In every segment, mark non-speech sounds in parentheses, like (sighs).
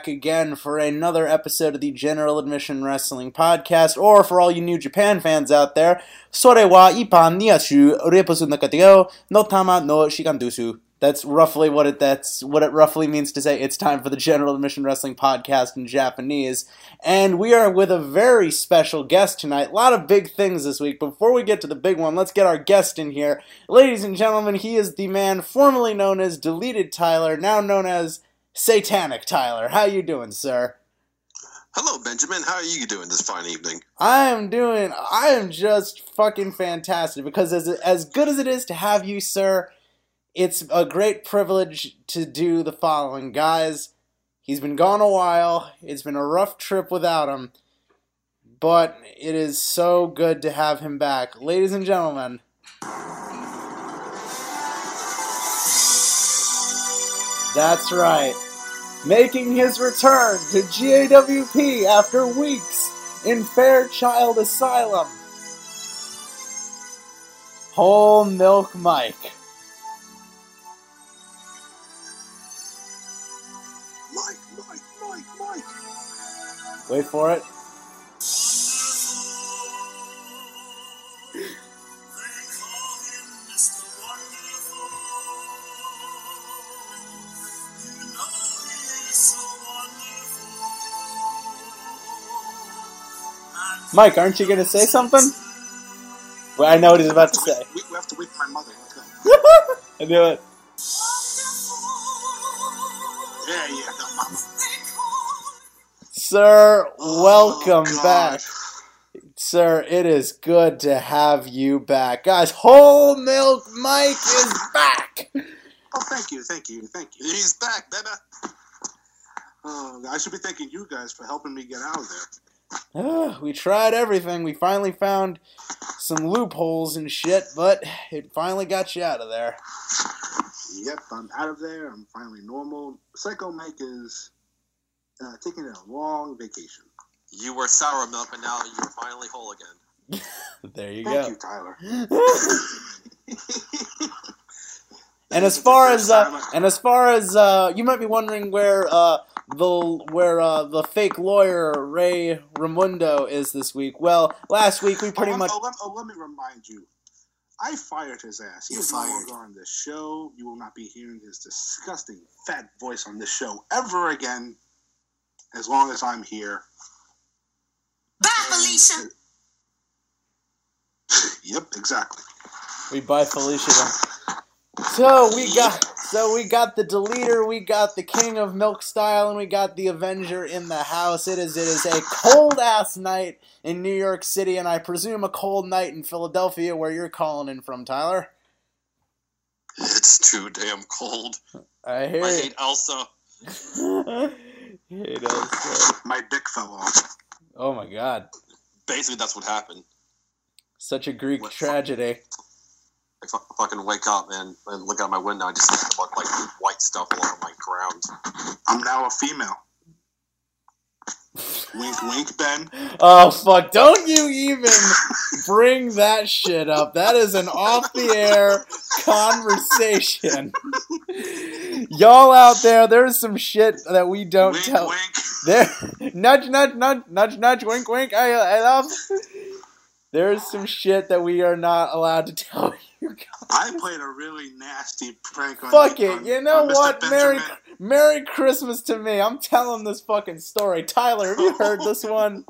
back again for another episode of the General Admission Wrestling Podcast, or for all you New Japan fans out there, Sore wa ipan niyashu reposu nakateo no tama no shikandusu. That's roughly what it that's what it roughly means to say it's time for the General Admission Wrestling Podcast in Japanese. And we are with a very special guest tonight. A lot of big things this week. Before we get to the big one, let's get our guest in here. Ladies and gentlemen, he is the man formerly known as Deleted Tyler, now known as Satanic Tyler. How you doing, sir? Hello, Benjamin. How are you doing this fine evening? I am doing. I am just fucking fantastic because as as good as it is to have you, sir, it's a great privilege to do the following, guys. He's been gone a while. It's been a rough trip without him, but it is so good to have him back, ladies and gentlemen. That's right. Making his return to GAWP after weeks in Fairchild Asylum. Whole Milk Mike. Mike, Mike, Mike, Mike. Wait for it. Mike, aren't you gonna say something? Well, I know what he's about to say. We, we have to wait for my mother. Okay. (laughs) I knew it. Yeah, yeah, no, mama. Sir, oh, welcome Oh, back. Sir, it is good to have you back. Guys, Whole Milk Mike is back. Oh, thank you, thank you, thank you. He's back, baby. Oh, I should be thanking you guys for helping me get out of there. Ah, we tried everything. We finally found some loopholes and shit, but it finally got you out of there. Yep, I'm out of there. I'm finally normal. Psycho Mike is uh, taking a long vacation. You were sour milk, but now you're finally whole again. (laughs) There you Thank go. you, Tyler. (laughs) And as far as uh, and as far as uh, you might be wondering where uh, the where uh, the fake lawyer Ray Ramundo is this week. Well, last week we pretty oh, much Oh, let, oh, let me remind you. I fired his ass. He You is no longer on this show. You will not be hearing his disgusting fat voice on this show ever again, as long as I'm here. Bye, Felicia. (laughs) Yep, exactly. we buy Felicia. Then. So we got so we got the deleter, we got the king of milk style, and we got the Avenger in the house. It is it is a cold ass night in New York City, and I presume a cold night in Philadelphia, where you're calling in from, Tyler. It's too damn cold. I hear I it. (laughs) hate Elsa. My dick fell off. Oh my god. Basically, that's what happened. Such a Greek What- tragedy. I fu- fucking wake up and, and look out my window. I just see a like white stuff all over my ground. I'm now a female. wink, wink, Ben. Oh fuck! Don't you even bring that shit up. That is an off the air conversation. Y'all out there, there's some shit that we don't wink, tell. wink. There, nudge, nudge, nudge, nudge, nudge, wink, wink. I, I love. There's some shit that we are not allowed to tell (laughs) you. I played a really nasty prank on Fuck on- it. You know what? Merry, Merry Christmas to me. I'm telling this fucking story. Tyler, have you heard this (laughs) one?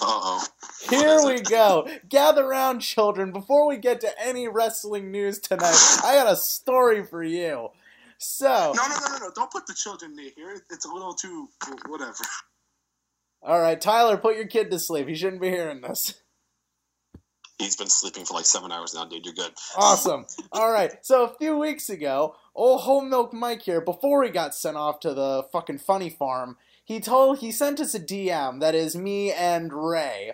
Uh oh. Here we go. Gather round, children. Before we get to any wrestling news tonight, I got a story for you. So, No, no, no, no, no. Don't put the children near here. It's a little too whatever. All right, Tyler, put your kid to sleep. He shouldn't be hearing this. He's been sleeping for like seven hours now, dude. You're good. Awesome. All right. So a few weeks ago, old whole milk Mike here, before he got sent off to the fucking funny farm, he told he sent us a DM that is me and Ray,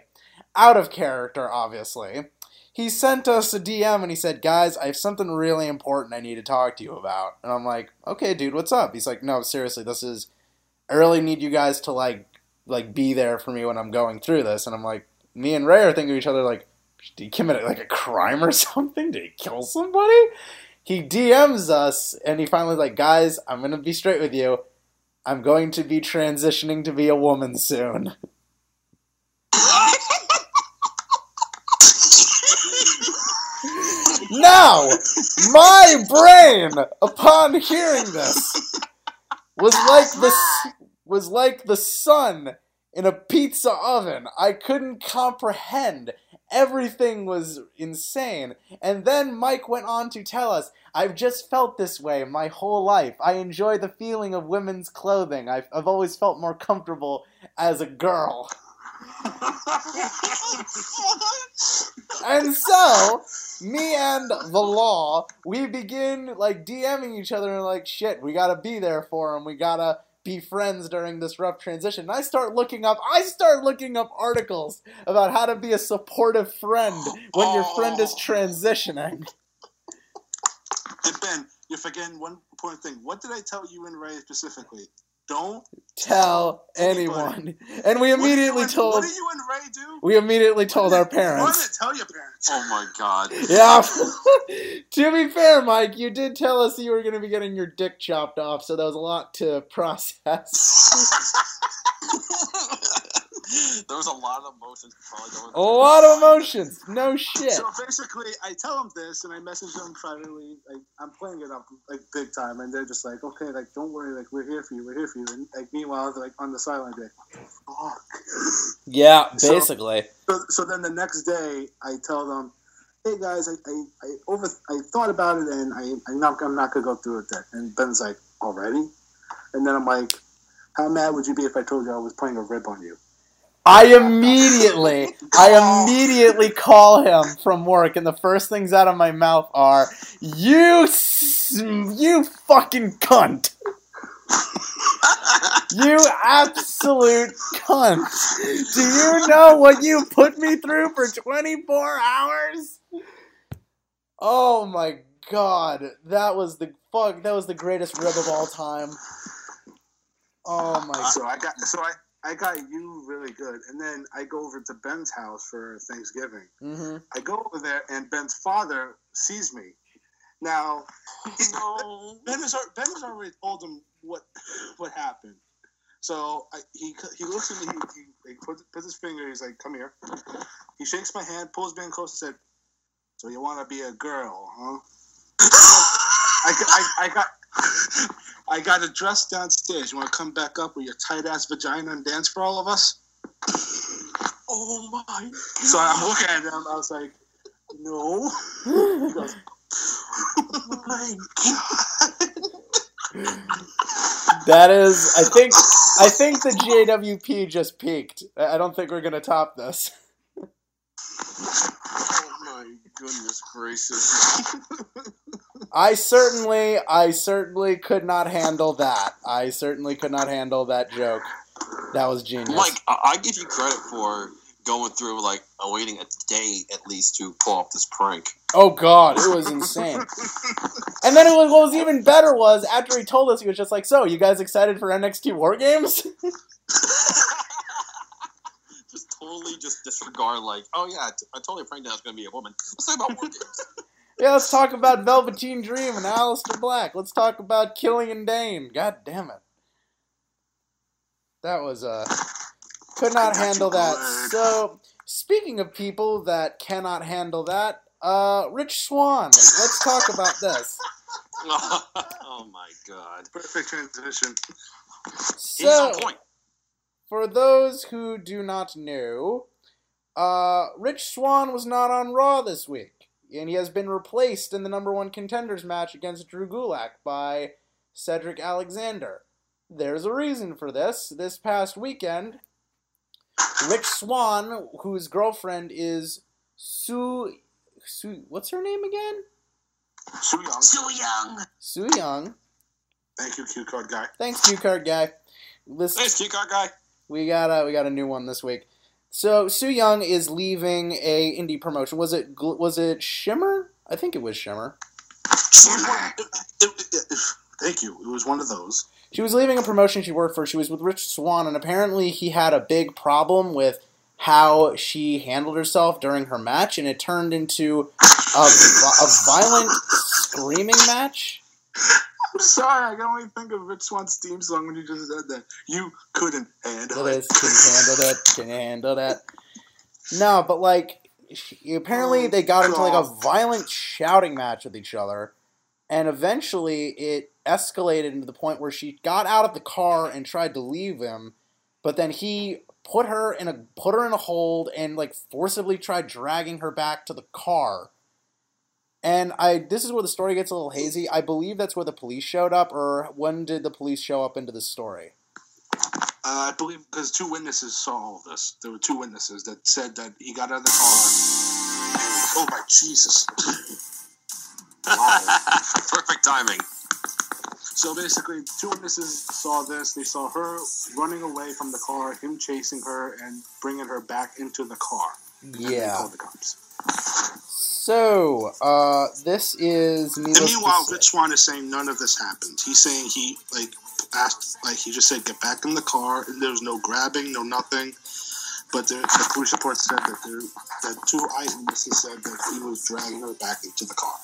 out of character, obviously. He sent us a DM and he said, "Guys, I have something really important I need to talk to you about." And I'm like, "Okay, dude, what's up?" He's like, "No, seriously, this is. I really need you guys to like, like, be there for me when I'm going through this." And I'm like, me and Ray are thinking of each other like, did he commit like a crime or (laughs) something? Did he kill somebody? He DMs us and he finally like, guys, I'm gonna be straight with you. I'm going to be transitioning to be a woman soon. (laughs) Now, my brain, upon hearing this, was like the was like the sun in a pizza oven. I couldn't comprehend. Everything was insane. And then Mike went on to tell us, I've just felt this way my whole life. I enjoy the feeling of women's clothing. I've, I've always felt more comfortable as a girl. (laughs) And so, me and the law, we begin like DMing each other and like, shit, we gotta be there for him. We gotta be friends during this rough transition. And I start looking up, I start looking up articles about how to be a supportive friend when your friend is oh. transitioning. And Ben, you're forgetting one important thing. What did I tell you and Ray specifically? Don't. Tell anyone. And we What immediately and- told, What did you and Ray do? we immediately told our parents. What did parents. tell your parents? Oh my god. (laughs) Yeah. (laughs) to be fair, Mike, you did tell us you were going to be getting your dick chopped off, so that was a lot to (laughs) process. (laughs) there was a lot of emotions probably going a lot of emotions. No shit. So basically, I tell them this, and I message them privately. Like I'm playing it up like big time, and they're just like, "Okay, like don't worry, like we're here for you, we're here for you." And like meanwhile, they're like on the sideline, like, "Fuck." (laughs) Yeah, So- basically. So, so then the next day, I tell them, "Hey guys, I, I, I over, I thought about it, and I, I'm not, I'm not gonna go through with that." And Ben's like, "Already?" And then I'm like, "How mad would you be if I told you I was playing a rib on you?" I immediately, I immediately call him from work, and the first things out of my mouth are, "You, you fucking cunt." You absolute cunt. Do you know what you put me through for 24 hours? Oh my god. That was the fuck that was the greatest rib of all time. Oh my So I got, so I, I got you really good, and then I go over to Ben's house for Thanksgiving. hmm I go over there, and Ben's father sees me. Now, No. Ben has, Ben has already told him what what happened. So I, he he looks at me. He, he, he puts, puts his finger. He's like, "Come here." He shakes my hand, pulls me in close, and said, "So you want to be a girl, huh?" (laughs) I, I, I got I got a dress downstairs. You want to come back up with your tight ass vagina and dance for all of us? Oh my. So I'm looking at him. I was like, "No." He goes, Oh my god. That is I think I think the JWP just peaked. I I don't think we're gonna top this. Goodness gracious. I certainly, I certainly could not handle that. I certainly could not handle that joke. That was genius. Mike, I, I give you credit for going through like awaiting a day at least to pull off this prank. Oh god, it was insane. And then it was, what was even better was after he told us, he was just like, "So, you guys excited for NXT War Games?" (laughs) just totally just disregard like, oh yeah, I, t- I totally pranked that I was gonna be a woman. Let's talk about war games. (laughs) yeah, let's talk about Velveteen Dream and Aleister Black. Let's talk about Killian Dain. God damn it, that was uh, could not I got you handle that. good. So, speaking of people that cannot handle that, uh, Rich Swann. Let's talk about this. (laughs) oh my god. Perfect transition. He's on So, point. For those who do not know, uh, Rich Swann was not on Raw this week, and he has been replaced in the number one contenders match against Drew Gulak by Cedric Alexander. There's a reason for this. This past weekend, Rich Swann, whose girlfriend is Sue, Sue, what's her name again? Su Yung. Too young. Su Yung. Thank you, cue card guy. Thanks, Q card guy. This Thanks, key card guy. We got a we got a new one this week. So Su Yung is leaving a indie promotion. Was it was it Shimmer? I think it was Shimmer. Shimmer. It- it- it- it- thank you. It was one of those. She was leaving a promotion she worked for. She was with Rich Swann, and apparently he had a big problem with how she handled herself during her match, and it turned into a, a violent screaming match. I'm sorry, I can only think of Rich Swann's theme song when you just said that. You couldn't handle It it. is. Can handle that? Can handle that? No, but like, apparently oh, they got into like a violent shouting match with each other, and eventually it escalated into the point where she got out of the car and tried to leave him, but then he put her in a put her in a hold and like forcibly tried dragging her back to the car. And I this is where the story gets a little hazy. I believe that's where the police showed up, or when did the police show up into the story? Uh, I believe because two witnesses saw all of this. There were two witnesses that said that he got out of the car. And, oh my Jesus! (laughs) Perfect timing. So basically, two witnesses saw this. They saw her running away from the car, him chasing her, and bringing her back into the car. And they Yeah. called the cops. So, uh, this is And meanwhile, Rich. Swann is saying none of this happened. He's saying he like asked, like he just said, get back in the car, and there was no grabbing, no nothing. But the, the police report said that there, that two eyewitnesses said that he was dragging her back into the car.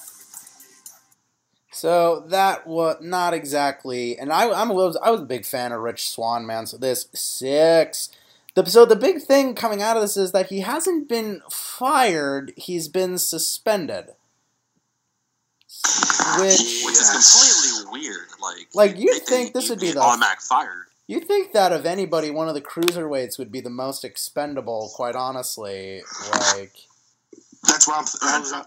So that was not exactly, and I, I'm a little, I was a big fan of Rich Swann, man. So this six. The, so the big thing coming out of this is that he hasn't been fired; he's been suspended. Which Which is completely weird. Like, Like, you'd think this would be the- automatic fired. you think that of anybody, one of the cruiserweights would be the most expendable. Quite honestly, like That's why I'm.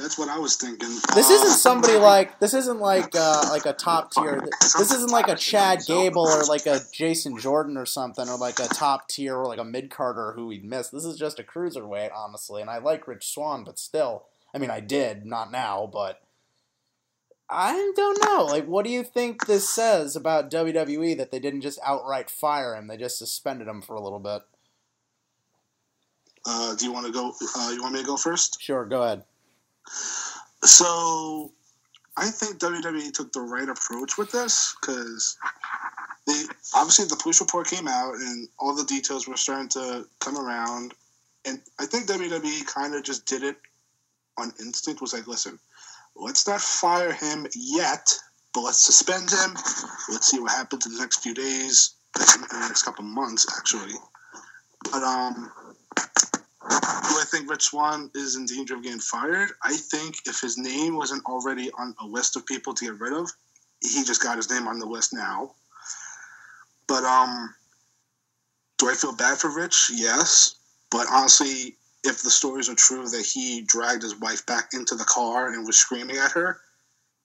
That's what I was thinking. this Uh, isn't somebody like this isn't like uh, like a top tier. This isn't like a Chad Gable or like a Jason Jordan or something, or like a top tier or like a mid carder who we'd miss. This is just a cruiserweight, honestly. And I like Rich Swann, but still, I mean, I did not now, but I don't know. Like, what do you think this says about WWE that they didn't just outright fire him? They just suspended him for a little bit. Uh, do you want to go? Uh, you want me to go first? Sure, go ahead. So, I think WWE took the right approach with this because they obviously the police report came out and all the details were starting to come around, and I think WWE kind of just did it on instinct. Was like, listen, let's not fire him yet, but let's suspend him. Let's see what happens in the next few days, in the next couple months, actually. But um, do I think Rich Swann is in danger of getting fired? I think if his name wasn't already on a list of people to get rid of, he just got his name on the list now. But um, do I feel bad for Rich? Yes, but honestly, if the stories are true that he dragged his wife back into the car and was screaming at her,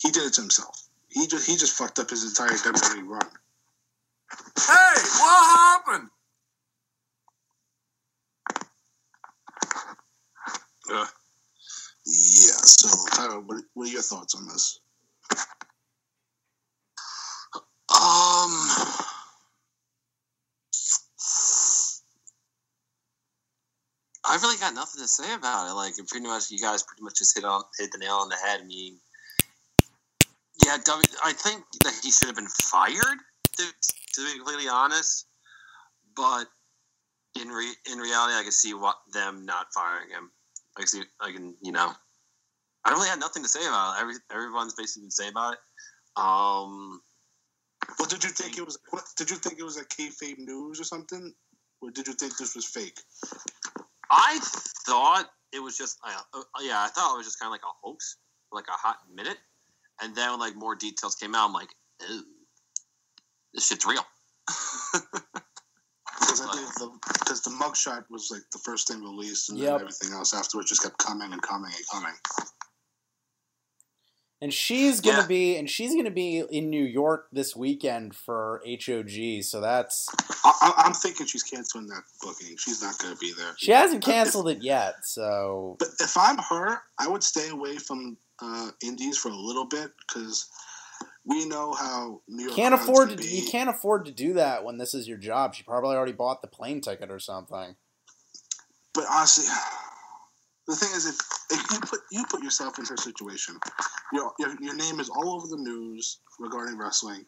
he did it to himself. He just he just fucked up his entire WWE run. Hey, what happened? Yeah. Yeah. So Tyler, what, what are your thoughts on this? Um, I really got nothing to say about it. Like, pretty much, you guys pretty much just hit on hit the nail on the head. I mean, yeah, w, I think that he should have been fired. To, to be completely honest, but in re, in reality, I can see what them not firing him. I can see, I can, you know, I really had nothing to say about it. Every everyone's basically been saying about it. Um, Well, did you think it was? What, did you think it was a kayfabe news or something, or did you think this was fake? I thought it was just, uh, uh, yeah, I thought it was just kind of like a hoax like a hot minute, and then when like more details came out, I'm like, this shit's real. (laughs) Because I think the because the mugshot was like the first thing released, and Yep. then everything else afterwards just kept coming and coming and coming. And she's gonna Yeah. be and she's gonna be in New York this weekend for HOG, so that's I, I, I'm thinking she's canceling that booking. She's not going to be there. she hasn't canceled it yet, so But if I'm her, I would stay away from uh, indies for a little bit because we know how New York can't afford to be. you can't afford to do that when this is your job. She probably already bought the plane ticket or something. But honestly, (sighs) the thing is, if, if you put you put yourself in her situation, your, your your name is all over the news regarding wrestling,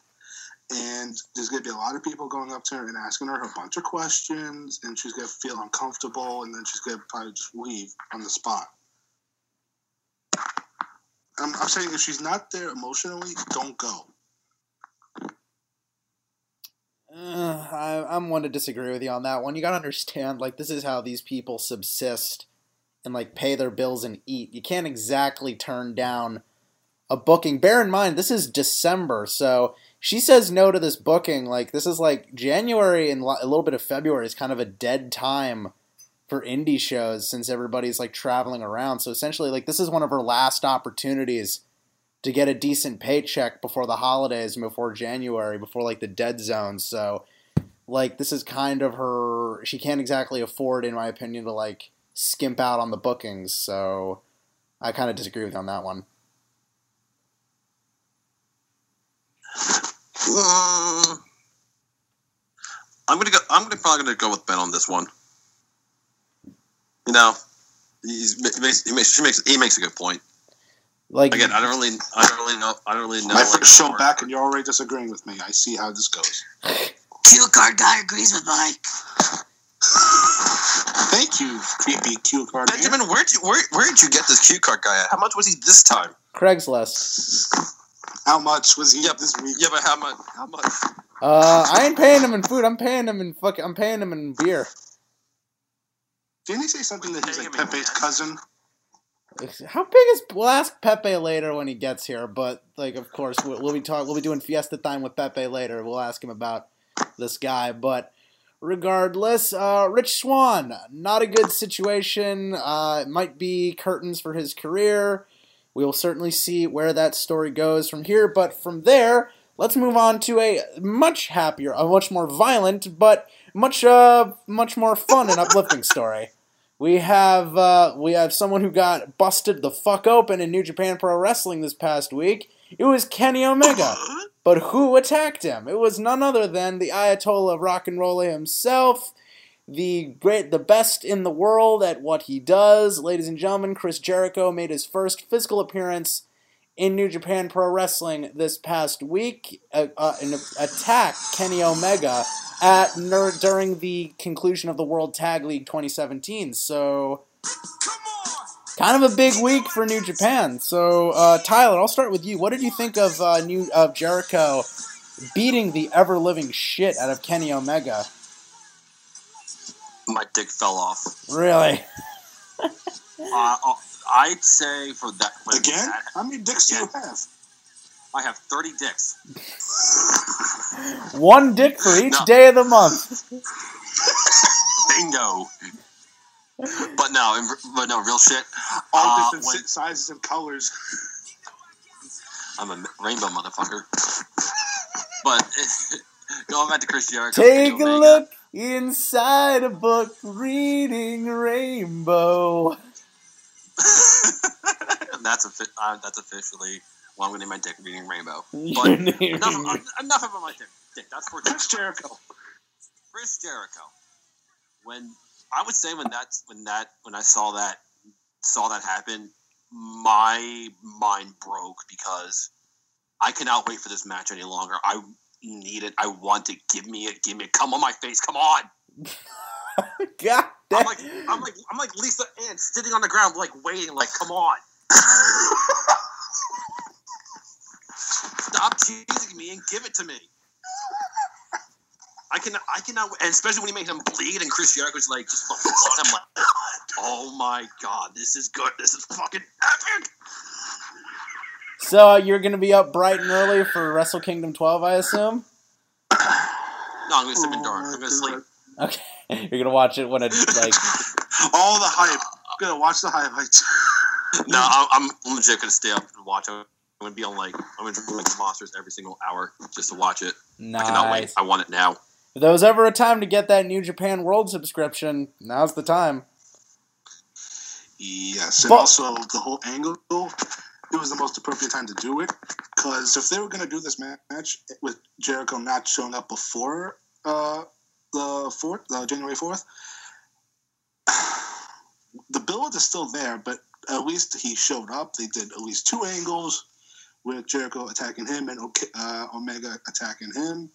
and there's gonna be a lot of people going up to her and asking her a bunch of questions, and she's gonna feel uncomfortable, and then she's gonna probably just leave on the spot. I'm, I'm saying if she's not there emotionally, don't go. Uh, I, I'm one to disagree with you on that one. You gotta understand, like, this is how these people subsist and, like, pay their bills and eat. You can't exactly turn down a booking. Bear in mind, this is December, so she says no to this booking. Like, this is like January and a little bit of February is kind of a dead time for indie shows since everybody's, like, traveling around. So essentially, like, this is one of her last opportunities to get a decent paycheck before the holidays and before January, before like the dead zone. So, like, this is kind of her. She can't exactly afford, in my opinion, to like skimp out on the bookings. So, I kind of disagree with on that one. Mm. I'm gonna go. I'm gonna probably gonna go with Ben on this one. You know, he's, he makes, he makes, she makes he makes a good point. Like Again, I don't really, I don't really know, I don't really know. My like, first show back, and you're already disagreeing with me. I see how this goes. Cue card guy agrees with Mike. Thank you, creepy cue card. man. Benjamin, where'd you where where'd you get this cue card guy at? How much was he this time? Craigslist. How much was he Yep. this week? Yeah, but how much? How much? Uh, I ain't paying him in food. I'm paying him in fuck. I'm paying him in beer. Didn't he say something that he's like Pepe's cousin? How big is? We'll ask Pepe later when he gets here. But like, of course, we'll, we'll be talk. We'll be doing Fiesta time with Pepe later. We'll ask him about this guy. But regardless, uh, Rich Swann, not a good situation. Uh, it might be curtains for his career. We will certainly see where that story goes from here. But from there, let's move on to a much happier, a much more violent, but much uh, much more fun and (laughs) uplifting story. We have uh, we have someone who got busted the fuck open in New Japan Pro Wrestling this past week. It was Kenny Omega. But who attacked him? It was none other than the Ayatollah of Rock and Roll himself, the great, the best in the world at what he does. Ladies and gentlemen, Chris Jericho made his first physical appearance in New Japan Pro Wrestling this past week. Uh, uh, attacked Kenny Omega at ner- during the conclusion of the World Tag League 2017. So kind of a big week for New Japan. So uh, Tyler, I'll start with you. What did you think of uh, new of Jericho beating the ever living shit out of Kenny Omega? My dick fell off. Really? (laughs) Uh, uh, I'd say for that when Again? that- How many dicks do you have? I have thirty dicks. (laughs) One dick for each No. day of the month. (laughs) Bingo. But no, but no, real shit. All Uh, different when- sizes and colors. I'm a rainbow motherfucker. But (laughs) going back to Chris Jericho. Take a look inside a book, reading Rainbow. That's a uh, that's officially well, I'm gonna name my dick reading rainbow. But (laughs) enough, enough about my dick. dick. That's for Chris Jericho. Chris Jericho. When I would say when that when that when I saw that saw that happen, my mind broke because I cannot wait for this match any longer. I need it. I want it. Give me it. Give me it. Come on my face. Come on. (laughs) (laughs) God damn. I'm like I'm like I'm like Lisa Ann sitting on the ground like waiting. Like come on. Stop teasing me and give it to me. I can I cannot and especially when he made him bleed and Chris Jericho's like just fucking blood. I'm like, oh my god, this is good. This is fucking epic. So uh, you're gonna be up bright and early for Wrestle Kingdom 12, I assume. No, I'm gonna sleep in Oh dark. I'm gonna sleep. God. Okay, (laughs) you're gonna watch it when it's like. (laughs) All the hype. I'm gonna watch the highlights. (laughs) No, I'm, I'm legit gonna stay up and watch it. I'm gonna be on like I'm gonna drink like monsters every single hour just to watch it. I cannot wait. I want it now. If there was ever a time to get that New Japan World subscription, now's the time. Yes, and But- also the whole angle. It was the most appropriate time to do it because if they were going to do this match with Jericho not showing up before uh, the fourth, uh, January fourth, (sighs) the build is still there. But at least he showed up. They did at least two angles with Jericho attacking him and uh, Omega attacking him.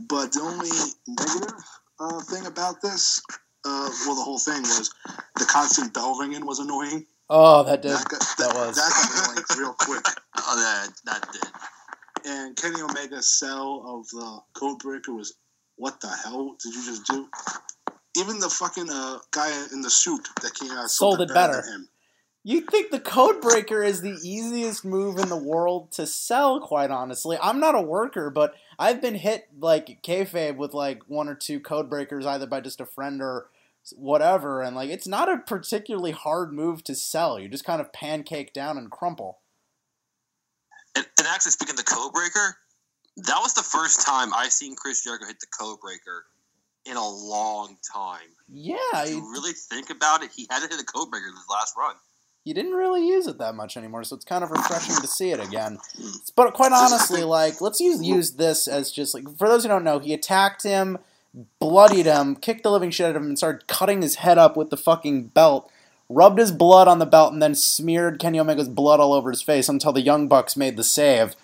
But the only negative uh, thing about this uh, well, the whole thing was the constant bell ringing was annoying. Oh, that did. That, got, that was. that got annoying real quick. (laughs) Oh, that that did. And Kenny Omega's sell of the code breaker was, what the hell did you just do? Even the fucking uh, guy in the suit that came out Sold it better. than him. You think the code breaker is the easiest move in the world to sell, quite honestly. I'm not a worker, but I've been hit like kayfabe with like one or two code breakers either by just a friend or whatever, and like it's not a particularly hard move to sell. You just kind of pancake down and crumple. And, and actually, speaking of the code breaker, that was the first time I seen Chris Jericho hit the code breaker in a long time. Yeah, If you really think about it, he had to hit a code breaker in his last run. he didn't really use it that much anymore, so it's kind of refreshing to see it again. But quite honestly, (laughs) like let's use use this as just like for those who don't know, he attacked him, bloodied him, kicked the living shit out of him, and started cutting his head up with the fucking belt. Rubbed his blood on the belt and then smeared Kenny Omega's blood all over his face until the Young Bucks made the save.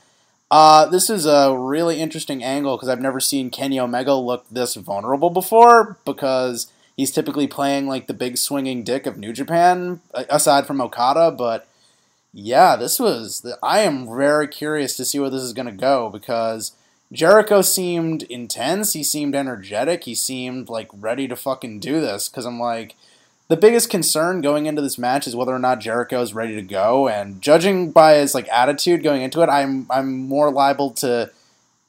Uh, this is a really interesting angle because I've never seen Kenny Omega look this vulnerable before because he's typically playing like the big swinging dick of New Japan, aside from Okada. But yeah, this was. I am very curious to see where this is going to go because Jericho seemed intense. He seemed energetic. He seemed like ready to fucking do this because I'm like. The biggest concern going into this match is whether or not Jericho is ready to go, and judging by his like attitude going into it, I'm I'm more liable to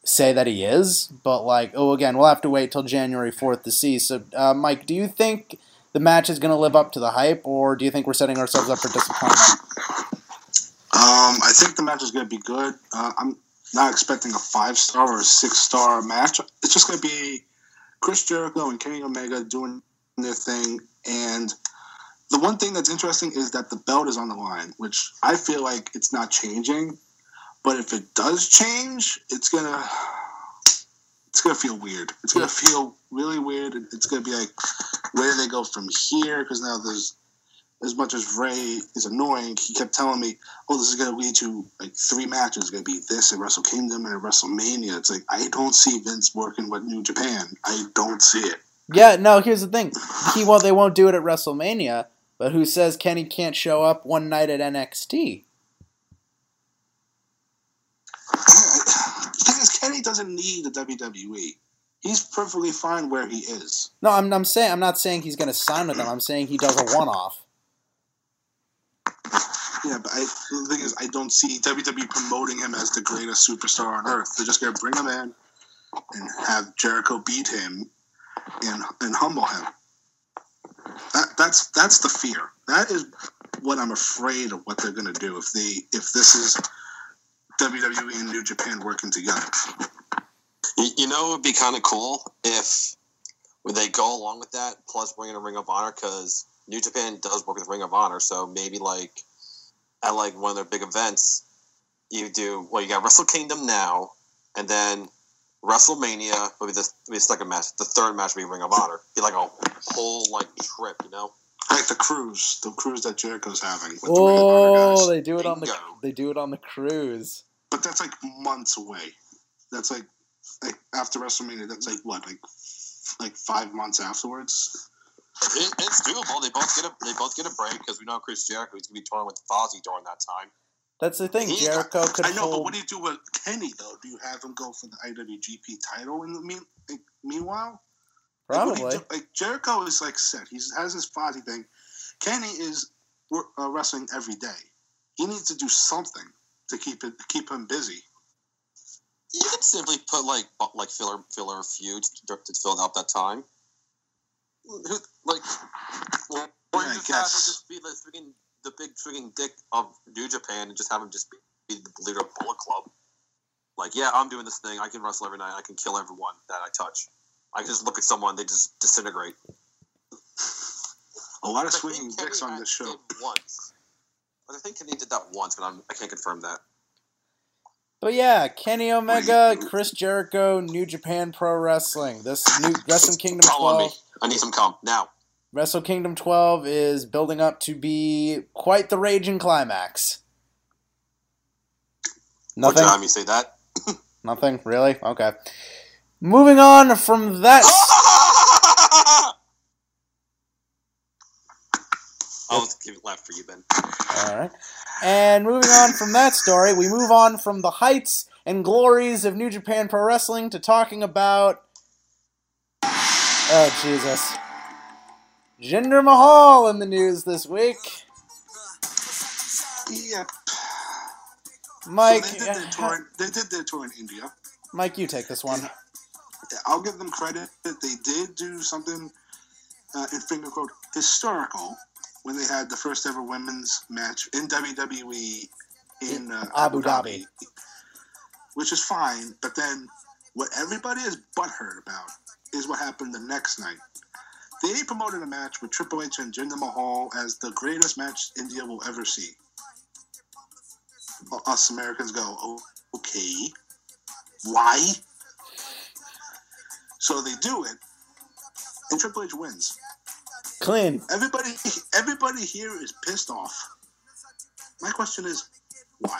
say that he is. But like, oh, again, we'll have to wait till January fourth to see. So, uh, Mike, do you think the match is going to live up to the hype, or do you think we're setting ourselves up for disappointment? Um, I think the match is going to be good. Uh, I'm not expecting a five star or a six star match. It's just going to be Chris Jericho and Kenny Omega doing their thing. And the one thing that's interesting is that the belt is on the line, which I feel like it's not changing. But if it does change, it's gonna it's gonna feel weird. It's gonna feel really weird. It's gonna be like, where do they go from here? Because now there's as much as Ray is annoying, he kept telling me, "Oh, this is going to lead to like three matches. It's going to be this at Wrestle Kingdom and at WrestleMania." It's like I don't see Vince working with New Japan. I don't see it. Yeah, no. Here's the thing. He well, they won't do it at WrestleMania, but who says Kenny can't show up one night at NXT? the thing is, Kenny doesn't need the WWE. He's perfectly fine where he is. No, I'm, I'm saying I'm not saying he's going to sign with them. I'm saying he does a one-off. Yeah, but I, the thing is, I don't see WWE promoting him as the greatest superstar on earth. They're just going to bring him in and have Jericho beat him and and humble him. That that's that's the fear. That is what I'm afraid of what they're going to do if they if this is WWE and New Japan working together. You, know, it would be kind of cool if they go along with that, plus bring in a Ring of Honor, because New Japan does work with Ring of Honor. So maybe like at like one of their big events, you do well. You got Wrestle Kingdom now, and then WrestleMania will be the, will be the second match. The third match will be Ring of Honor. Be like a whole like trip, you know. Like the cruise, the cruise that Jericho's having with the Ring of Honor Oh, guys. they do it on the they do it on the cruise. But that's like months away. That's like like after WrestleMania. That's like what like like five months afterwards. It, it's doable. They both get a they both get a break because we know Chris Jericho is gonna be touring with Fozzy during that time. That's the thing. He- Jericho could I know, but what do you do with Kenny though? Do you have him go for the IWGP title in the mean, like, meanwhile? Like, do Probably. do- like Jericho is like set. He has his Fozzy thing. Kenny is uh, wrestling every day. He needs to do something to keep it keep him busy. You could simply put like like filler filler feuds to, to fill out that time. Who like, or, or Yeah, you just have him just be the freaking the big freaking dick of New Japan and just have him just be, be the leader of Bullet Club. Like, yeah, I'm doing this thing. I can wrestle every night. I can kill everyone that I touch. I can just look at someone, they just disintegrate. A lot of swinging dicks on had this show. did Once. I think Kenny did that once, but I'm, I can't confirm that. But yeah, Kenny Omega, Chris Jericho, New Japan Pro Wrestling. This new Wrestle Kingdom Follow me. 12. I need some cum now. Wrestle Kingdom 12 is building up to be quite the raging climax. What Nothing. time you say that? (laughs) Nothing. Really? Okay. Moving on from that. (laughs) I'll give it left for you, Ben. All right. And moving on from that story, we move on from the heights and glories of New Japan Pro Wrestling to talking about. Oh, Jesus. Jinder Mahal in the news this week. Yep. Mike, So they did their tour. in- They did their tour in India. Mike, you take this one. I'll give them credit that they did do something uh, in finger quote historical when they had the first ever women's match in WWE in uh, Abu Dhabi. which is fine. But then what everybody is butthurt about is what happened the next night. They promoted a match with Triple H and Jinder Mahal as the greatest match India will ever see. Us Americans go, oh, okay, why? So they do it, and Triple H wins. Clean. Everybody, everybody here is pissed off. My question is, why?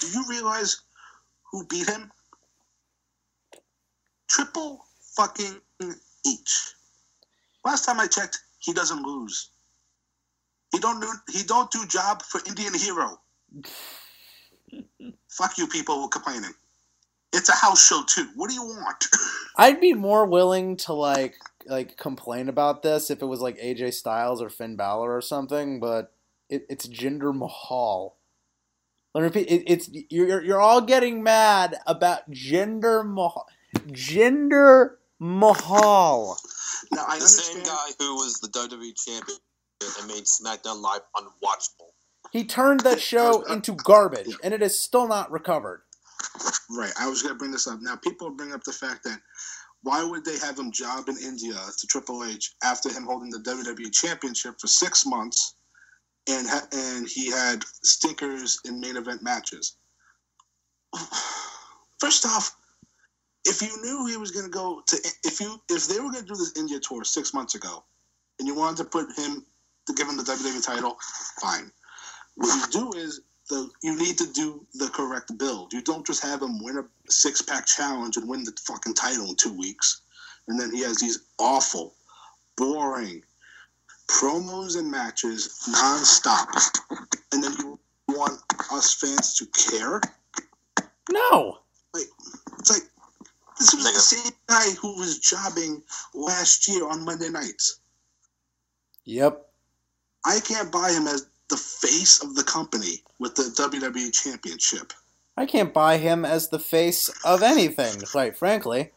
Do you realize who beat him? Triple fucking H. Last time I checked, he doesn't lose. He don't do he don't do job for Indian hero. (laughs) Fuck you people who complaining. It's a house show too. What do you want? (laughs) I'd be more willing to like like complain about this if it was like AJ Styles or Finn Balor or something, but it, it's Jinder Mahal. Let me repeat. It, it's you're you're all getting mad about Jinder Mahal. Jinder Mahal. now I The same guy who was the WWE champion and made SmackDown Live unwatchable. He turned that show uh, uh, into garbage, and it is still not recovered. Right. I was going to bring this up. Now, people bring up the fact that why would they have him job in India to Triple H after him holding the WWE Championship for six months, and ha- and he had stickers in main event matches. (sighs) First off, if you knew he was going to go to, if you if they were going to do this India tour six months ago, and you wanted to put him to give him the WWE title, fine. What you do is the you need to do the correct build. You don't just have him win a six pack challenge and win the fucking title in two weeks, and then he has these awful, boring promos and matches nonstop, and then you want us fans to care. No. Like It's like this was like the same guy who was jobbing last year on Monday nights. Yep. I can't buy him as the face of the company with the WWE Championship. I can't buy him as the face of anything, quite frankly.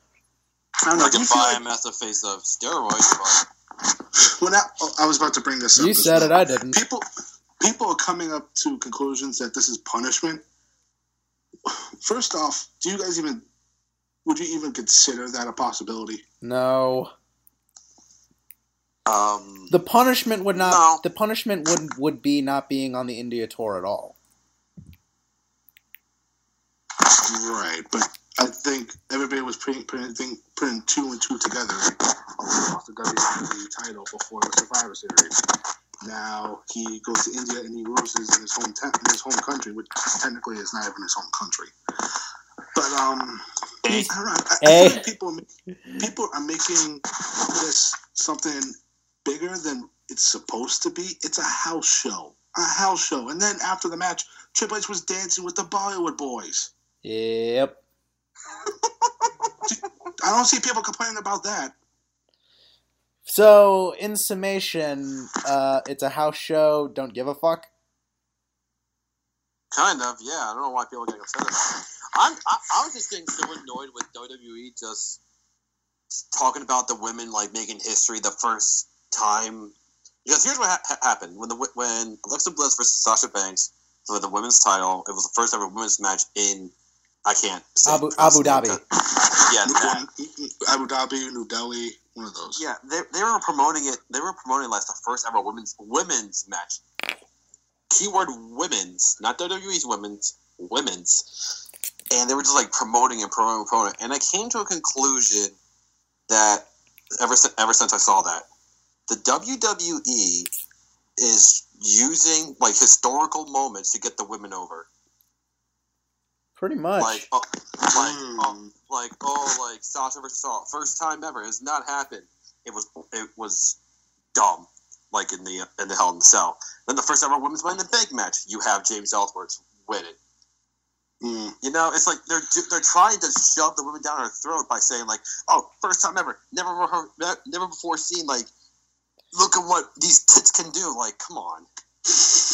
I don't know. I can buy like- him as the face of steroids, but (laughs) Well, now, oh, I was about to bring this up. You as said well. it, I didn't. People, people are coming up to conclusions that this is punishment. (sighs) First off, do you guys even would you even consider that a possibility? No. um, The punishment would not. No. The punishment would would be not being on the India tour at all. Right, but I think everybody was putting putting, putting two and two together. Oh, lost the WWE title before the Survivor Series. Now he goes to India and he loses in his home in his home country, which technically is not even his home country. But um, Hey. I don't know. I, I Hey. feel like people people are making this something bigger than it's supposed to be. It's a house show, a house show, and then after the match, Triple H was dancing with the Bollywood boys. Yep. (laughs) I don't see people complaining about that. So, in summation, uh, it's a house show. Don't give a fuck. Kind of, yeah. I don't know why people are getting upset about it. I'm, I, I was just getting so annoyed with WWE just talking about the women like making history the first time. Because here's what ha- ha- happened when the wi- when Alexa Bliss versus Sasha Banks for the women's title. It was the first ever women's match in I can't say Abu- Abu. Dhabi. (laughs) Yeah, that. Abu Dhabi, New Delhi, one of those. Yeah, they, they were promoting it. They were promoting like the first ever women's women's match. Keyword women's, not WWE's women's, women's. And they were just like promoting and promoting and promoting. And I came to a conclusion that ever since ever since I saw that, the WWE is using like historical moments to get the women over. Pretty much. Like, uh, like, Hmm. like oh like Sasha versus Sasha first time ever has not happened. It was it was dumb. Like in the in the Hell in the Cell. Then the first ever women's money in the bank match, you have James Ellsworth win it. Mm. You know, it's like they're they're trying to shove the women down her throat by saying like, "Oh, first time ever, never before, never before seen." Like, look at what these tits can do. Like, come on,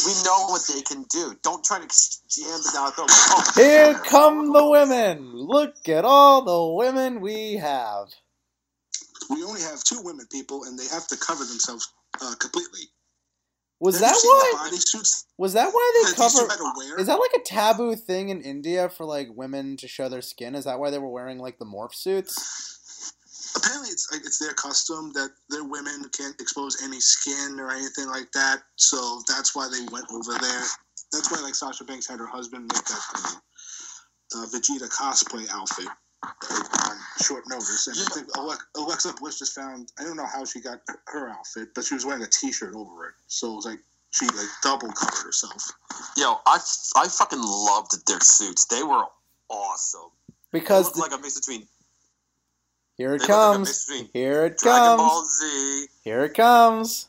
we know what they can do. Don't try to jam them down her throat. Like, oh, (laughs) Here come the women. Look at all the women we have. We only have two women people, and they have to cover themselves uh, completely. Was Have that why? Was that why they that these two cover? had to? Is that like a taboo thing in India for like women to show their skin? Is that why they were wearing like the morph suits? apparently it's like it's their custom that their women can't expose any skin or anything like that. So that's why they went over there. That's why like Sasha Banks had her husband make that uh, Vegeta cosplay outfit on short notice. And I think Alexa Bliss just found I don't know how she got her outfit, but she was wearing a T-shirt over it, so it was like she like double covered herself. yo, I I fucking loved their suits. They were awesome. They Because looked like a mix between here it they looked like comes. Here it Dragon Ball comes. Z. Here it comes.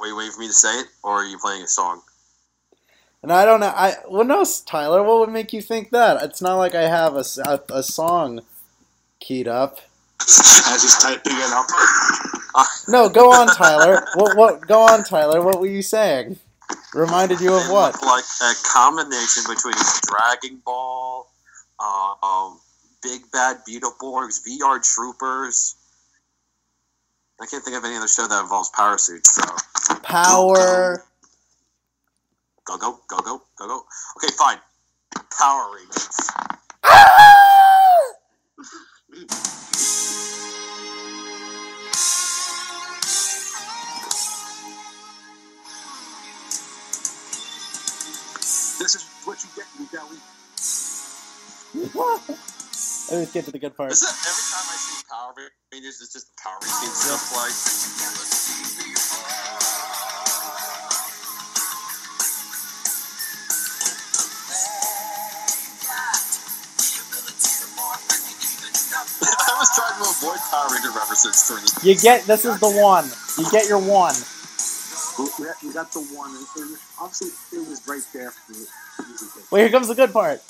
Wait, wait for me to say it, or are you playing a song? And I don't know. I what no, Tyler. What would make you think that? It's not like I have a a song keyed up. As he's typing it up. No, go on, Tyler. what? What? Go on, Tyler. What were you saying? Reminded you of what? like a combination between Dragon Ball, uh, um, Big Bad Beetleborgs, VR Troopers. I can't think of any other show that involves power suits. So Power. Go go go go go go. Okay, fine. Power Rangers. This is what you get, you belly. Let's get to the good part. Is every time I see Power Rangers, it's just the Power Rangers stuff like. Trying to avoid Power Ranger references this. You get this is the one. You get your one. We got, the one, and obviously it was right there for the. Well, here comes the good part.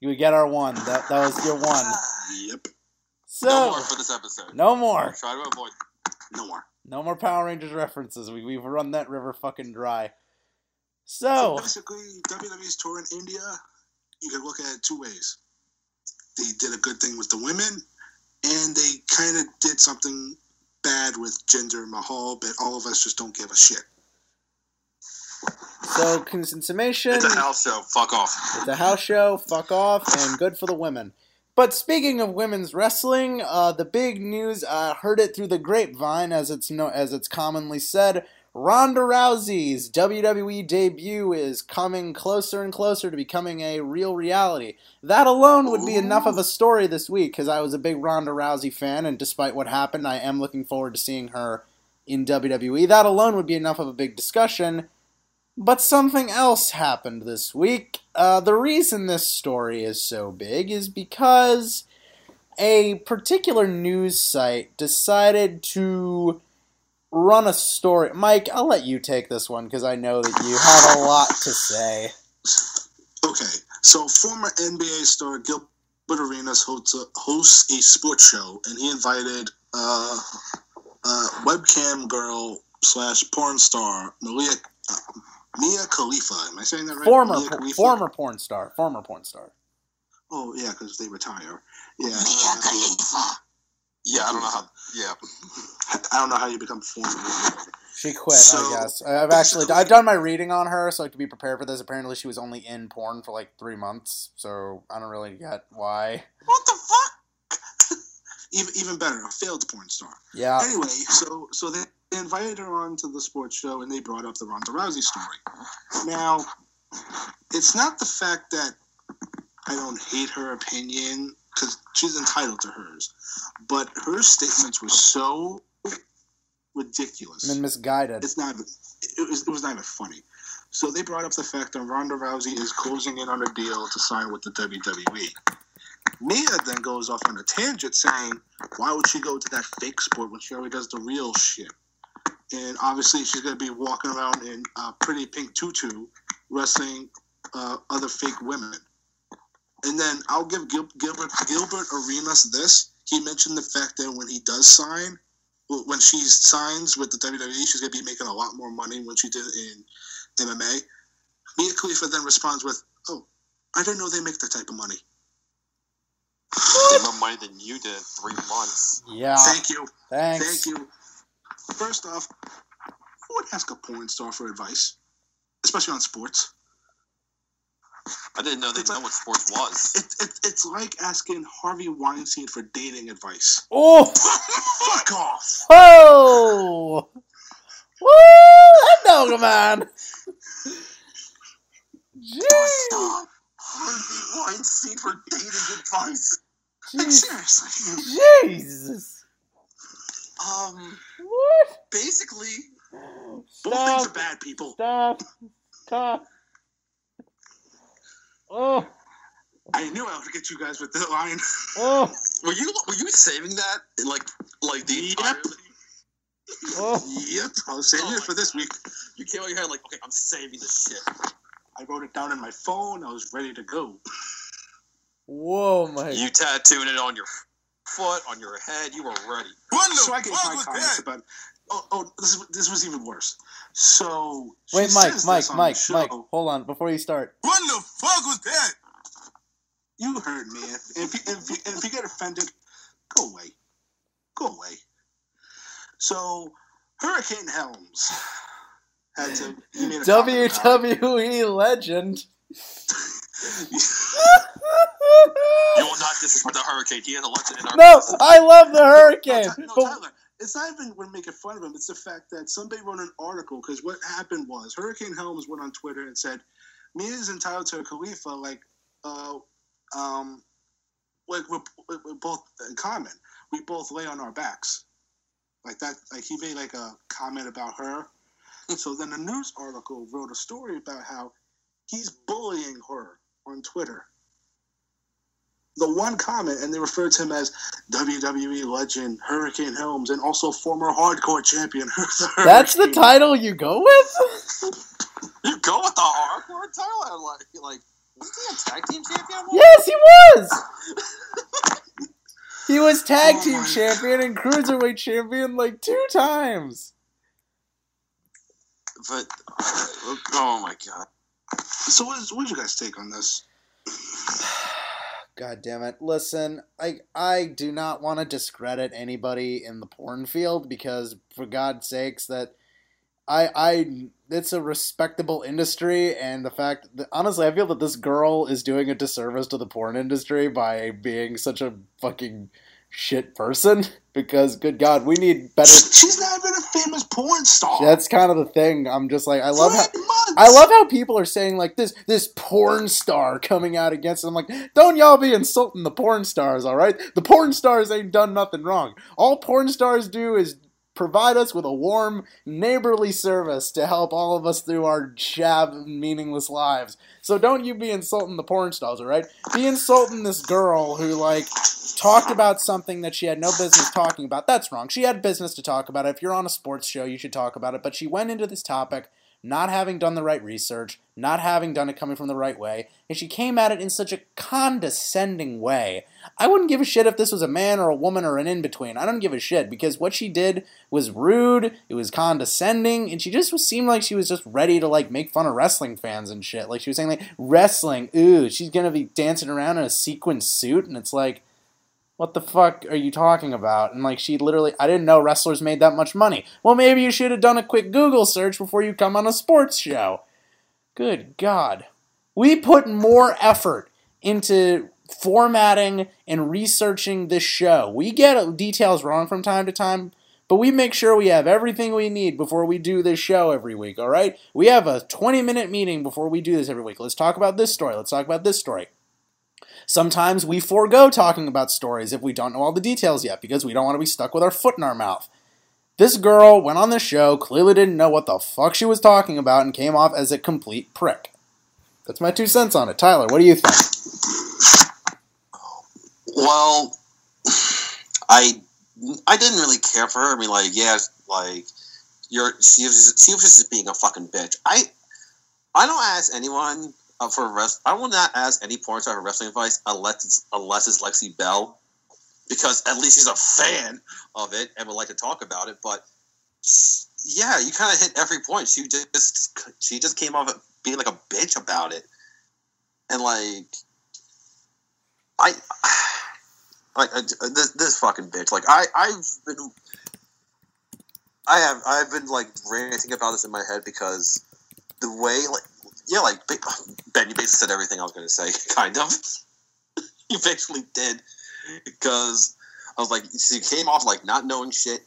You get our one. That that was your one. Yep, So no more for this episode. no more. Try to avoid. no more. No more Power Rangers references. We, we've run that river fucking dry. So So, basically, WWE's tour in India, you can look at it two ways. They did a good thing with the women, and they kind of did something bad with Jinder Mahal, but all of us just don't give a shit. so in summation, It's a house show. Fuck off. it's a house show. Fuck off, and good for the women. But speaking of women's wrestling, uh, the big news uh, heard it through the grapevine, as it's no, as it's commonly said. Ronda Rousey's WWE debut is coming closer and closer to becoming a real reality. That alone would be enough of a story this week because I was a big Ronda Rousey fan, and despite what happened, I am looking forward to seeing her in WWE. That alone would be enough of a big discussion. But something else happened this week. Uh, the reason this story is so big is because a particular news site decided to run a story. Mike, I'll let you take this one because I know that you have a lot to say. Okay, so former NBA star Gilbert Arenas hosts a, hosts a sports show, and he invited uh, uh, webcam girl slash porn star Malia uh, Mia Khalifa. Am I saying that right? Former, por- former porn star. Former porn star. Oh yeah, because they retire. Yeah. Mia uh, Khalifa. Yeah, I don't know how. Yeah. (laughs) I don't know how you become former. She quit, So, I guess. I've actually I've done my reading on her, so to be prepared for this. Apparently, she was only in porn for like three months, so I don't really get why. What the fuck? (laughs) Even even better, a failed porn star. Yeah, Anyway, so so they they invited her on to the sports show and they brought up the Ronda Rousey story. Now, it's not the fact that I don't hate her opinion because she's entitled to hers, but her statements were so ridiculous. and misguided. it's not. It was, it was not even funny. So they brought up the fact that Ronda Rousey is closing in on a deal to sign with the WWE. Mia then goes off on a tangent saying, "Why would she go to that fake sport when she already does the real shit?" And obviously, she's going to be walking around in a pretty pink tutu, wrestling uh, other fake women. And then I'll give Gil- Gilbert Gilbert Arenas this. He mentioned the fact that when he does sign, when she signs with the WWE, she's going to be making a lot more money when she did in MMA. Mia Khalifa then responds with, "Oh, I didn't know they make that type of money." Did more money than you did in three months. yeah, Thank you, thanks. thank you. First off, who would ask a porn star for advice, especially on sports? I didn't know they It's know like- what sports was. It, it, it's like asking Harvey Weinstein for dating advice. Oh, Fuck off. oh, woo! Hello, man. Jeez, Harvey Weinstein for dating advice. jeez, Seriously. Jesus. Um, What? basically, Both things are bad, people. Stop! Stop! Oh! I knew I would get you guys with the line. Oh! (laughs) were you were you saving that in like like the Yep. Oh! yep, I was saving Oh it for this week. You came out your head like, okay, I'm saving this shit. I wrote it down in my phone. I was ready to go. Whoa, my! You tattooed it on your foot, on your head. You were ready. What the So I gave fuck my was comments that? about. Oh, oh, this this was even worse. So she Wait, Mike, says Mike, this on Mike, the Mike. Hold on, before you start. What the fuck was that? You heard me. If, if, you, if, you, if you get offended, go away. Go away. So, Hurricane Helms had to. He made a comment about it. WWE legend. (laughs) You will not disrespect the hurricane. He is a legend in our no. I love the No, hurricane. No, but- Tyler, it's not even we're making fun of him. It's the fact that somebody wrote an article because what happened was Hurricane Helms went on Twitter and said, "Me is entitled to a Khalifa like, uh, um, like we're, we're both in common. We both lay on our backs, like that. Like he made like a comment about her. so then a news article wrote a story about how he's bullying her on Twitter." The one comment, and they referred to him as WWE legend Hurricane Helms and also former hardcore champion. (laughs) That's the title you go with? (laughs) You go with the hardcore title? I'm like, like, wasn't he a tag team champion? Yes, he was. (laughs) He was tag Oh team champion and cruiserweight champion like two times. But uh, oh my god, So what, is, what did you guys take on this? God damn it. Listen, I I do not want to discredit anybody in the porn field because for God's sakes that I I it's a respectable industry and the fact that honestly I feel that this girl is doing a disservice to the porn industry by being such a fucking shit person (laughs) because good god we need better She's not even a famous porn star. that's kind of the thing i'm just like i love how months. I love how people are saying like this this porn star coming out against them. I'm like, don't y'all be insulting the porn stars, all right? The porn stars ain't done nothing wrong. All porn stars do is provide us with a warm, neighborly service to help all of us through our jab meaningless lives. So don't you be insulting the porn stars, all right? Be insulting this girl who like talked about something that she had no business talking about. That's wrong. She had business to talk about it. If you're on a sports show, you should talk about it. But she went into this topic not having done the right research, not having done it coming from the right way, and she came at it in such a condescending way. I wouldn't give a shit if this was a man or a woman or an in between. I don't give a shit because what she did was rude, it was condescending, and she just seemed like she was just ready to like make fun of wrestling fans and shit. Like she was saying like wrestling, ooh, she's gonna be dancing around in a sequin suit, and it's like what the fuck are you talking about? And like she literally, I didn't know wrestlers made that much money. Well, maybe you should have done a quick Google search before you come on a sports show. Good God. We put more effort into formatting and researching this show. We get details wrong from time to time, but we make sure we have everything we need before we do this show every week, all right? We have a 20 minute meeting before we do this every week. Let's talk about this story. Let's talk about this story. Sometimes we forego talking about stories if we don't know all the details yet because we don't want to be stuck with our foot in our mouth. This girl went on the show, clearly didn't know what the fuck she was talking about, and came off as a complete prick. That's my two cents on it. Tyler, what do you think? Well, (sighs) I I didn't really care for her. I mean, like, yeah, like you're she was she was just being a fucking bitch. I I don't ask anyone uh, for rest. I will not ask any porn star for wrestling advice unless it's, unless it's Lexi Belle, because at least she's a fan of it and would like to talk about it. But sh- yeah, you kind of hit every point. She just she just came off being like a bitch about it, and like I. (sighs) Like this, this fucking bitch. Like I, I've been, I have, I've been like ranting about this in my head because the way, like, yeah, like (sighs) Ben, you basically said everything I was going to say, (laughs) kind of. (laughs) you basically did because I was like, she came off like not knowing shit,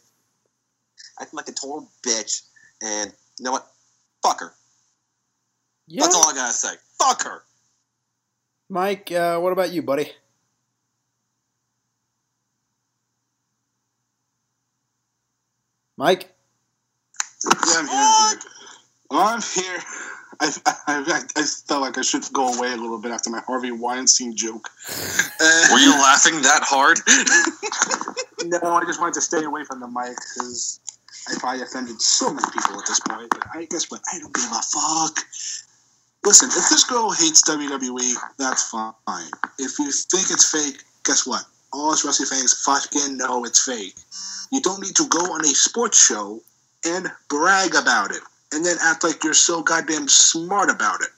acting like a total bitch, and you know what? Fuck her. Yeah. That's all I gotta say. Fuck her. Mike, uh, what about you, buddy? Mike? Yeah, I'm here. I'm here. I, I, I felt like I should go away a little bit after my Harvey Weinstein joke. Uh, Were you laughing that hard? (laughs) no, I just wanted to stay away from the mic because I probably offended so many people at this point. But I guess what? I don't give a fuck. Listen, if this girl hates WWE, that's fine. If you think it's fake, guess what? All us wrestling fans fucking know it's fake. You don't need to go on a sports show and brag about it and then act like you're so goddamn smart about it.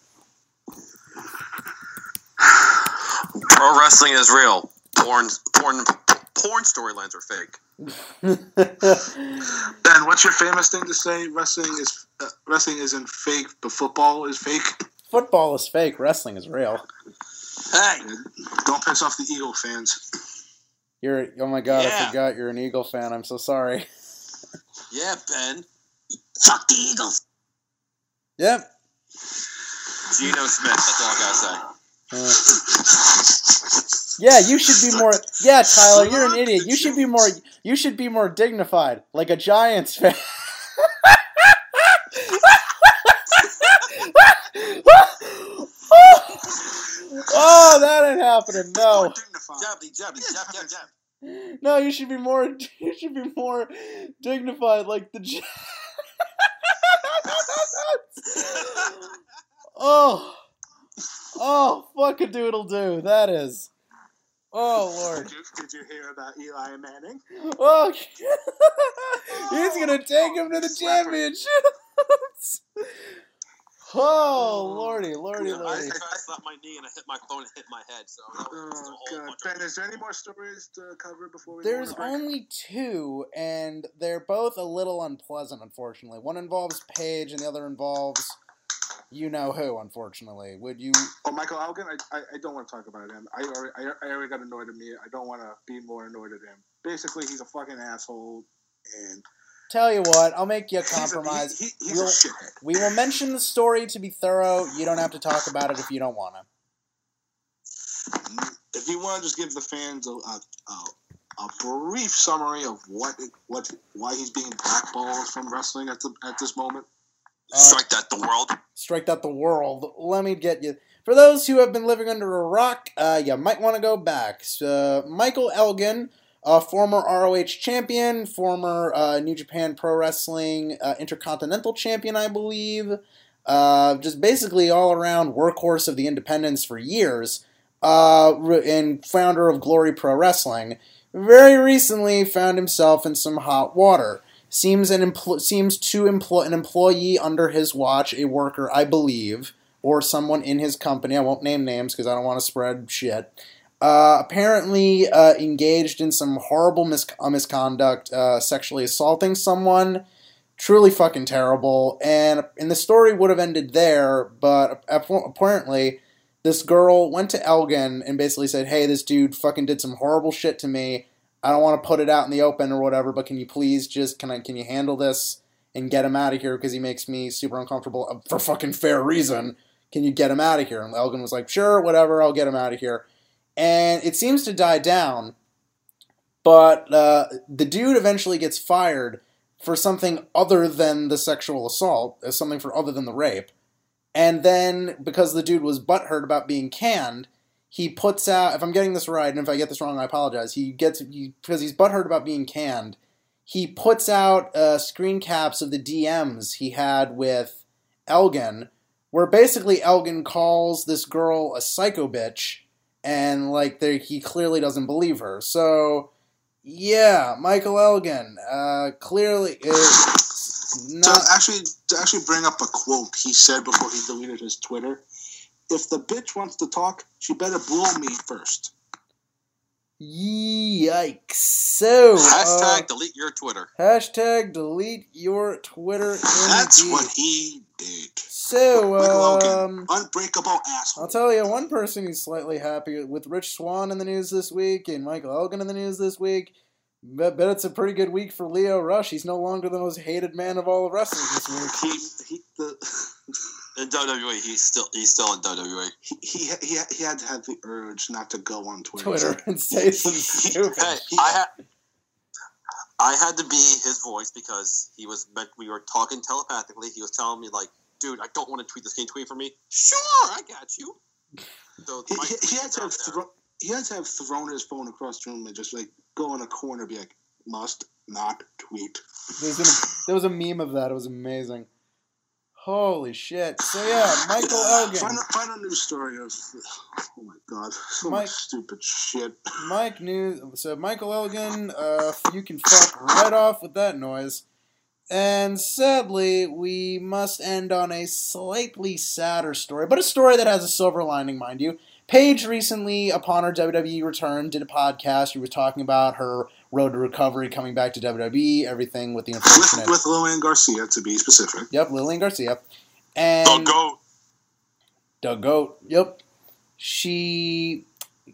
Pro wrestling is real. Porn, porn, porn storylines are fake. (laughs) Ben, what's your famous thing to say? Wrestling is uh, wrestling isn't fake, but football is fake. Football is fake, wrestling is real. Hey, Don't piss off the Eagle fans. You're oh my god, I forgot you're an Eagle fan. I'm so sorry. (laughs) yeah, Ben. Fuck the Eagles. Yep. Geno Smith. That's all I gotta say. Uh, yeah, you should be more Yeah, Tyler, you're an idiot. You should be more you should be more dignified, like a Giants fan. (laughs) oh, that ain't happening. No. Jabby, jabby, jab, jab, jab. No, you should be more. (laughs) You should be more dignified, like the. (laughs) oh, oh, fuck a doodle do. That is. Oh lord. Did you, did you hear about Eli Manning? Oh, (laughs) he's oh, gonna take oh, him to the championships. (laughs) Oh, oh lordy, lordy, I, I lordy. slapped my knee and I hit my phone and hit my head. So that was a Oh whole God, bunch Ben, of. is there any more stories to cover before we? There's on a break? only two, and they're both a little unpleasant, unfortunately. One involves Paige, and the other involves you know who, unfortunately. Would you. Oh, Michael Elgin, I, I, I don't want to talk about him. I already, I, I already got annoyed at me. I don't want to be more annoyed at him. Basically, he's a fucking asshole, and Tell you what, I'll make you a he's a, compromise. he, he, he's We'll- a shithead. We will mention the story to be thorough. You don't have to talk about it if you don't want to. Mm, if you want to just give the fans a, a, a, brief summary of what it, what why he's being blackballed from wrestling at the at this moment. Strike that the world. Strike out the world. Let me get you. For those who have been living under a rock, uh, you might want to go back. So, Michael Elgin, a former ROH champion, former uh, New Japan Pro Wrestling uh, Intercontinental champion, I believe. Uh, just basically all around workhorse of the independents for years, uh, and founder of Glory Pro Wrestling. Very recently found himself in some hot water. Seems an empl- seems to employ an employee under his watch, a worker, I believe, or someone in his company. I won't name names because I don't want to spread shit. Uh, apparently uh, engaged in some horrible mis- uh, misconduct, uh, sexually assaulting someone. Truly fucking terrible. And and the story would have ended there, but ap- apparently this girl went to Elgin and basically said, "Hey, this dude fucking did some horrible shit to me. I don't want to put it out in the open or whatever, but can you please just can I can you handle this and get him out of here because he makes me super uncomfortable uh, for fucking fair reason. Can you get him out of here?" And Elgin was like, "Sure, whatever, I'll get him out of here." And it seems to die down, but uh, the dude eventually gets fired for something other than the sexual assault, as something for other than the rape. And then because the dude was butthurt about being canned, he puts out. If I'm getting this right, and if I get this wrong, I apologize. He gets he, because he's butthurt about being canned. He puts out uh, screen caps of the DMs he had with Elgin, where basically Elgin calls this girl a psycho bitch, and like there, he clearly doesn't believe her. So yeah, Michael Elgin uh, clearly is To not. actually, to actually bring up a quote he said before he deleted his Twitter: "If the bitch wants to talk, she better blow me first. Yikes! So Hashtag uh, delete your Twitter. hashtag delete your Twitter. That's indeed. what he did. So Michael Elgin, um, unbreakable asshole. I'll tell you one person who's slightly happy with Rich Swann in the news this week and Michael Elgin in the news this week. Bet, bet it's a pretty good week for Lio Rush. He's no longer the most hated man of all of wrestling this week. he, he, the, (laughs) In WWE, he's still he's still in WWE. he, he, he, he had to have the urge not to go on Twitter. Twitter (laughs) and say some (laughs) stupid. Hey, I had I had to be his voice because he was meant we were talking telepathically. He was telling me like, dude, I don't want to tweet this. Can you tweet for me? Sure, I got you. So He, he, he had to have thro- he had to have thrown his phone across the room and just like go in a corner, and be like, "Must not tweet." There's an, there was a meme of that. It was amazing. Holy shit! So yeah, (sighs) Michael Elgin. Find, a- find a news story of. Oh my god, so Mike- much stupid shit. (laughs) Mike news. So Michael Elgin, uh, you can fuck right off with that noise. And sadly, we must end on a slightly sadder story, but a story that has a silver lining, mind you. Paige recently, upon her WWE return, did a podcast. She was talking about her road to recovery, coming back to WWE, everything with the With, unfortunate. with Lillian Garcia, to be specific. Yep, Lillian Garcia. The And goat. Doug Goat. Yep. She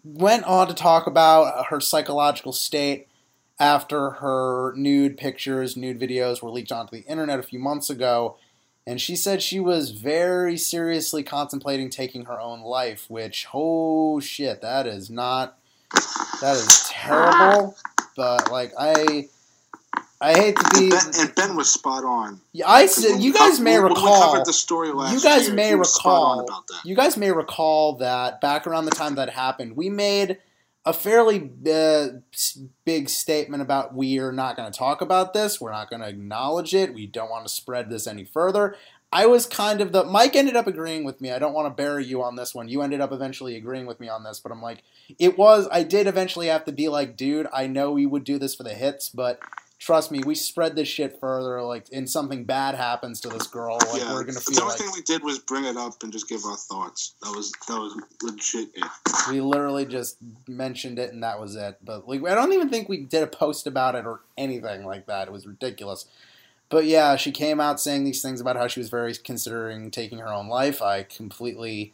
went on to talk about her psychological state after her nude pictures, nude videos were leaked onto the internet a few months ago. And she said she was very seriously contemplating taking her own life, which, oh shit, that is not, that is terrible. (laughs) But, like, I, I hate to be, Ben, and Ben was spot on. Yeah, I said, you guys may we recall. covered the story last you guys year, may he was spot on recall about that. you guys may recall that back around the time that happened we made a fairly uh, big statement about we are not going to talk about this we're not going to acknowledge it we don't want to spread this any further i was kind of the mike ended up agreeing with me i don't want to bury you on this one you ended up eventually agreeing with me on this but i'm like it was i did eventually have to be like dude i know we would do this for the hits but trust me we spread this shit further like and something bad happens to this girl like yeah, we're gonna feel. the only like thing we did was bring it up and just give our thoughts. That was that was legit. It. We literally just mentioned it and that was it. But like I don't even think we did a post about it or anything like that. It was ridiculous. But yeah, she came out saying these things about how she was very considering taking her own life. I completely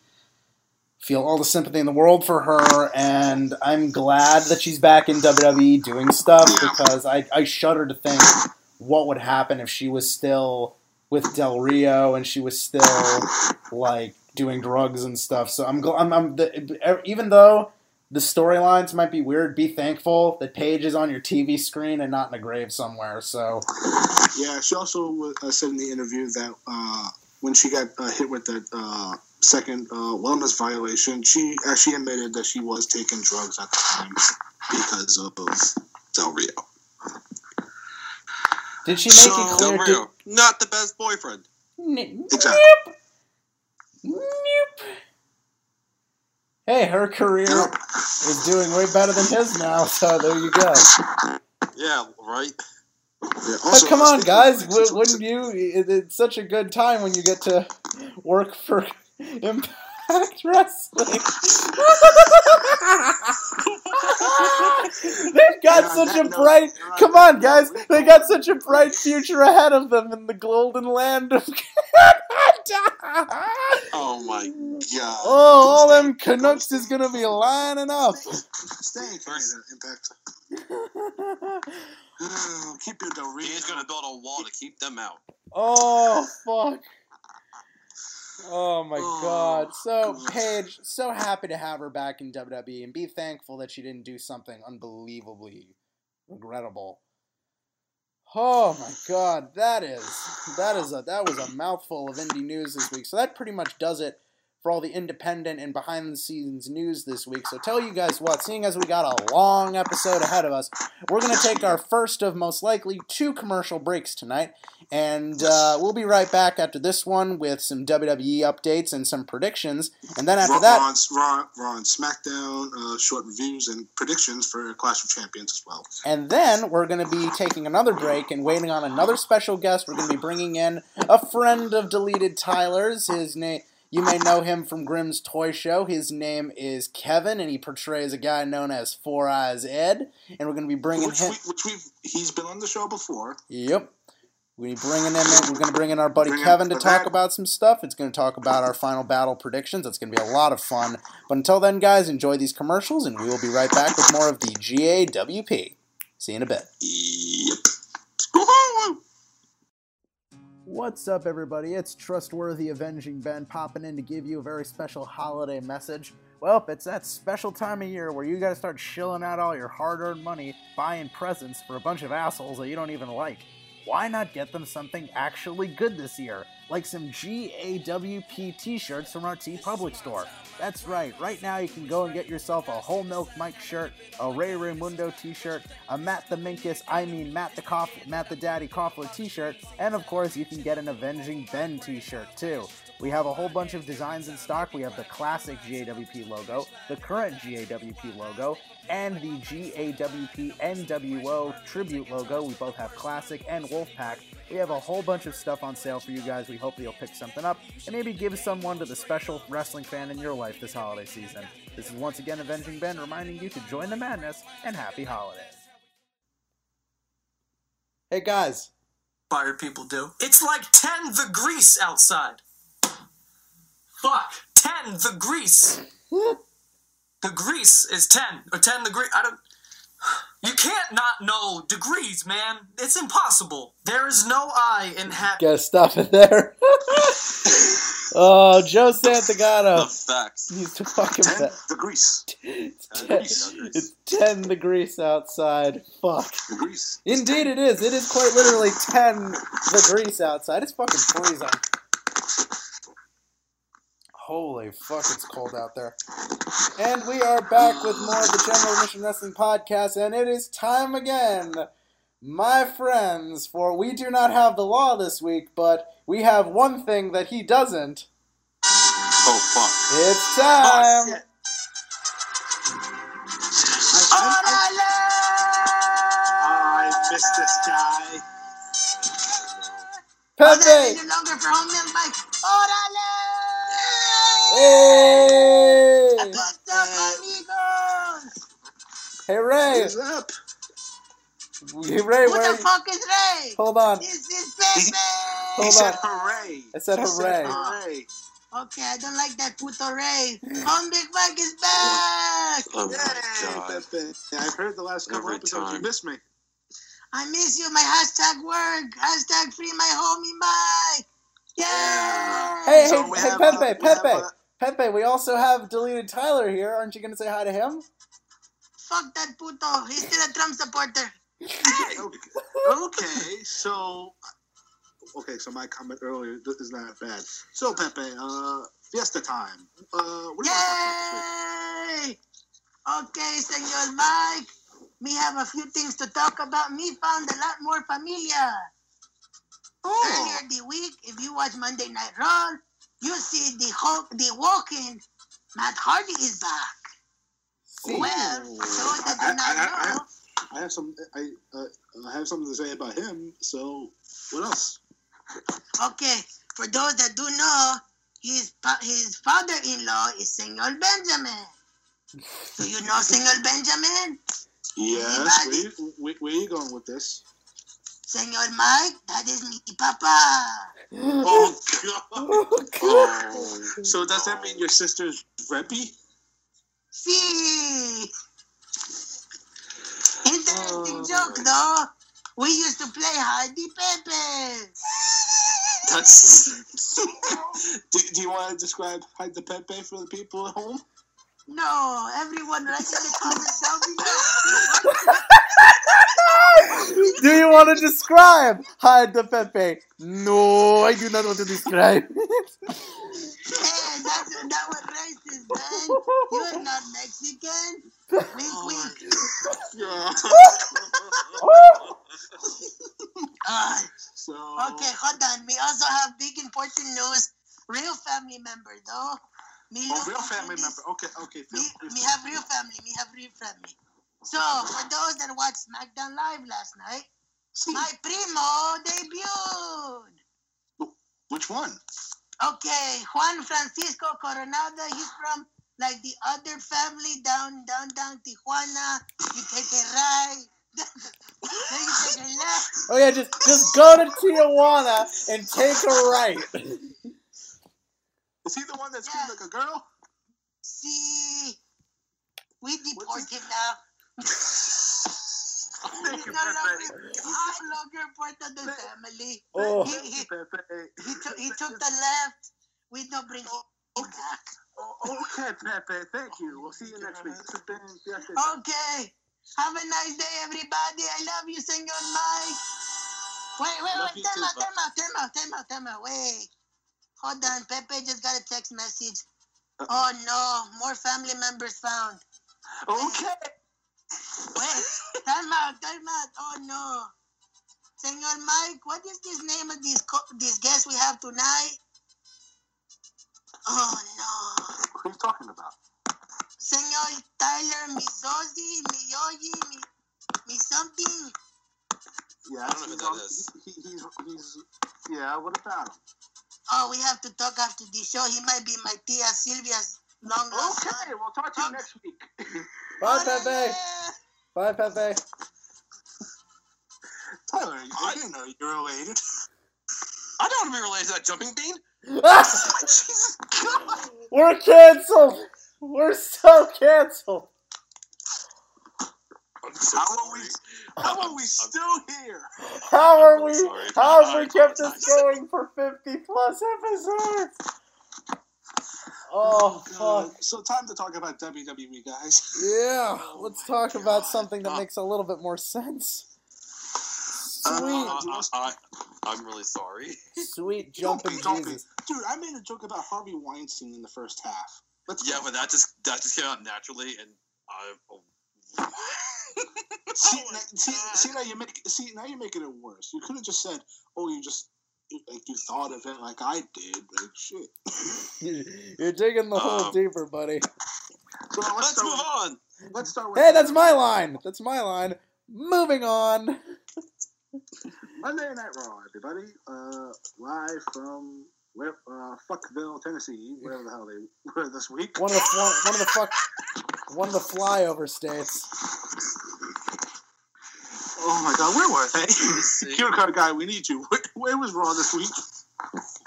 feel all the sympathy in the world for her and I'm glad that she's back in WWE doing stuff because I, I shudder to think what would happen if she was still with Del Rio and she was still like doing drugs and stuff. So I'm, I'm, I'm the, even though the storylines might be weird, be thankful that Paige is on your TV screen and not in a grave somewhere. So Yeah, she also uh, said in the interview that uh, when she got uh, hit with that uh, second uh, wellness violation, she actually admitted that she was taking drugs at the time because of Del Rio. did she make So- it Del clear? Did, not the best boyfriend. N- Exactly. Nope. Nope. Hey, her career is doing way better than his now, so there you go. Yeah, right. Yeah, But come on, guys, w- wouldn't you? It's such a good time when you get to work for (laughs) Impact (laughs) Wrestling. (laughs) They've got And such a note- bright. and Come on, guys! note, They got such a bright future ahead of them in the golden land of (laughs) Canada. Oh my god. Oh, all them Canucks is gonna be lining up. Stay in Canada, Impact. (sighs) Keep your Del Rio. He's gonna build a wall to keep them out. Oh fuck. Oh my Oh, god. So God. Paige, so happy to have her back in WWE and be thankful that she didn't do something unbelievably regrettable. Oh my god, that is that is a that was a mouthful of indie news this week. So that pretty much does it for all the independent and behind the scenes news this week. So tell you guys what, seeing as we got a long episode ahead of us, we're gonna take our first of most likely two commercial breaks tonight, and uh, we'll be right back after this one with some WWE updates and some predictions, and then after Raw, that. Raw, on, Raw on SmackDown, uh, short reviews and predictions for Clash of Champions as well. And then we're going to be taking another break and waiting on another special guest. We're going to be bringing in a friend of Deleted Tyler's. His name, you may know him from Grimm's Toy Show. His name is Kevin, and he portrays a guy known as Four Eyes Ed. And we're going to be bringing Which, him. we, which we've he's been on the show before. Yep. We bringing him in. We're going to bring in our buddy Bring Kevin to talk that. about some stuff. It's going to talk about our final battle predictions. It's going to be a lot of fun. But until then, guys, enjoy these commercials, and we will be right back with more of the GAWP. See you in a bit. Yep. What's up, everybody? It's trustworthy Avenging Ben popping in to give you a very special holiday message. Well, it's that special time of year where you gotta start shilling out all your hard earned money buying presents for a bunch of assholes that you don't even like. Why not get them something actually good this year? Like some GAWP t shirts from our TeePublic store. That's right, right now you can go and get yourself a Whole Milk Mike shirt, a Ray Raymundo t shirt, a Matt the Minkus, I mean Matt the Cough, Matt the Daddy Coughlin t shirt, and of course you can get an Avenging Ben t shirt too. We have a whole bunch of designs in stock. We have the classic GAWP logo, the current GAWP logo, and the GAWP NWO tribute logo. We both have classic and Wolfpack. We have a whole bunch of stuff on sale for you guys. We hope that you'll pick something up and maybe give someone to the special wrestling fan in your life this holiday season. This is once again Avenging Ben reminding you to join the madness and happy holidays. Hey guys, fired people do. It's like 10 the grease outside. Fuck. 10 the grease. The grease is 10. Or 10 degrees. I don't. You can't not know degrees, man. It's impossible. There is no I in hat. gotta stop it there. (laughs) oh, Joe The Santagato facts. needs to fucking Ten bet. the grease. It's Uh, (laughs) 10, grease, grease. it's 10 degrees outside. Fuck. The grease. Indeed, it is. It is quite literally 10 degrees outside. It's fucking freezing. Holy fuck, it's cold out there. And we are back with more of the General Admission Wrestling Podcast, and it is time again, my friends, for we do not have the law this week, but we have one thing that he doesn't. Oh fuck. It's oh, time! shit. I, I, I, I missed this guy. Pepe! no Hey! What's up, amigos? Hey, Ray! What's up? Hey, Ray, Who where the fuck is Ray? Hold on. This is Pepe. He Hold said on. hooray. I said hooray. hooray. Okay, I don't like that puto Ray. Home Big Mike is back. Oh Yay, my god. Pepe. I've heard the last couple Every episodes. You time. missed me. I miss you. My hashtag work. Hashtag free my homie Mike. Yay! Hey, So hey, hey, Pepe, Pepe. uh, Pepe, we also have deleted Tyler here. Aren't you going to say hi to him? Fuck that puto. He's still a Trump supporter. (laughs) okay, okay, so okay, so my comment earlier th- is not bad. So Pepe, uh, Fiesta time. Uh, what do you want to talk about this week? Yay! Okay, Senor Mike. We have a few things to talk about. Me found a lot more familia. Oh, Earlier the week, if you watch Monday Night Raw, you see the Hulk, the walking Matt Hardy is back. See. Well, for those that I- not I- I- know, I have some. I uh, I have something to say about him. So what else? okay, for those that do know, his his father-in-law is Senor Benjamin. Do you know (laughs) Senor Benjamin? Yes, where you, where, where you going with this? Senor Mike, that is me, Papa. (laughs) Oh God! (laughs) Oh, God. Oh, So does that mean your sister's Reby? See. Interesting Oh. joke, though. We used to play Hardy Pepe. that's (laughs) do, do you want to describe Hide the Pepe for the people at home? No, everyone write in the comments down below. (laughs) Do you want to describe hide the Pepe? No, I do not want to describe it. Hey, that's, that was racist, man. You're not Mexican. Wink, wink. Yeah. Uh, so okay, hold on. We also have big important news. Real family member, though. Me Oh, real into family this. member. Okay, okay. We Phil, me have real family. We have real family. So, for those that watched SmackDown Live last night, my primo debuted. which one? Okay, Juan Francisco Coronado. He's from like the other family down, down, down Tijuana. You take a right. then (laughs) you take a left. Oh yeah, just just go to Tijuana and take a right. Is he the one that screamed Yeah. like a girl? See, we What's deport his- him now. Thank He's you, no longer, Pepe. he's no longer part of the family. Oh. He, Thank he, you, Pepe. he, took, he took the left. We don't bring him back. Oh, okay, Pepe. Thank you. We'll see you next week. This has been Fiesta. Okay. Have a nice day, everybody. I love you, Senor Mike. Wait, wait, Love wait. you Time too, out, bud. time out, time out, time out, time out. Wait. Hold on. Pepe just got a text message. Oh, no. More family members found. Okay. Wait. Time out, time out. Oh, no. Senor Mike, what is this name of this, co- this guest we have tonight? Oh, no. What are you talking about? Senor Tyler Mizozi, Miyogi, Mi, Mi something. Yeah, I don't know who that on- is. He, he, he's, he's, yeah, what about him? Oh, we have to talk after the show. He might be my tia Sylvia's long lost Okay, son. we'll talk to you next week. (laughs) Bye, Pepe. Bye, Pepe. Tyler, I didn't know you were related. I don't want to be related to that jumping bean. (laughs) Jesus God. We're canceled. We're so canceled. So How are we? How are we still here? How are I'm we? sorry. How have I we kept this going for 50 plus episodes? Oh, God. fuck. So time to talk about WWE, guys. Yeah, (laughs) Oh let's my talk about something that Uh, makes a little bit more sense. Uh, Sweet, Uh, I, I, I'm really sorry. sweet (laughs) Don't jumping be, don't be. Jesus. Dude, I made a joke about Harvey Weinstein in the first half. Let's Yeah, go. but that just that just came out naturally, and I. Oh. (laughs) see, Oh now, see, see now you make see now you're making it worse. You could have just said, "Oh, you just like you thought of it like I did." Like shit. (laughs) You're digging the hole Um, deeper, buddy. So let's, Let's move with, on. let's start with Hey, that's my line. That's my line. Moving on. (laughs) Monday Night Raw, everybody. Uh, live from where uh, Fuckville, Tennessee, wherever the hell they were this week. One of the fl- one of the fuck one of the flyover states. (laughs) Oh my God, where were they? see. Cue card guy, we need you. Where, where was Raw this week?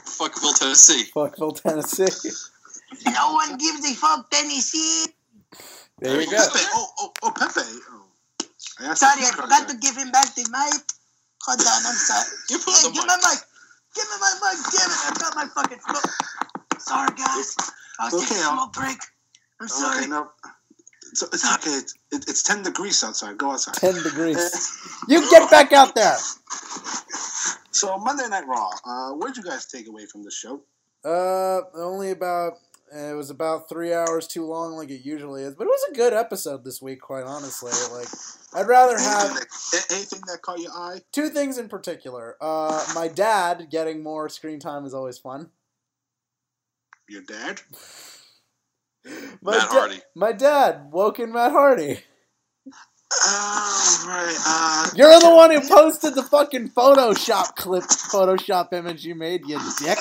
Fuckville, Tennessee. Fuckville, Tennessee. No one gives a fuck, Tennessee. There you go. Pepe. Oh, oh, oh, Pepe. Oh. I Sorry, I forgot to give him back the mic. Hold on, I'm sorry. (laughs) You put Hey, the give mic. me my mic. Give me my mic. Damn it, I got my fucking smoke. Sorry, guys. I was Okay, taking a I'll- smoke break. I'm sorry. Okay, no. It's, it's okay. It's, it, it's 10 degrees outside. Go outside. 10 degrees. (laughs) You get back out there. So, Monday Night Raw. Uh, what did you guys take away from the show? Uh, only about it was about three hours too long, like it usually is. But it was a good episode this week, quite honestly. Like, I'd rather have anything that caught your eye? two things in particular. Uh, my dad getting more screen time is always fun. Your dad? (laughs) My Matt da- Hardy. My dad, woken Matt Hardy. Oh, right. Uh, You're the one who posted the fucking Photoshop clip, Photoshop image you made, you dick.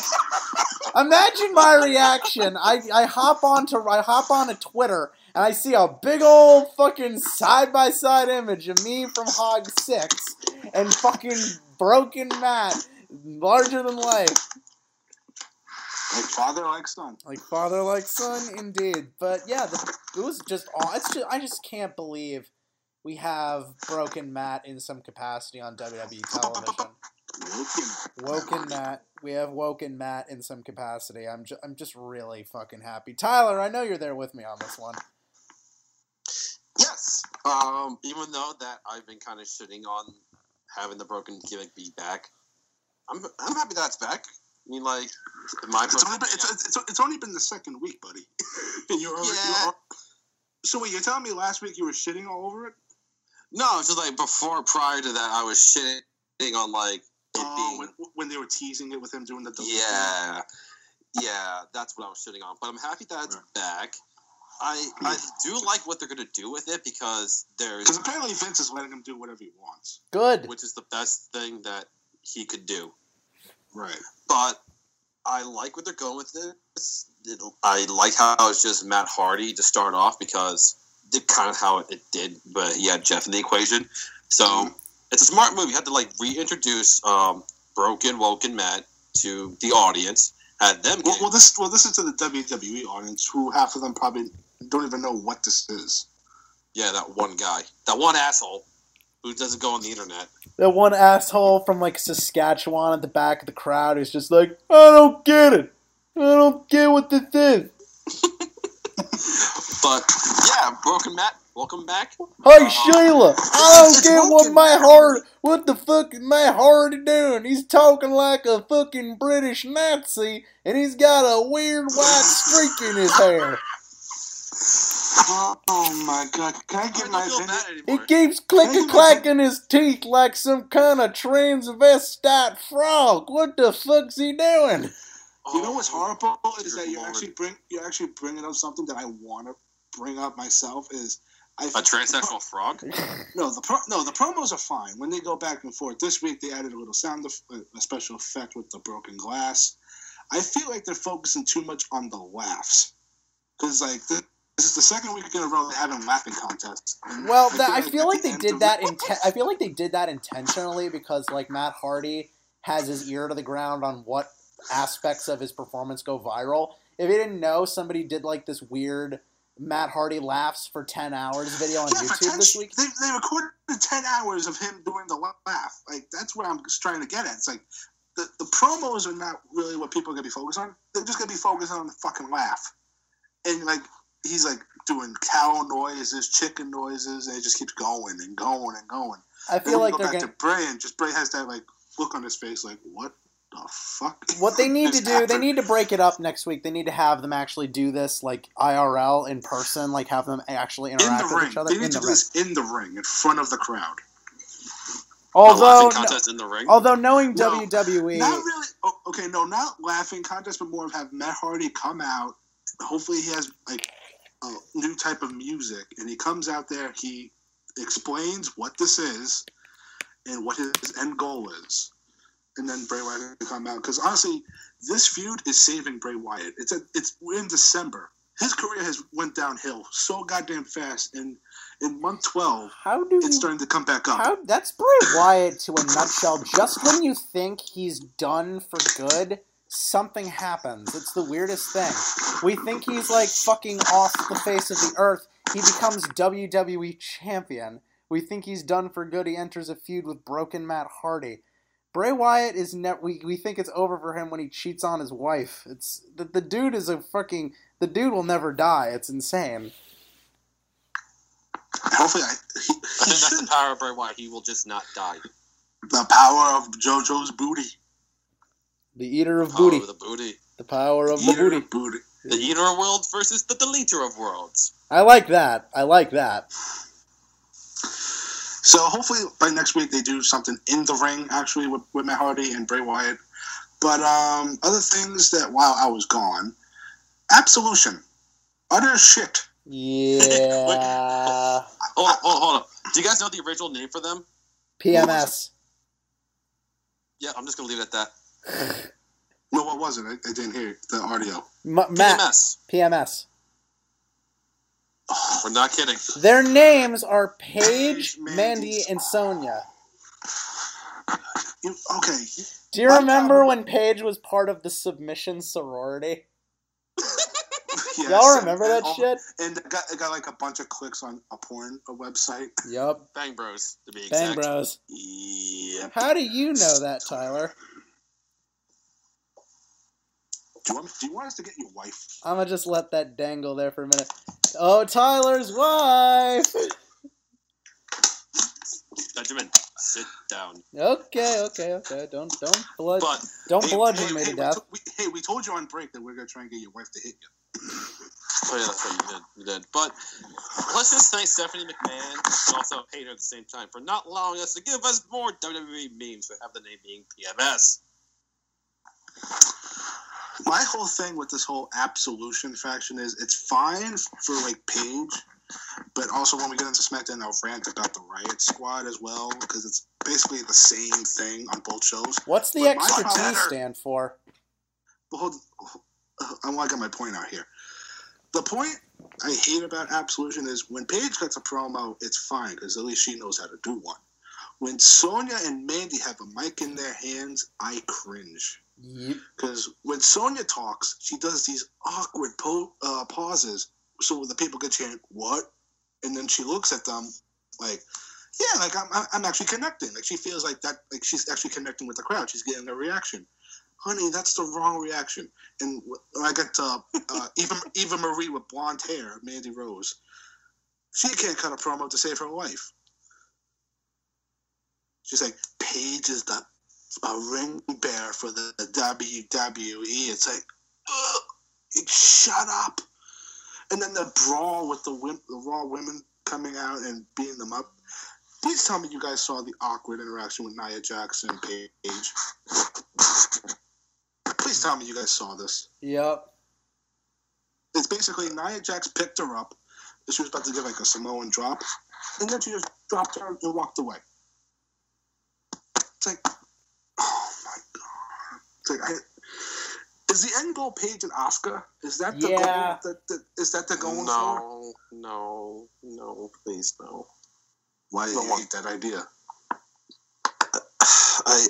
Imagine my reaction. I, I hop onto I hop onto Twitter and I see a big old fucking side by side image of me from Hog Six and fucking broken Matt, larger than life, like father, like son. like father like son, indeed. But yeah, the, it was just aw- it's just I just can't believe we have broken Matt in some capacity on WWE television. Woken Matt. We have woken Matt in some capacity. I'm ju- I'm just really fucking happy. Tyler, I know you're there with me on this one. Yes. Um, even though that I've been kind of shitting on having the broken gimmick be back, I'm I'm happy that's back. I mean, like my It's only, been, it's, it's, it's only been the second week, buddy. (laughs) and you're, already, Yeah. you're so wait, you're telling me last week you were shitting all over it? no, it's just like before prior to that, I was shitting on like it Oh, being when, when they were teasing it with him doing the double yeah, yeah. That's what I was shitting on. But I'm happy that it's back. I I do like what they're gonna do with it because there's Because apparently Vince is letting him do whatever he wants. Good. which is the best thing that he could do. Right. But I like what they're going with this. It, I like how it's just Matt Hardy to start off because did kind of how it did, but he had Jeff in the equation. So it's a smart move. You had to like reintroduce um, Broken Woken Matt to the audience. Had them Well, well, this well, this is to the WWE audience, who half of them probably don't even know what this is. yeah that one guy, that one asshole who doesn't go on the internet. That one asshole from like Saskatchewan at the back of the crowd who's just like, I don't get it. I don't get what this is. (laughs) But yeah, Broken Matt, welcome back. Hi Uh, Sheila, I don't get what my heart, what the fuck is my Hardy doing? He's talking like a fucking British Nazi, and he's got a weird white streak in his hair. (laughs) Oh my god! Can I I get don't my opinion? He keeps clicking clacking his teeth like some kind of transvestite frog. What the fuck's he doing? Oh, you know what's Oh, horrible (laughs) is that you Lord. actually bring you're actually bringing up something that I want to bring up myself. Is I A transsexual frog? (laughs) No, the pro, no the promos are fine when they go back and forth. This week they added a little sound, eff- uh, a special effect with the broken glass. I feel like they're focusing too much on the laughs because like this, this is the second week in a row they're having laughing contests. Well, that, I feel like the they did that. Inten- I feel like they did that intentionally because like Matt Hardy has his ear to the ground on what aspects of his performance go viral. If he didn't know, somebody did like this weird Matt Hardy laughs for ten hours video on Yeah, YouTube 10 this week. They, they recorded ten hours of him doing the laugh. Like that's what I'm just trying to get at. It's like the, the promos are not really what people are gonna be focused on. They're just gonna be focused on the fucking laugh. And like he's like doing cow noises, chicken noises, and it just keeps going and going and going. I feel we like go they're back gonna. to Bray, and just Bray has that like look on his face, like what the fuck? What they (laughs) need to is do, they need to break it up next week. They need to have them actually do this like IRL in person, like have them actually in interact the with ring. each other They in need the to do ring. this in the ring, in front of the crowd. A Although, no- in the ring. although knowing No, WWE, Not really. Oh, okay, no, not laughing contest, but more of have Matt Hardy come out. Hopefully, he has like a new type of music, and he comes out there. He explains what this is and what his end goal is, and then Bray Wyatt can come out. Because honestly, this feud is saving Bray Wyatt. It's a, it's we're in December. His career has went downhill so goddamn fast, and in month twelve, how do it's starting to come back up. How that's Bray Wyatt to a nutshell. Just when you think he's done for good, something happens. It's the weirdest thing. We think he's like fucking off the face of the earth. He becomes WWE champion. We think he's done for good. He enters a feud with Broken Matt Hardy. Bray Wyatt is ne- we we think it's over for him when he cheats on his wife. It's the, the dude is a fucking the dude will never die. It's insane. Hopefully, I, he, I he think that's the power of Bray Wyatt. He will just not die. The power of JoJo's booty. The eater of Power booty. of the booty. The power of the Eater booty. booty. The eater of worlds versus the deleter of worlds. I like that. I like that. So hopefully by next week they do something in the ring actually with, with Matt Hardy and Bray Wyatt. But um, other things that while I was gone, Absolution, utter shit. Yeah. On, hold on, hold on. Do you guys know the original name for them? PMS. Yeah, I'm just gonna leave it at that. No, what was it? I, I didn't hear the audio. M- Matt. PMS. PMS. We're oh, not kidding. Their names are Paige, Paige, Mandy, Mandy, and Sonya. You, okay, Do you My remember problem- when Paige was part of the submission sorority? (laughs) yes, Y'all remember and that all- shit? And it got, it got like a bunch of clicks on a porn a website. Yup. Bang Bros, to be Bang exact. Bros. Yep. How do you know that, Tyler? Do you want do you want us to get your wife? I'm gonna just let that dangle there for a minute. Oh, Tyler's wife! Benjamin, sit down. Okay, okay, okay. Don't don't bludgeon But don't Hey, bludgeon hey, me hey, to we death. to- we- hey, we told you on break that we're gonna try and get your wife to hit you. oh yeah, that's right, you did. You did. But let's just thank Stephanie McMahon and also hate her at the same time for not allowing us to give us more WWE memes that have the name being PMS. My whole thing with this whole absolution faction is it's fine for like Paige, but also when we get into SmackDown, I'll rant about the Riot Squad as well because it's basically the same thing on both shows. What's the But extra T stand for? Hold, uh, I want to get my point out here. The point I hate about Absolution is when Paige gets a promo, it's fine because at least she knows how to do one. When Sonya and Mandy have a mic in their hands, I cringe. Yep. Because when Sonya talks, she does these awkward po- uh, pauses so the people get chant, what? And then she looks at them like, yeah, like I'm, I'm actually connecting. Like she feels like that, like she's actually connecting with the crowd. She's getting a reaction. Honey, that's the wrong reaction. And I get uh, uh, Eva, (laughs) Eva Marie with blonde hair, Mandy Rose, she can't cut a promo to save her life. She's like, Paige is the a ring bear for the, WWE. It's like, ugh, shut up. And then the brawl with the, wim- the Raw women coming out and beating them up. Please tell me you guys saw the awkward interaction with Nia Jackson and Paige. Please tell me you guys saw this. Yep. It's basically Nia Jax picked her up. She was about to give like a Samoan drop, and then she just dropped her and walked away. It's like! It's like, I, is the end goal Paige and Asuka? Is that the Yeah. goal? That, that, is that the going for? No, no, no, please no. Why do No, you what- hate that idea? (sighs) I,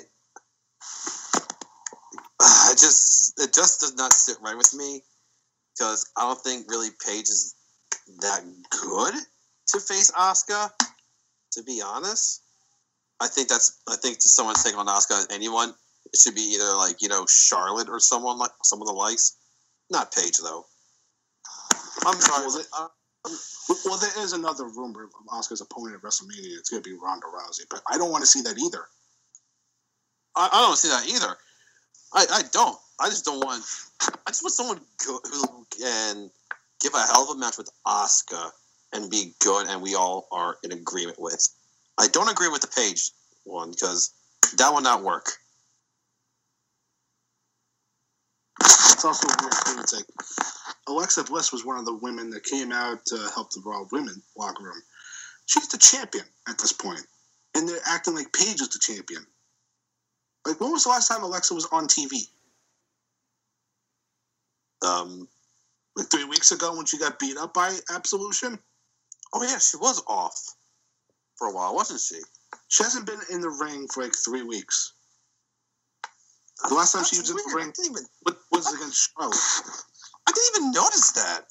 I just it just does not sit right with me because I don't think really Paige is that good to face Asuka. To be honest, I think that's I think to someone taking on Asuka. anyone it should be either like you know Charlotte or someone like some of the likes, not Paige though. I'm sorry. Well, uh, Well, there is another rumor of Asuka's opponent at WrestleMania. It's going to be Ronda Rousey, but I don't want to see that either. I, I don't see that either. I, I don't. I just don't want. I just want someone go, who can give a hell of a match with Asuka and be good, and we all are in agreement with. I don't agree with the Paige one because that will not work. It's also weird too. It's like Alexa Bliss was one of the women that came out to help the Raw women locker room. She's the champion at this point, and they're acting like Paige is the champion. Like, when was the last time Alexa was on TV? Um, Like three weeks ago when she got beat up by Absolution. oh yeah, she was off for a while, wasn't she? She hasn't been in the ring for like three weeks. The last time she That's was in the ring I didn't even. was- was against Charlotte. I didn't even notice that.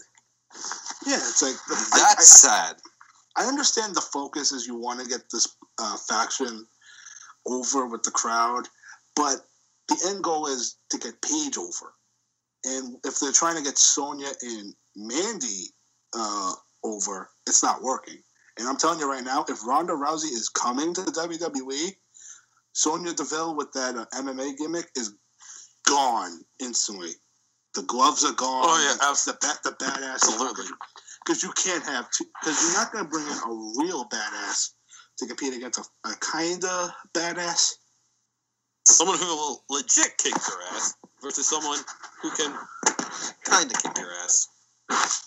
Yeah, it's like I- That's I, sad. I understand the focus is you want to get this uh, faction over with the crowd, but the end goal is to get Paige over. And if they're trying to get Sonya and Mandy uh, over, it's not working. And I'm telling you right now, if Ronda Rousey is coming to the WWE, Sonya Deville with that uh, MMA gimmick is gone instantly. The gloves are gone. Oh, yeah, the, the, ba- the badass. Absolutely. Because you can't have two. Because you're not going to bring in a real badass to compete against a, a kinda badass. someone who will legit kick your ass versus someone who can kind of kick your ass.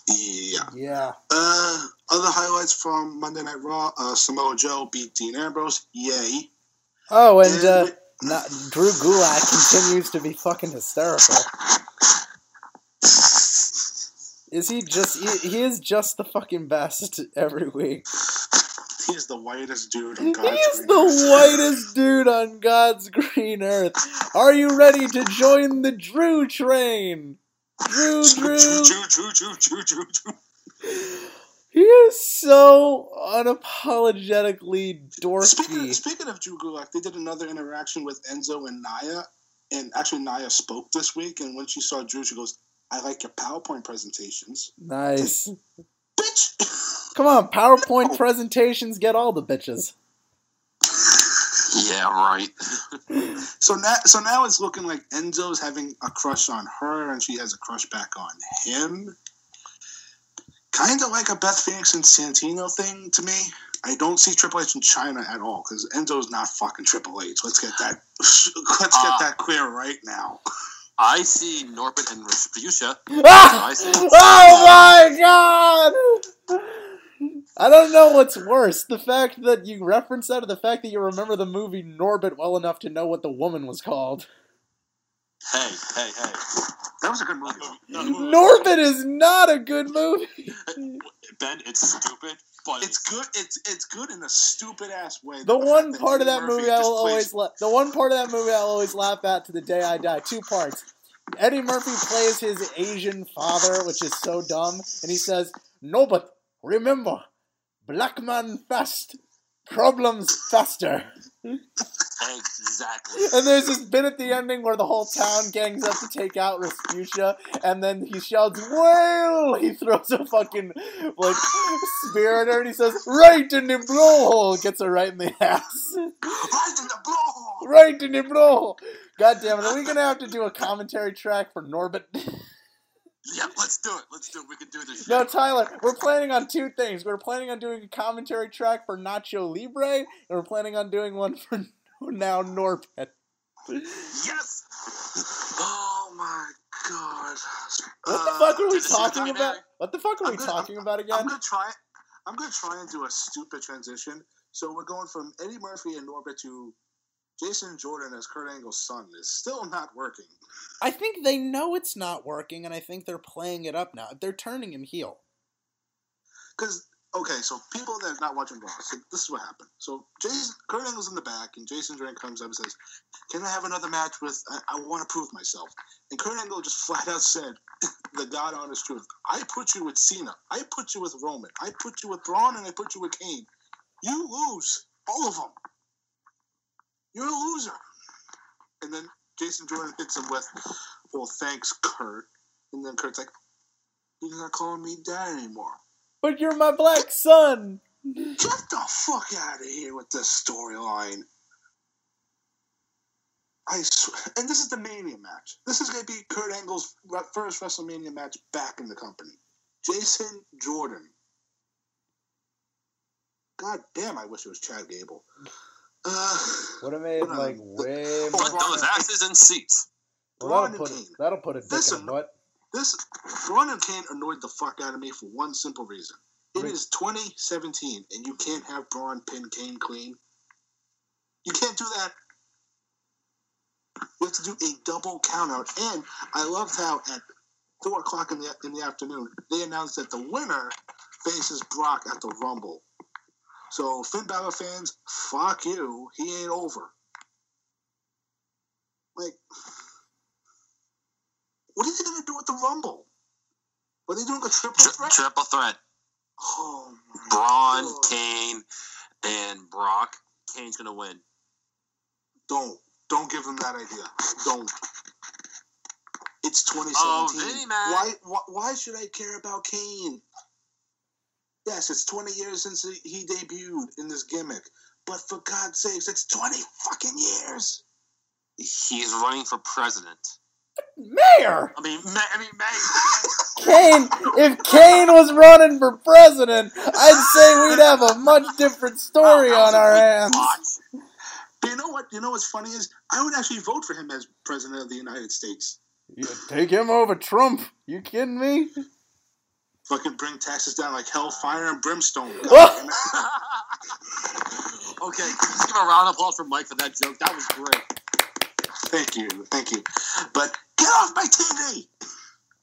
Yeah. Yeah. Uh, other highlights from Monday Night Raw: uh, Samoa Joe beat Dean Ambrose. Yay! Oh, and uh, not, Drew Gulak continues to be fucking hysterical. Is he just? He, he is just the fucking best every week. He's the whitest dude on God's He's green the whitest dude on God's green earth. Are you ready to join the Drew train? Drew, Drew. Choo, choo, choo, choo, choo, choo. He is so unapologetically Speaking, dorky. speaking of Drew Gulak, they did another interaction with Enzo and Nia, and actually Nia spoke this week. And when she saw Drew, she goes, "I like your PowerPoint presentations, Nice. (laughs) bitch." Come on, PowerPoint presentations get all the bitches. Yeah, right. So now, so now it's looking like Enzo's having a crush on her, and she has a crush back on him. Kind of like a Beth Phoenix and Santino thing to me. I don't see Triple H in Chyna at all because Enzo's not fucking Triple H. Let's get that. (laughs) Let's get Uh, that clear right now. I see Norbit and Rasputia. Ah! I. Oh my god! I don't know what's worse, the fact that you reference that or the fact that you remember the movie Norbit well enough to know what the woman was called. Hey, hey, hey. That was a good movie. That movie- Norbit is not a good movie. (laughs) Ben, it's stupid, but It's good. It's it's good in a stupid ass way. The fact one part of that Murphy movie I will always la- the one part of that movie I'll always laugh at to the day I die. Two parts. Eddie Murphy plays his Asian father, which is so dumb, and he says, "No, but remember, black man fast, problems faster." exactly. (laughs) And there's this bit at the ending where the whole town gangs up to take out Rasputia, and then he shouts, "Whale!" He throws a fucking like spear at her, and he says, "Right in the blowhole!" Gets her right in the ass. right in the blow. right in the blowhole. God damn it! Are we gonna have to do a commentary track for Norbit? (laughs) (laughs) Yeah, let's do it. Let's do it. We can do this. no. Tyler. We're planning on two things. We're planning on doing a commentary track for Nacho Libre, and we're planning on doing one for (laughs) now Norbit. Yes. Oh my god. What the Uh, fuck are we talking about? What the fuck are I'm we gonna- talking about again? I'm gonna try. I'm gonna try and do a stupid transition. So we're going from Eddie Murphy and Norbit to Jason Jordan as Kurt Angle's son. Is still not working. I think they know it's not working, and I think they're playing it up now. They're turning him heel. Because okay, so people that are not watching Raw, so this is what happened. So Jason, Kurt Angle's in the back, and Jason Jordan comes up and says, "Can I have another match with? I, I want to prove myself." And Kurt Angle just (laughs) flat out said, (laughs) "The God honest truth. I put you with Cena. I put you with Roman. I put you with Braun, and I put you with Kane. You lose all of them. You're a loser." And then Jason Jordan hits him with, "Well, thanks, Kurt." And then Kurt's like, "You're not calling me dad anymore." But you're my black son. Get the fuck out of here with this storyline. I swear, and this is the Mania match. This is going to be Kurt Angle's first WrestleMania match back in the company. Jason Jordan. God damn, I wish it was Chad Gable. Uh, Would have made like way Put more. those asses in seats. Well, that'll put it, that'll put a dick in Listen. the butt. This Braun and Kane annoyed the fuck out of me for one simple reason. It is 2017, and you can't have Braun pin Kane clean. You can't do that. You have to do a double countout. And I loved how at four o'clock in the in the afternoon they announced that the winner faces Brock at the Rumble. So Finn Balor fans, fuck you. He ain't over. Like, what are they gonna do at the Rumble? Are they doing a triple Tri- threat? triple threat. Oh my Braun, God. Kane, and Brock. Kane's gonna win. Don't. Don't give him that idea. Don't. It's 2017. Oh, Vinny. Why, why, why should I care about Kane? Yes, it's 20 years since he he debuted in this gimmick. But for God's sakes, it's 20 fucking years. He's running for president. Mayor! I mean, ma- I mean, May. Kane, if Kane was running for president, I'd say we'd have a much different story on our hands. But you know what? You know what's funny is I would actually vote for him as president of the United States. You take him over Trump. You kidding me? Fucking bring taxes down like hellfire and brimstone. (laughs) God What? damn it. (laughs) okay, let's give a round of applause for Mike for that joke. That was great. Thank you, thank you. But get off my TV.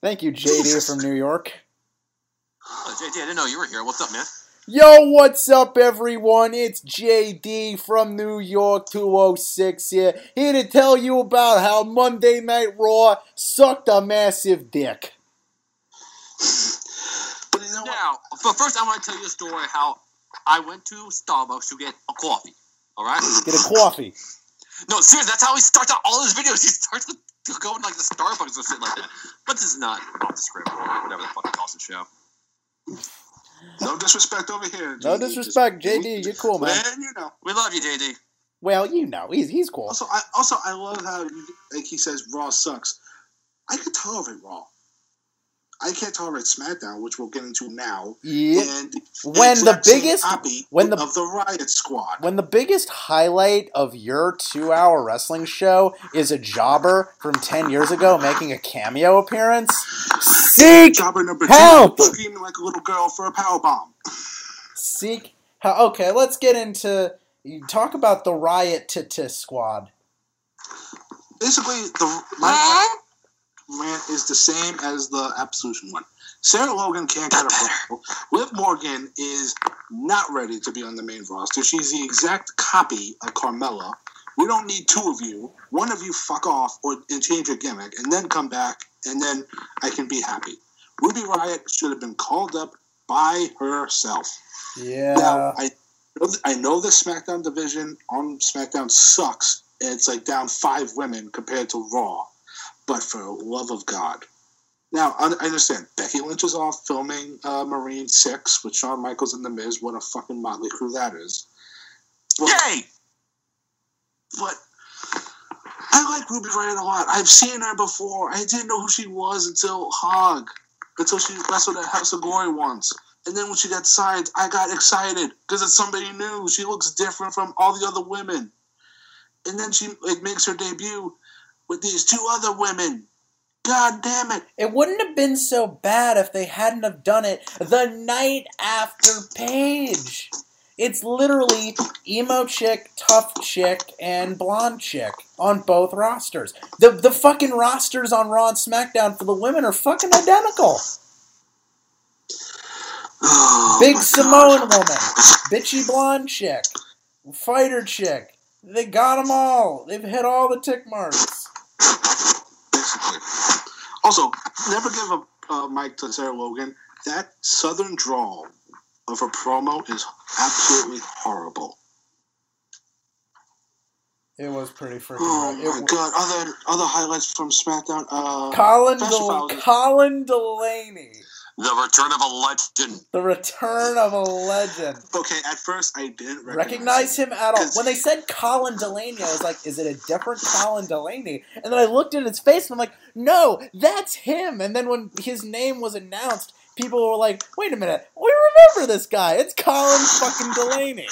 Thank you, JD from New York. Oh, JD, I didn't know you were here. What's up, man? Yo, what's up, everyone? It's JD from New York 206 here, here to tell you about how Monday Night Raw sucked a massive dick. (laughs) But you know what? Now, but first, I want to tell you a story how I went to Starbucks to get a coffee. All right? (laughs) Get a coffee. No, seriously, that's how he starts out all his videos. He starts with going like the Starbucks or shit like that. But this is not off the script or whatever the fuck he calls the show. No disrespect over here. No disrespect, just- JD. You're cool, man. Man, you know. We love you, JD. Well, you know, he's he's cool. Also, I also I love how like he says Raw sucks. I could tolerate Raw. I can't tolerate SmackDown, which we'll get into now. Yeah. And When the biggest- copy when the- of the Riot Squad. When the biggest highlight of your two-hour wrestling show is a jobber from ten years ago making a cameo appearance, seek Jobber number help! two, screaming like a little girl for a power bomb. seek. How, okay, let's get into you talk about the riot to to squad. Basically, the my rant is the same as the Absolution one. Sarah Logan can't get a promo. Liv Morgan is not ready to be on the main roster. She's the exact copy of Carmella. We don't need two of you. One of you fuck off or and change your gimmick, and then come back, and then I can be happy. Ruby Riot should have been called up by herself. Yeah. Now, I know I know the SmackDown division on SmackDown sucks. and It's like down five women compared to Raw, but for the love of God. Now I understand Becky Lynch is off filming uh, Marine Six with Shawn Michaels and The Miz. What a fucking motley crew that is! But, Yay! but I like Ruby Riot a lot. I've seen her before. I didn't know who she was until Hog, until she wrestled at House of Glory once. And then when she got signed, I got excited because it's somebody new. She looks different from all the other women. And then she like makes her debut with these two other women. God damn it! It wouldn't have been so bad if they hadn't have done it the night after Paige. It's literally emo chick, tough chick, and blonde chick on both rosters. The the fucking rosters on Raw and SmackDown for the women are fucking identical. Oh, Big Samoan God. woman, bitchy blonde chick, fighter chick. They got them all. They've hit all the tick marks. Basically. Also, never give a uh, mic to Sarah Logan. That southern drawl of her promo is absolutely horrible. It was pretty freaking. Oh it my wa- god! Other other highlights from SmackDown. Uh, Colin, Del- Colin Delaney. The return of a legend. The return of a legend. Okay, at first I didn't recognize, Recognize him at all. When they said Colin Delaney, I was like, is it a different Colin Delaney? And then I looked in his face and I'm like, no, that's him. And then when his name was announced, people were like, wait a minute, we remember this guy. It's Colin fucking Delaney.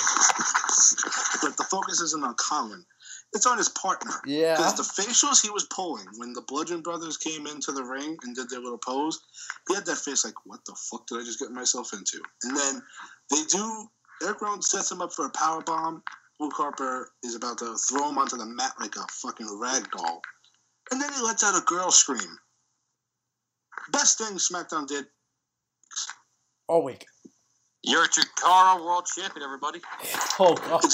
But the focus isn't on Colin. It's on his partner. Yeah. Because the facials he was pulling when the Bludgeon Brothers came into the ring and did their little pose, he had that face like, what the fuck did I just get myself into? And then they do, Eric Rowan sets him up for a power bomb. Luke Harper is about to throw him onto the mat like a fucking rag doll. And then he lets out a girl scream. Best thing SmackDown did. Oh, wait. You're a Chikara World Champion, everybody. (laughs) Oh, God.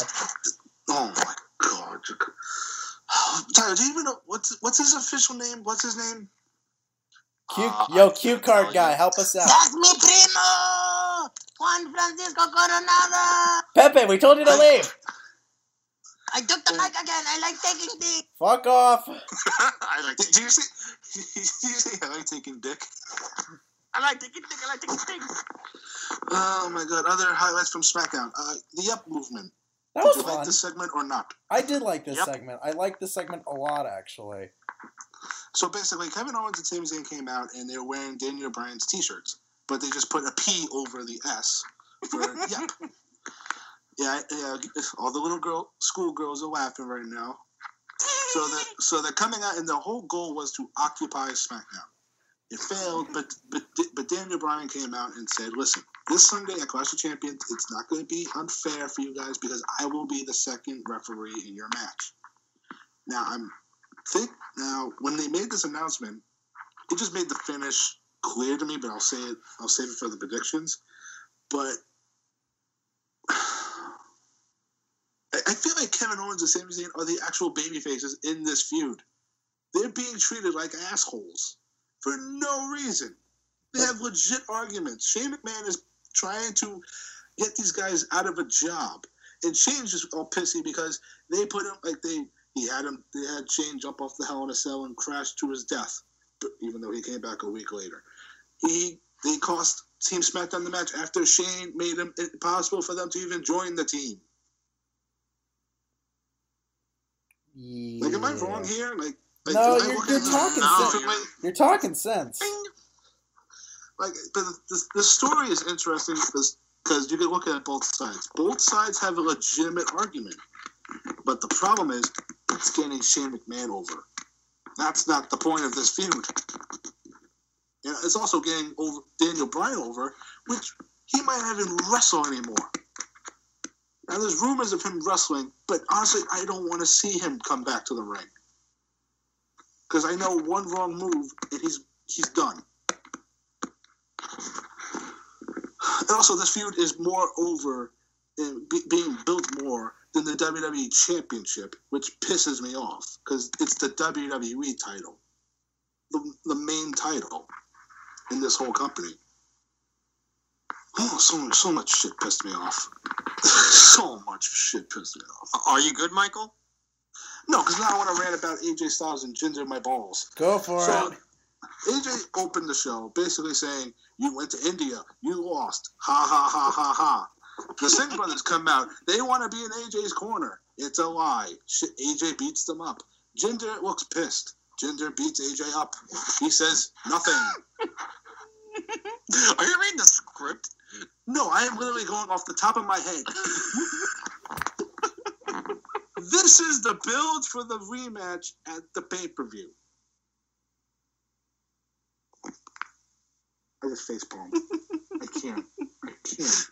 Oh my (sighs) Tyler, do you even know what's what's his official name? What's his name? Q, Uh, yo, can't card guy, you. help us out. That's mi primo! Juan Francisco Coronado! Pepe, we told you to leave. I took the mic again. I like taking dick. Fuck off. (laughs) I like Do you say? (laughs) Do you say I like taking dick? I like taking thing. I like taking thing. Oh my god! Other highlights from SmackDown. Uh, the Up movement. That Did was you like this segment or not? I did like this Yep. segment. I liked this segment a lot, actually. So basically, Kevin Owens and Sami Zayn came out and they were wearing Daniel Bryan's T-shirts, but they just put a P over the S for Yep. (laughs) Yeah, yeah. All the little girl schoolgirls are laughing right now. So the so they're coming out, and the whole goal was to occupy SmackDown. It failed, but but but Daniel Bryan came out and said, "Listen, this Sunday at Clash of Champions, it's not going to be unfair for you guys because I will be the second referee in your match." Now I'm think now when they made this announcement, it just made the finish clear to me. But I'll say it. I'll save it for the predictions. But (sighs) I feel like Kevin Owens and Sami Zayn are the actual baby faces in this feud. They're being treated like assholes for no reason. They have legit arguments. Shane McMahon is trying to get these guys out of a job, and Shane's just all pissy because they put him like they he had him they had Shane jump off the Hell in a Cell and crash to his death, but even though he came back a week later, he they cost Team SmackDown the match after Shane made him impossible for them to even join the team. Yeah. Like, am I wrong here? Like, like No, you're- you're talking sense. differently? You're talking sense. Like, but the, the story is interesting because because you can look at both sides. Both sides have a legitimate argument, but the problem is it's getting Shane McMahon over. That's not the point of this feud. And it's also getting over Daniel Bryan over, which he might not even wrestle anymore. Now there's rumors of him wrestling, but honestly, I don't want to see him come back to the ring because I know one wrong move and he's he's done. And also, this feud is more over and be, being built more than the WWE Championship, which pisses me off because it's the WWE title, the, the main title in this whole company. Oh, so so much shit pissed me off. (laughs) so much shit pissed me off. Are you good, Michael? No, because now I want to rant about AJ Styles and ginger my balls. Go for So it. AJ opened the show basically saying, "You went to India, you lost, ha ha ha ha ha." The Singh (laughs) brothers come out. They want to be in AJ's corner. It's a lie. Shit, AJ beats them up. Ginger looks pissed. Ginger beats AJ up. He says nothing. (laughs) Are you reading the script? No, I am literally going off the top of my head. (laughs) this is the build for the rematch at the pay per view. I just facepalm. I can't. I can't.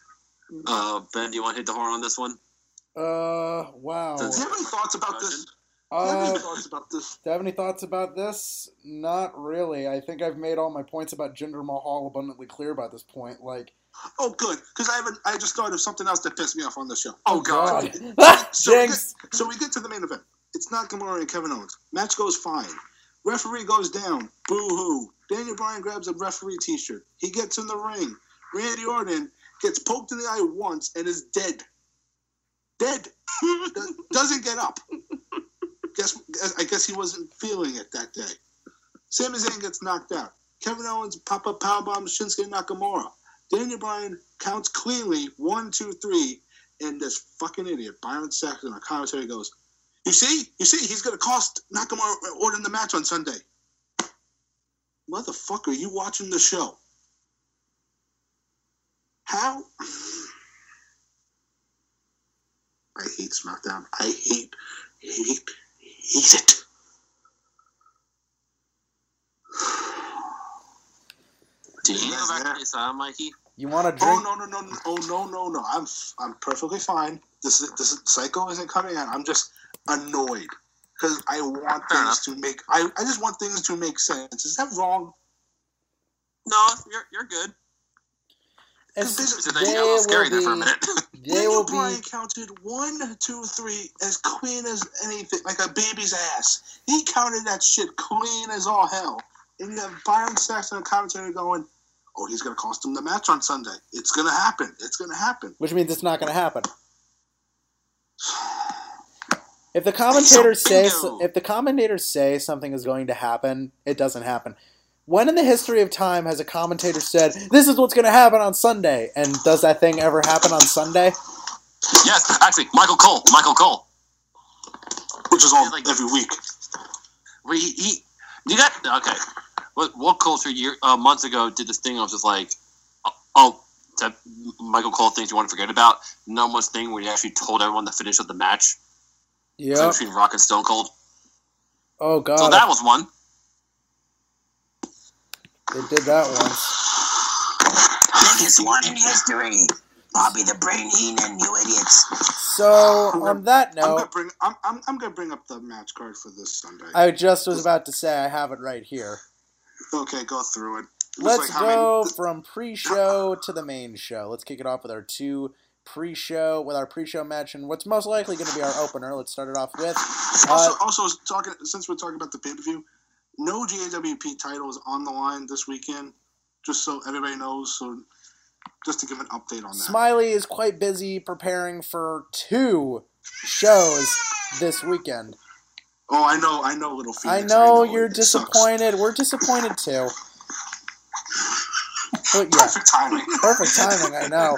Uh, Ben, do you want to hit the horn on this one? Uh, wow. Do you have any thoughts about this? Do you have Uh, any thoughts about this? do you have any thoughts about this? Not really. I think I've made all my points about Jinder Mahal abundantly clear by this point. Like, Oh, good, because I haven't. I just thought of something else that pissed me off on the show. Oh, God. (laughs) Ah, So we, get, so we get to the main event. It's not Nakamura and Kevin Owens. Match goes fine. Referee goes down. Boo hoo. Daniel Bryan grabs a referee T-shirt. He gets in the ring. Randy Orton gets poked in the eye once and is dead. Dead. (laughs) Doesn't get up. Guess I guess he wasn't feeling it that day. Sami Zayn gets knocked out. Kevin Owens pop up powerbomb Shinsuke Nakamura. Daniel Bryan counts cleanly one, two, three, and this fucking idiot Byron Saxton on commentary goes, "You see, you see, he's gonna cost Nakamura Orton the match on Sunday." Motherfucker, you watching the show? How? (sighs) I hate SmackDown. I hate, hate, hate it. Do you go back to the asylum, Mikey? You want to Oh drink? no no no no oh no no no I'm I'm perfectly fine. This is this is, psycho isn't coming out. I'm just annoyed because I want Fair things to make I, I just want things to make sense. Is that wrong? No, you're you're good. It's, This So you they got a little scary will there for a be- minute. (laughs) They Daniel will be. Bryan counted one, two, three, as clean as anything, like a baby's ass. He counted that shit clean as all hell. And you have Byron Saxton and commentary going, "Oh, he's gonna cost him the match on Sunday. It's gonna happen. It's gonna happen." Which means it's not going to happen. If the commentators say if the commentators say something is going to happen, it doesn't happen. When in the history of time has a commentator said, "This is what's going to happen on Sunday," and does that thing ever happen on Sunday? yes, actually, Michael Cole. Michael Cole. Which is all Like- every week. We he, you got okay. What what culture year uh, months ago did this thing? I was just like, oh, oh, that Michael Cole things you want to forget about. No one's thing where he actually told everyone the finish of the match Yeah. between Rock and Stone Cold. Oh God, So that was one. they did that once. Biggest one in history. Bobby the Brain Heenan, you idiots. So on that I'm gonna note, bring. I'm, I'm, I'm gonna bring up the match card for this Sunday. I just was about to say I have it right here. Okay, go through it. It Let's like many- go from pre-show to the main show. Let's kick it off with our two pre-show with our pre-show match and what's most likely going to be our opener. Let's start it off with Also, uh, also talking since we're talking about the pay per view, no GAWP title is on the line this weekend. Just so everybody knows. So just to give an update on that. Smiley is quite busy preparing for two shows this weekend. Oh, I know, I know, little I Phoenix. know you're it sucks. disappointed. We're disappointed too. But yeah, Perfect timing. perfect timing. I know.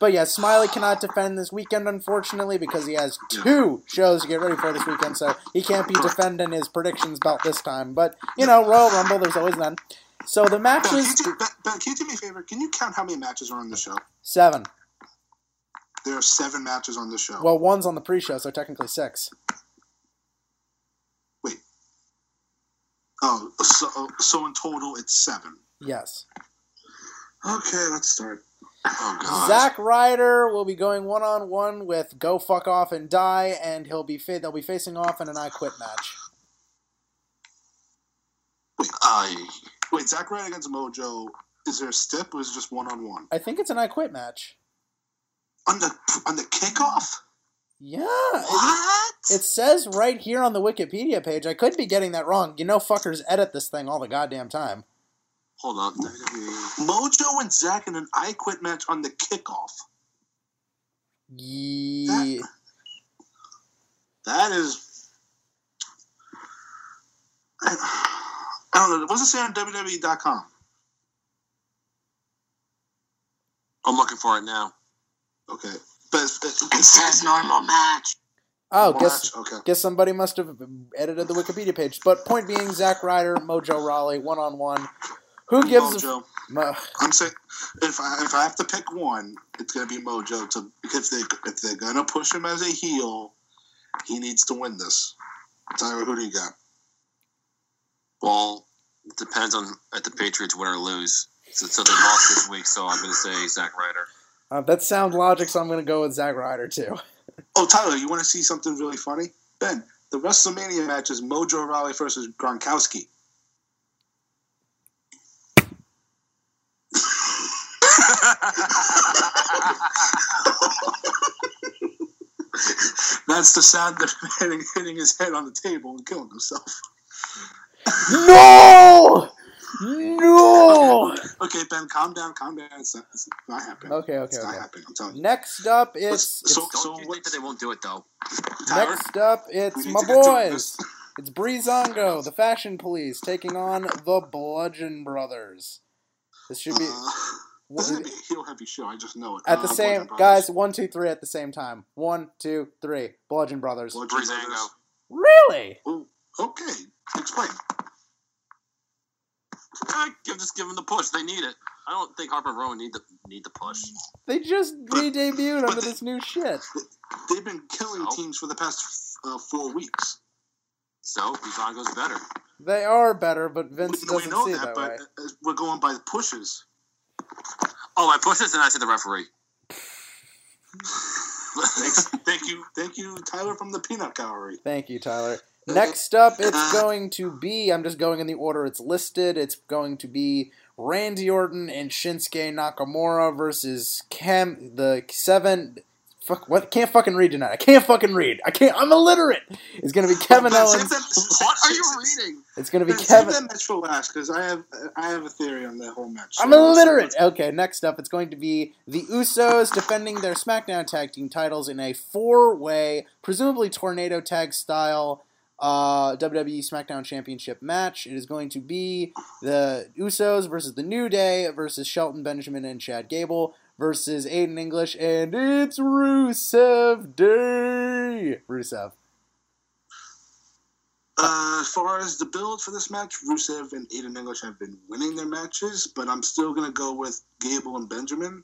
But yeah, Smiley cannot defend this weekend, unfortunately, because he has two shows to get ready for this weekend, so he can't be defending his predictions about this time. But, you know, Royal Rumble, there's always none. So the Ben, can, matches. you, ben, ben, can you do me a favor? Can you count how many matches are on the show? Seven. There are seven matches on the show. Well, one's on the pre show, so technically six. Oh, so, so in total it's seven. Yes. Okay, let's start. Oh god. Zack Ryder will be going one on one with Go Fuck Off and Die, and he'll be fa- they'll be facing off in an I Quit match. I Wait, Zack Ryder against Mojo. Is there a stip or is it just one on one? I think it's an I Quit match. On the on the kickoff? Yeah. It, what? it says right here on the Wikipedia page. I could be getting that wrong. You know, fuckers edit this thing all the goddamn time. Hold on. WWE. Mojo and Zack in an I Quit match on the kickoff. Yeah. That is. I, I don't know. What's it say on WWE.com? I'm looking for it now. Okay. But it's, it's, It says normal match. Oh, match? guess Okay. guess somebody must have edited the Wikipedia page. But point being, Zack Ryder, Mojo Rawley, one on one. Who gives a Mojo. Mo- I'm saying if I if I have to pick one, it's gonna be Mojo. To because they if they're gonna push him as a heel, he needs to win this. Tyler, who do you got? Well, it depends on if the Patriots win or lose. So, so they lost this week, so I'm going to say Zack Ryder. Uh, that's sound logic, so I'm going to go with Zack Ryder too. (laughs) Oh, Tyler, you want to see something really funny? Ben, the WrestleMania match is Mojo Rawley versus Gronkowski. (laughs) That's the sound of him (laughs) hitting, hitting his head on the table and killing himself. No! No! Okay, Ben, calm down, calm down. It's not, it's not happening. Okay, okay, It's not happening. I'm telling you. Next up, it's, So- it's Don't you think that they won't do it, though? Tyler? next up, it's my to get to boys. It's Breezango, the Fashion Police, taking on the Bludgeon Brothers. This should be Uh, this is gonna be a heel heavy show. I just know it. at the Uh, same guys. One, two, three at the same time. One, two, three. Bludgeon Brothers. Bludgeon Breezango. Brothers. Really? Oh, okay. Explain. Give, just give them the push. They need it. I don't think Harper and Rowan need the need the push. They just re-debuted under they- this new shit. (laughs) They've been killing So? teams for the past uh, four weeks. So Breezango's better. They are better, but Vince we, we doesn't know see that, that but uh, we're going by the pushes. Oh, I pushes, and I said the referee. (laughs) (laughs) Thanks, thank you, thank you, Tyler from the Peanut Gallery. Thank you, Tyler. Next up, it's going to be. I'm just going in the order it's listed. It's going to be Randy Orton and Shinsuke Nakamura versus Cam. The seven. Fuck. What? Can't fucking read tonight. I can't fucking read. I can't. I'm illiterate. It's gonna be (laughs) Kevin Owens. What are you reading? It's gonna be Ben, save Kevin. that match for last because I have I have a theory on that whole match. I'm illiterate. Okay, next up, it's going to be the Usos defending their SmackDown Tag Team titles in a four-way, presumably tornado tag style, uh, WWE SmackDown Championship match. It is going to be the Usos versus the New Day versus Shelton Benjamin and Chad Gable versus Aiden English, and it's Rusev Day. Rusev. Uh, as far as the build for this match, Rusev and Aiden English have been winning their matches, but I'm still gonna go with Gable and Benjamin.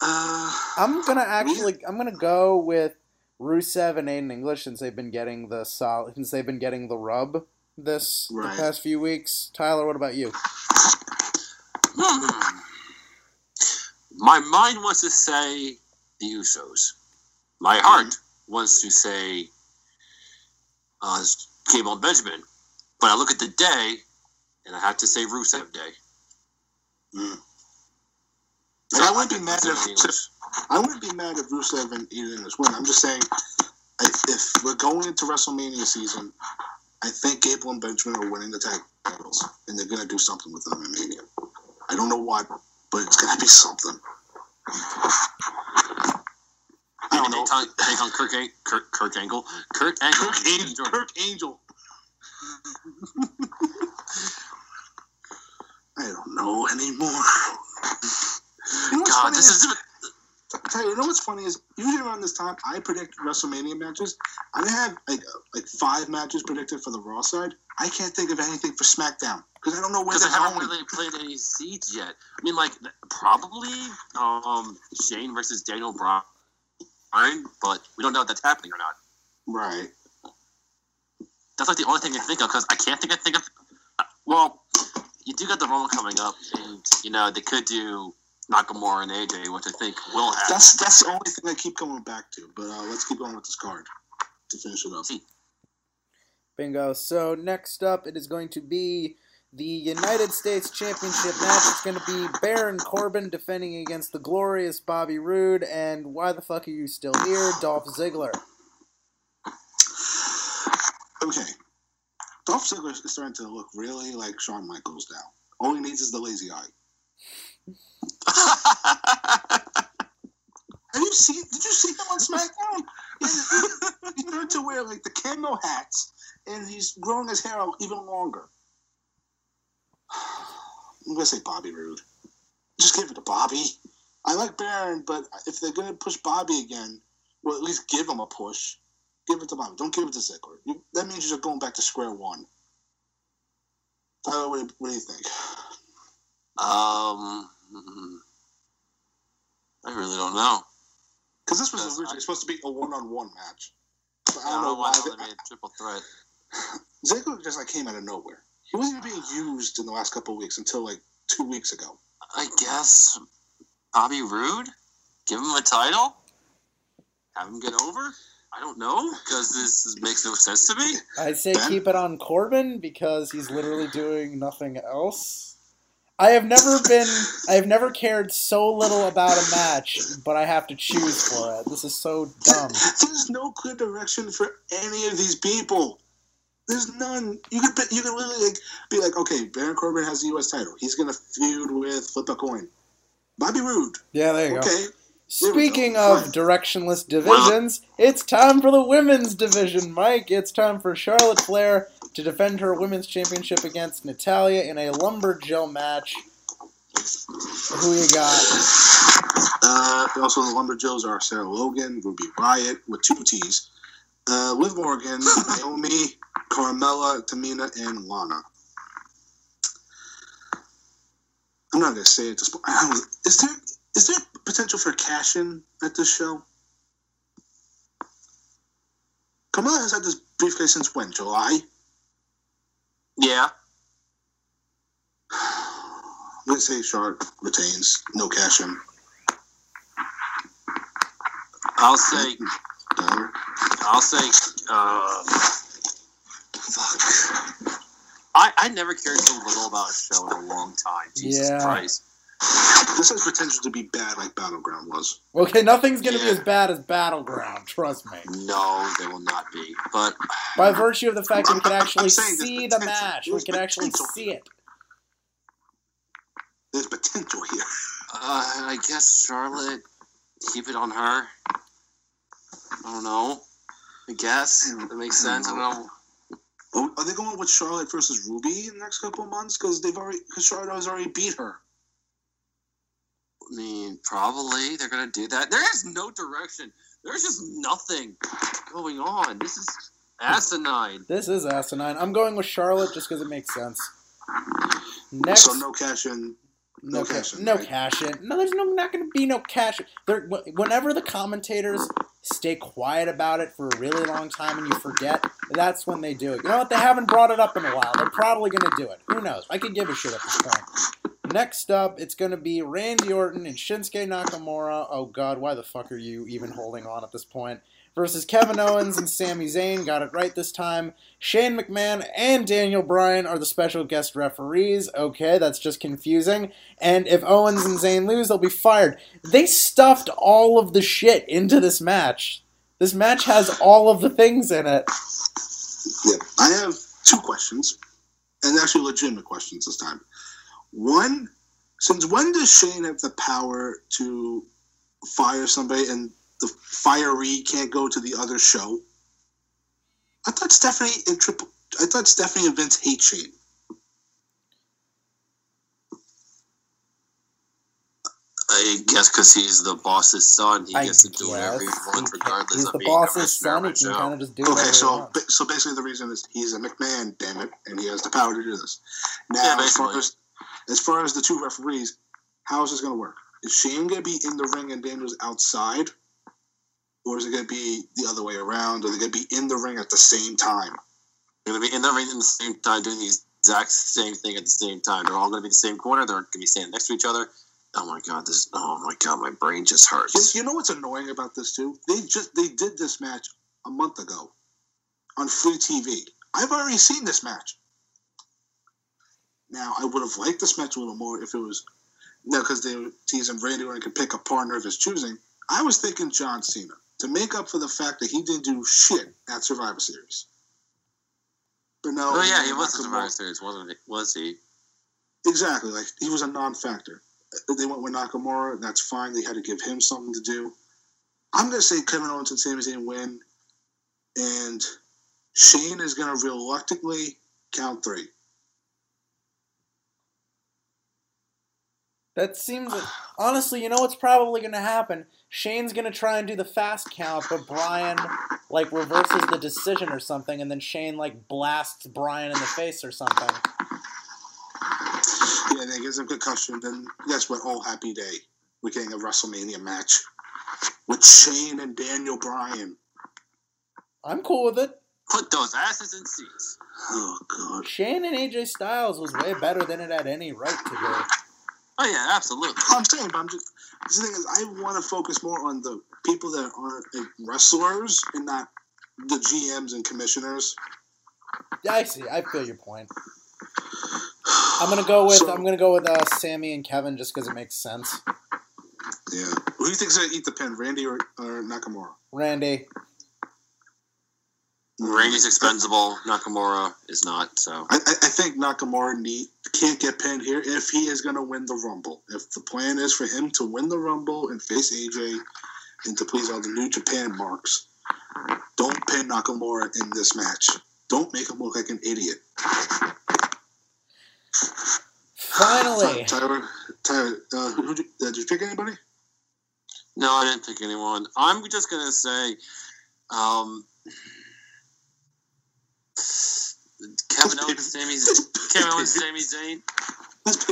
Uh, I'm gonna actually, I'm gonna go with Rusev and Aiden English since they've been getting the sol- since they've been getting the rub this Right. the past few weeks. Tyler, what about you? Hmm. My mind wants to say the Usos. My heart wants to say uh, Gable and Benjamin. But I look at the day, and I have to say Rusev Day. mm. And I wouldn't be mad if I wouldn't be mad if Rusev and Aiden English win. I'm just saying, if, if we're going into WrestleMania season, I think Gable and Benjamin are winning the tag titles, and they're gonna do something with them in Mania. I don't know what, but it's gonna be something. I don't know. take on Kirk, An- Kirk, Kirk Angle. Kirk Angle. Kirk Angel. (laughs) Kirk Angel. I don't know anymore. You know what's what's funny this is, is tell you, you know what's funny is usually around this time I predict WrestleMania matches. I have like like five matches predicted for the Raw side. I can't think of anything for SmackDown because I don't know where they're they haven't going. really played any seeds yet. I mean, like probably um Shane versus Daniel Bryan, but we don't know if that's happening or not. Right. That's like the only thing I think of because I can't think of think of. Well, you do got the Rumble coming up, and you know they could do Nakamura and AJ, which I think will happen. That's that's the only thing I keep coming back to. But uh, let's keep going with this card to finish it up. Bingo. So next up, it is going to be the United States Championship match. It's going to be Baron Corbin defending against the glorious Bobby Roode. And why the fuck are you still here, Dolph Ziggler? Okay. Dolph Ziggler is starting to look really like Shawn Michaels now. All he needs is the lazy eye. Have you seen? Did you see him on SmackDown? He, started to wear like the camo hats, and he's growing his hair out even longer. I'm gonna say Bobby Roode. Just give it to Bobby. I like Baron, but if they're gonna push Bobby again, well, at least give him a push. Give it to Bobby. Don't give it to Ziggler. You, that means you're going back to square one. Tyler, what, what do you think? um, hmm, I really don't know. Because this was Yes, originally I- supposed to be a one-on-one match. But I I don't know why. they made triple threat. (sighs) Ziggler just like came out of nowhere. He wasn't even being used in the last couple of weeks until like two weeks ago. I guess Bobby Roode, give him a title, have him get over. I don't know because this is, makes no sense to me. I say Ben? keep it on Corbin because he's literally doing nothing else. I have never been. I have never cared so little about a match, but I have to choose for it. This is so dumb. There's no clear direction for any of these people. There's none. You could be- you could literally like be like, okay, Baron Corbin has the U.S. title. He's gonna feud with Flip a Coin. Bobby Roode. Yeah, there you go. Okay, Speaking of directionless divisions, it's time for the women's division, Mike. It's time for Charlotte Flair to defend her women's championship against Natalya in a lumberjill match. Who you got? Uh, also, the Lumberjills are Sarah Logan, Ruby Riott with two T's, uh, Liv Morgan, (laughs) Naomi, Carmella, Tamina, and Lana. I'm not gonna say it. This point. Is there is there potential for cash in at this show? Carmella has had this briefcase since when? July. Yeah, I'm gonna say Shark retains, no cash in. I'll say, Tyler? I'll say, uh, fuck. I, I never cared so little about a show in a long time. Jesus Yeah. Christ. This has potential to be bad, like Battleground was. Okay, nothing's gonna be as bad as Battleground. Trust me. No, they will not be. But By virtue of the fact that we can I'm- I'm actually see the potential. match, we can actually potential. see it. There's potential here. uh, I guess Charlotte, keep it on her. I don't know. I guess that makes sense. I don't know. Oh, are they going with Charlotte versus Ruby in the next couple of months? Because they've already, because Charlotte has already beat her. I mean, probably they're gonna do that. There is no direction. There's just nothing going on. This is asinine. This is asinine. I'm going with Charlotte just because it makes sense. Next, So no cash in. no, no ca- cash in, no right? cash in. No, there's no not going to be no cash. in. There, whenever the commentators stay quiet about it for a really long time and you forget, that's when they do it. You know what? They haven't brought it up in a while. They're probably going to do it. Who knows? I could give a shit at this point. Next up, it's going to be Randy Orton and Shinsuke Nakamura. Oh God, why the fuck are you even holding on at this point? Versus Kevin Owens and Sami Zayn. Got it right this time. Shane McMahon and Daniel Bryan are the special guest referees. Okay, that's just confusing. And if Owens and Zayn lose, they'll be fired. They stuffed all of the shit into this match. This match has all of the things in it. Yeah, I have two questions, and actually legitimate questions this time. One, since when does Shane have the power to fire somebody and the firee can't go to the other show? I thought Stephanie and Triple. I thought Stephanie and Vince hate Shane. I guess because he's the boss's son, he I gets to do whatever he wants, regardless He's of the being boss's commissioner son. of He can show. kind of just do Okay, so so basically the reason is he's a McMahon, damn it, and he has the power to do this. Now, Yeah, as far basically. as as far as the two referees, how is this going to work? Is Shane going to be in the ring and Daniels outside, or is it going to be the other way around? Are they going to be in the ring at the same time? They're going to be in the ring at the same time, doing the exact same thing at the same time. They're all going to be in the same corner. They're going to be standing next to each other. Oh my god! This. Oh my god! My brain just You, hurts. you know what's annoying about this too? They just they did this match a month ago on free TV. I've already seen this match. Now I would have liked this match a little more if it was no because they were teasing Randy Orton could pick a partner of his choosing. I was thinking John Cena to make up for the fact that he didn't do shit at Survivor Series. But no, Oh yeah, he was in Survivor Series, wasn't he? Was he? Exactly. Like he was a non-factor. Uh, they went with Nakamura. That's fine. They had to give him something to do. I'm gonna say Kevin Owens and Sami Zayn win, and Shane is gonna reluctantly count three. That seems (sighs) honestly, you know what's probably going to happen? Shane's going to try and do the fast count, but Bryan like reverses the decision or something, and then Shane like blasts Bryan in the face or something. Yeah, and it gives him concussion. Then guess what? Oh, happy day. We're getting a WrestleMania match with Shane and Daniel Bryan. I'm cool with it. Put those asses in seats. Oh God. Shane and AJ Styles was way better than it had any right to be. Oh yeah, absolutely. I'm saying, but I'm just the thing is, I want to focus more on the people that aren't like, wrestlers and not the GMs and commissioners. Yeah, I see. I feel your point. I'm gonna go with So- I'm gonna go with uh, Sami and Kevin just because it makes sense. Yeah. Who do you think's gonna eat the pin, Randy or, or Nakamura? Randy, Randy's expendable. Nakamura is not. So I, I, I think Nakamura need, can't get pinned here if he is gonna win the Rumble. If the plan is for him to win the Rumble and face AJ and to please all the New Japan marks, don't pin Nakamura in this match. Don't make him look like an idiot. finally, Tyler, Tyler, uh, who, who, uh, did you pick anybody? no, I didn't pick anyone. I'm just gonna say, um, Kevin Owens, Sami, Kevin Owens, Sami Zayn.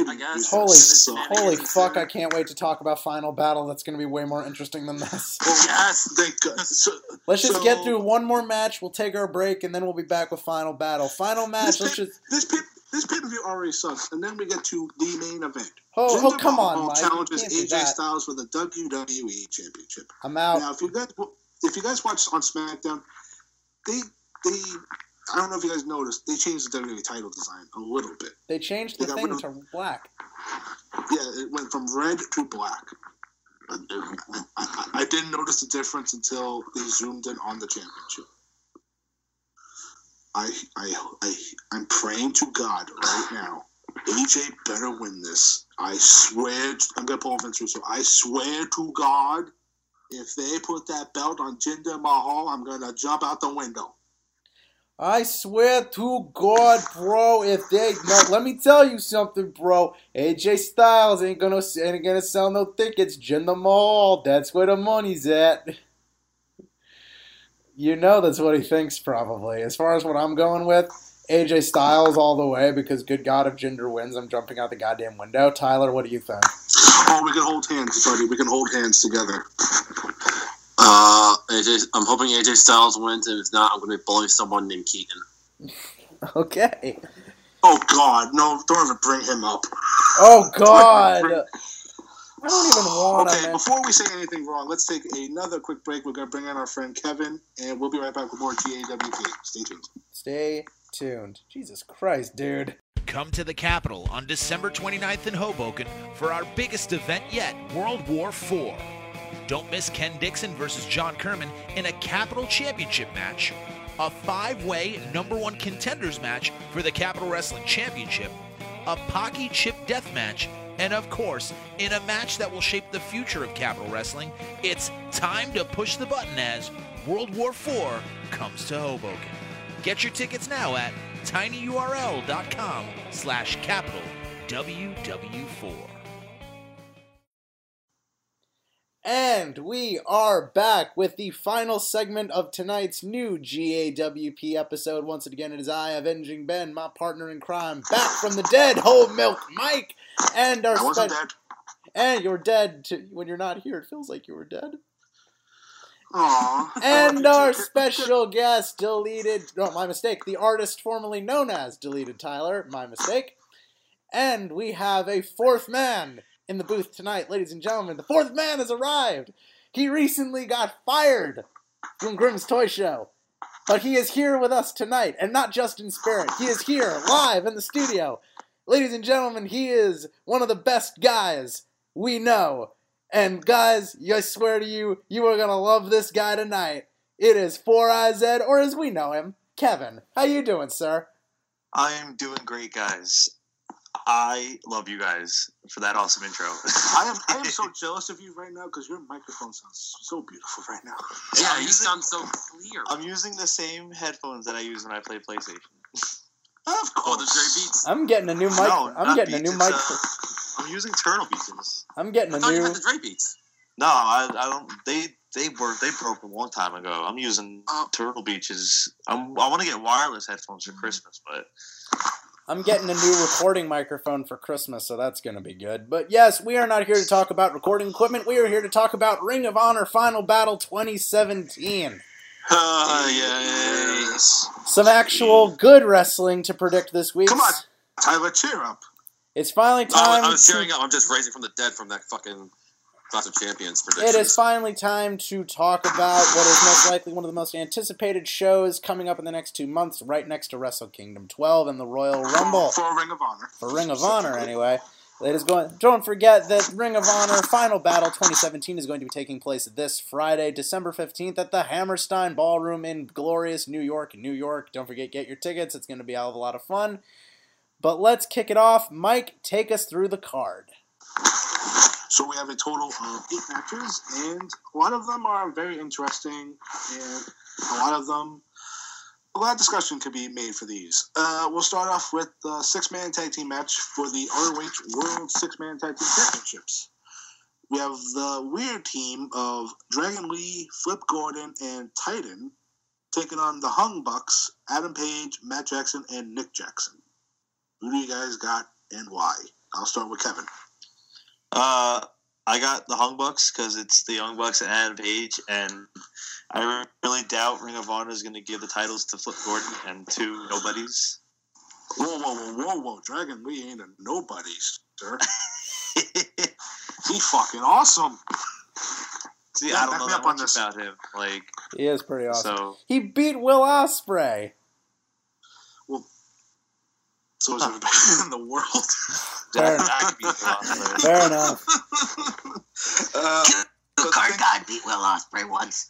I guess. holy So- holy fuck! I can't wait to talk about Final Battle. That's gonna be way more interesting than this. (laughs) Yes. Thank God. (laughs) So, Let's just So- get through one more match. We'll take our break, and then we'll be back with Final Battle. Final match. Let's just. this pay, this pay per view already sucks, and then we get to the main event. Oh, oh come on, Mike. Challenges can't AJ. Styles for the WWE Championship. I'm out. Now, if you guys if you guys watch on SmackDown, they they I don't know if you guys noticed they changed the WWE title design a little bit. They changed the They thing rid to black. Yeah, it went from red to black. I, I, I didn't notice the difference until they zoomed in on the championship. I, I, I, I'm praying to God right now. AJ better win this. I swear. I'm gonna pull Vince Russo. I swear to God, if they put that belt on Jinder Mahal, I'm gonna jump out the window. I swear to God, bro, if they no, let me tell you something, bro. AJ Styles ain't gonna ain't gonna sell no tickets. Jinder Mahal, that's where the money's at. You know that's what he thinks, probably. As far as what I'm going with, AJ Styles all the way because good God, if Jinder wins, I'm jumping out the goddamn window. Tyler, what do you think? Oh, we can hold hands, buddy. We can hold hands together. Uh, AJ, I'm hoping AJ Styles wins, and if not, I'm gonna be bullying someone named Keaton. Okay. Oh God, no! Don't even bring him up. Oh God. I don't even want to Okay, to. before we say anything wrong, let's take another quick break. We're gonna bring in our friend Kevin, and we'll be right back with more GAWP. Stay tuned. Stay tuned. Jesus Christ, dude. Come to the Capitol on December 29th in Hoboken for our biggest event yet, World War IV. Don't miss Ken Dixon versus John Kerman in a Capital Championship match, a five way number one contenders match for the Capital Wrestling Championship, a Pocky Chip Death match, and of course, in a match that will shape the future of Capital Wrestling, it's time to push the button as World War IV comes to Hoboken. Get your tickets now at tinyurl.com slash capital WW4. And we are back with the final segment of tonight's new GAWP episode. Once again, it is I, Avenging Ben, my partner in crime, back from the dead, whole milk Mike, and our I wasn't spe- dead. and you're dead to, when you're not here. It feels like you were dead. Aww. And our special guest, deleted. No, my mistake. The artist formerly known as Deleted Tyler. My mistake. And we have a fourth man in the booth tonight, ladies and gentlemen. The fourth man has arrived. He recently got fired from Grimm's Toy Show. But he is here with us tonight, and not just in spirit. He is here, live in the studio. Ladies and gentlemen, he is one of the best guys we know. And guys, I swear to you, you are gonna love this guy tonight. It is Four Eyes Ed, or as we know him, Kevin. How you doing, sir? I am doing great, guys. I love you guys for that awesome intro. I am I am so (laughs) jealous of you right now because your microphone sounds so beautiful right now. Yeah, I'm you using- sound so clear. I'm using the same headphones that I use when I play PlayStation. (laughs) Of Oh, the Dre. Beats. I'm getting a new mic. No, I'm not getting a new mic. uh, I'm using Turtle Beaches. I'm getting I a thought you new. had the Dre Beats. No, I, I don't. They they were they broke a long time ago. I'm using Oh. Turtle Beaches. I'm, I want to get wireless headphones for Christmas, but I'm getting a new recording microphone for Christmas, so that's going to be good. But yes, we are not here to talk about recording equipment. We are here to talk about Ring of Honor Final Battle 2017. uh, yes. Some actual good wrestling to predict this week. Come on. Tyler, cheer up. It's finally Oh, time. I was to- cheering up. I'm just raising from the dead from that fucking Clash of Champions predictions. is finally time to talk about what is most likely one of the most anticipated shows coming up in the next two months, right next to Wrestle Kingdom 12 and the Royal Rumble. For Ring of Honor. For Ring of Honor, anyway. It is going. Don't forget that Ring of Honor Final Battle 2017 is going to be taking place this Friday, December 15th, at the Hammerstein Ballroom in glorious New York, New York. Don't forget, get your tickets. It's going to be a hell of a lot of fun. But let's kick it off. Mike, take us through the card. So we have a total of eight matches, and a lot of them are very interesting, and a lot of them, a lot of discussion could be made for these. Uh, we'll start off with the six-man tag team match for the ROH World Six-Man Tag Team Championships. We have the weird team of Dragon Lee, Flip Gordon, and Titan taking on the Hung Bucks, Adam Page, Matt Jackson, and Nick Jackson. Who do you guys got and why? I'll start with Kevin. Uh, I got the Hung Bucks because it's the Young Bucks and Adam Page, and I really doubt Ring of Honor is going to give the titles to Flip Gordon and two nobodies. Whoa, whoa, whoa, whoa, whoa! Dragon Lee ain't a nobody, sir. (laughs) He fucking awesome. See, Yeah, I don't know that up on much this. about him. Like, He is pretty awesome. so He beat Will Ospreay. So is everybody in the world. Fair, (laughs) that, that could be fair enough. (laughs) Uh, Who card god beat Will Ospreay once?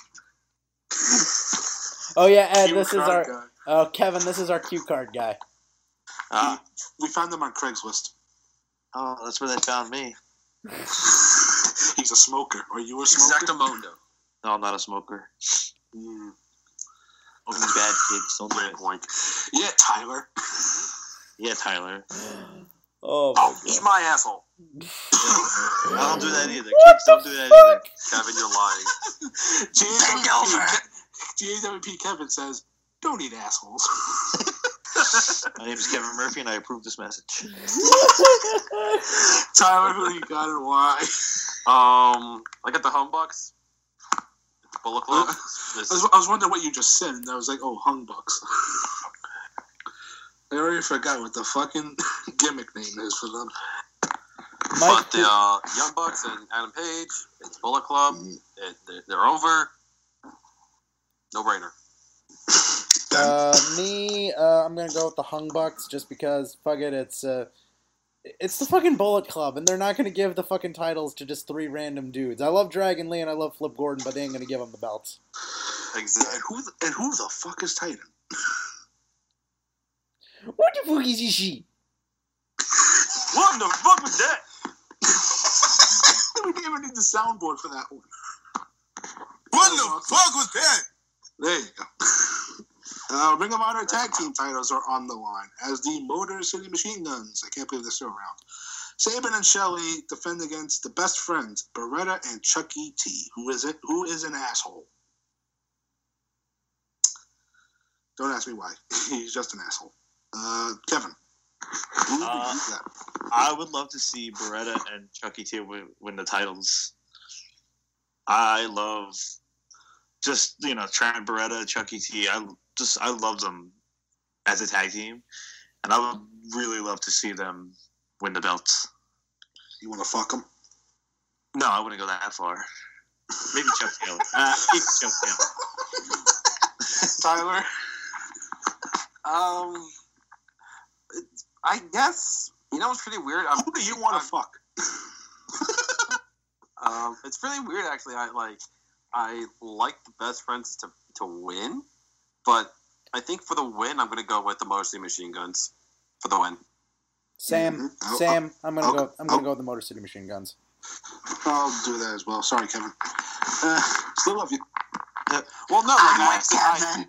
(laughs) Oh yeah, Ed, cue this is our. guy. Oh, Kevin, this is our cue card guy. Ah, We found them on Craigslist. oh, that's where they found me. He's a smoker. Are you a smoker? Exactamundo. No, I'm not a smoker. Mm. All these bad kids don't do it. Wink, wink. Yeah, Tyler. Yeah, Tyler. (gasps) Oh, my Oh, eat my asshole. (laughs) I don't do that either. Kids don't do that either. Kevin, you're lying. (laughs) Bend over. GAWP Kevin says, "Don't eat assholes." (laughs) My name is Kevin Murphy, and I approve this message. Tyler, who you got and why? Um, I got the home bucks. The Bullet Club. I was, I was wondering what you just said, and I was like, "Oh, hung bucks." I already forgot what the fucking (laughs) gimmick name is for them. Mike, but the uh, Young Bucks and Adam Page, it's Bullet Club. It, they're, they're over. No brainer. (laughs) Uh, me, uh, I'm gonna go with the Hung Bucks just because fuck it, it's uh, it's the fucking Bullet Club, and they're not gonna give the fucking titles to just three random dudes. I love Dragon Lee and I love Flip Gordon, but they ain't gonna give them the belts. Exactly. And who the, and who the fuck is Titan? (laughs) What the fuck is this shit? What the fuck was that? (laughs) we didn't even need the soundboard for that one. What the fuck was that? There you go. Uh, Ring of Honor tag team titles are on the line as the Motor City Machine Guns. I can't believe they're still around. Sabin and Shelley defend against the best friends, Beretta and Chucky T. Who is it? Who is an asshole? Don't ask me why. (laughs) He's just an asshole. Uh, Kevin. Uh. I would love to see Beretta and Chucky T win, win the titles. I love just you know Trent Beretta, Chucky T. I just I love them as a tag team, and I would really love to see them win the belts. You want to fuck them? No, I wouldn't go that far. Maybe Chuck Taylor. Uh, maybe Chuck Taylor. (laughs) Tyler. Um, it's, I guess you know it's pretty weird. I'm, Who do you want to fuck? (laughs) Um, it's really weird actually. I like I like the best friends to to win, but I think for the win, I'm gonna go with the Motor City Machine Guns for the win. Sam, Mhm. I'll- Sam, I'm gonna I'll- go. I'm gonna go with the Motor City Machine Guns. I'll do that as well. Sorry, Kevin. Uh, still love you. Well, no, like I I'm with I, Kevin.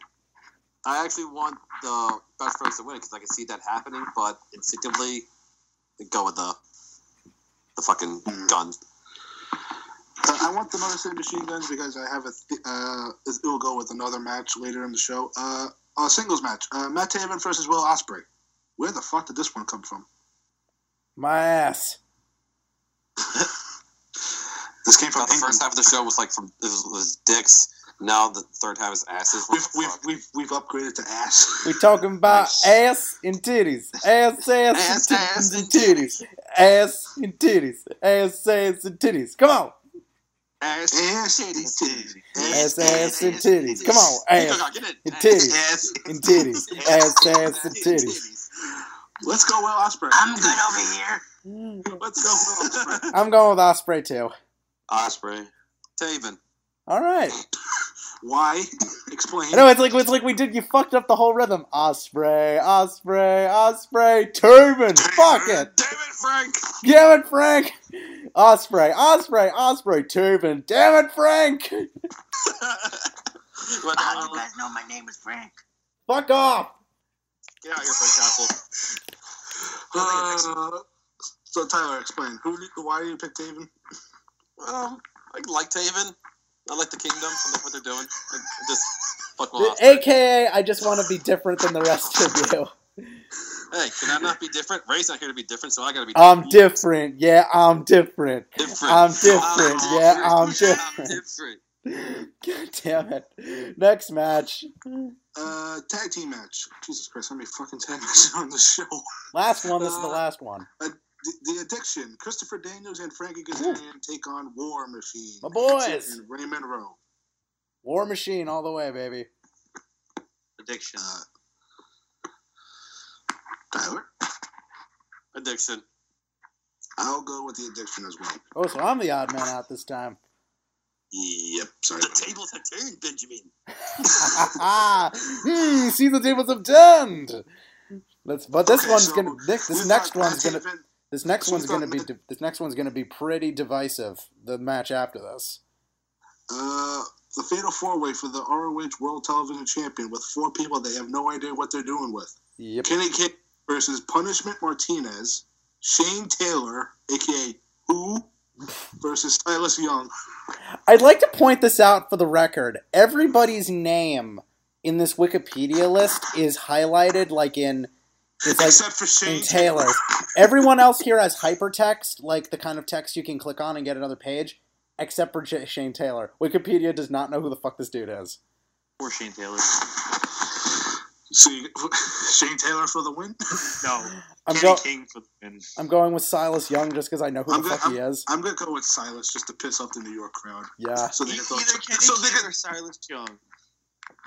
I actually want the best friends to win because I can see that happening, but instinctively, go with the the fucking Mhm. gun. Uh, I want the Motor City Machine Guns because I have a. Th- uh, it will go with another match later in the show. Uh, a singles match. Uh, Matt Taven versus Will Ospreay. Where the fuck did this one come from? My ass. (laughs) This came from the England. first half of the show was like from it was, was dicks. Now the third half is asses. What We've, we've, we've, we've upgraded to ass. We're talking about Nice. ass and titties, ass, ass, Ass, and, ass, titties, and and titties, ass and titties, ass, ass and titties. Come on, ass, Ass, titties, titties. ass, ass and titties. Come on, ass Get and titties Ass, and titties, ass, ass and titties. Let's go, Will Ospreay. I'm good over here. (laughs) Let's go, Will Ospreay. I'm going with Ospreay too. Ospreay. Taven. All right. (laughs) Why? (laughs) Explain. No, it's like it's like we did. You fucked up the whole rhythm. Ospreay, Ospreay, Ospreay, Turban. Fuck it. Damn it, Frank. Damn it, Frank. Ospreay, Ospreay, Ospreay, Turban. Damn it, Frank. But, How um, you guys know my name is Frank? Fuck off. get out of here, Frank Castle. Uh, so Tyler, explain. Who? do- Why do you pick Taven? Um, I like Taven. I like the Kingdom. I like what they're doing. I just fuck off. AKA, I just want to be different than the rest of you. Hey, can I not be different? Ray's not here to be different, so I gotta be I'm different. Yeah, I'm different. different. I'm different. Yeah, I'm I'm different. different. God damn it. Next match. Uh, tag team match. Jesus Christ, how many fucking tag matches on the show? Last one. This is the last one. The, the Addiction. Christopher Daniels and Frankie Kazarian take on War Machine. My boys. And Raymond Rowe. War Machine all the way, baby. Addiction. Uh, Tyler? Addiction. I'll go with the Addiction as well. Oh, so I'm the odd man out this time. Yep, sorry. The tables have turned, Benjamin. (laughs) hmm, see the tables have turned. Let's, but this Okay, one's so gonna. This, this next one's gonna. Taven- This next one's gonna be. Matt- di- This next one's gonna be pretty divisive. The match after this. Uh, the Fatal Four Way for the ROH World Television Champion with four people they have no idea what they're doing with. Yep. Kenny King versus Punishment Martinez, Shane Taylor, aka Who, versus Silas Young. I'd like to point this out for the record. Everybody's name in this Wikipedia list is highlighted like in. It's like Except for Shane Taylor. Everyone else here has hypertext, like the kind of text you can click on and get another page, except for J- Shane Taylor. Wikipedia does not know who the fuck this dude is. Or Shane Taylor. So you, (laughs) Shane Taylor for the win. No. I'm, Kenny go- King for the win. I'm going with Silas Young just because I know who I'm the good- fuck he is. I'm gonna go with Silas just to piss off the New York crowd. Yeah. So they Either can throw, Kenny so they King can, or Silas Young.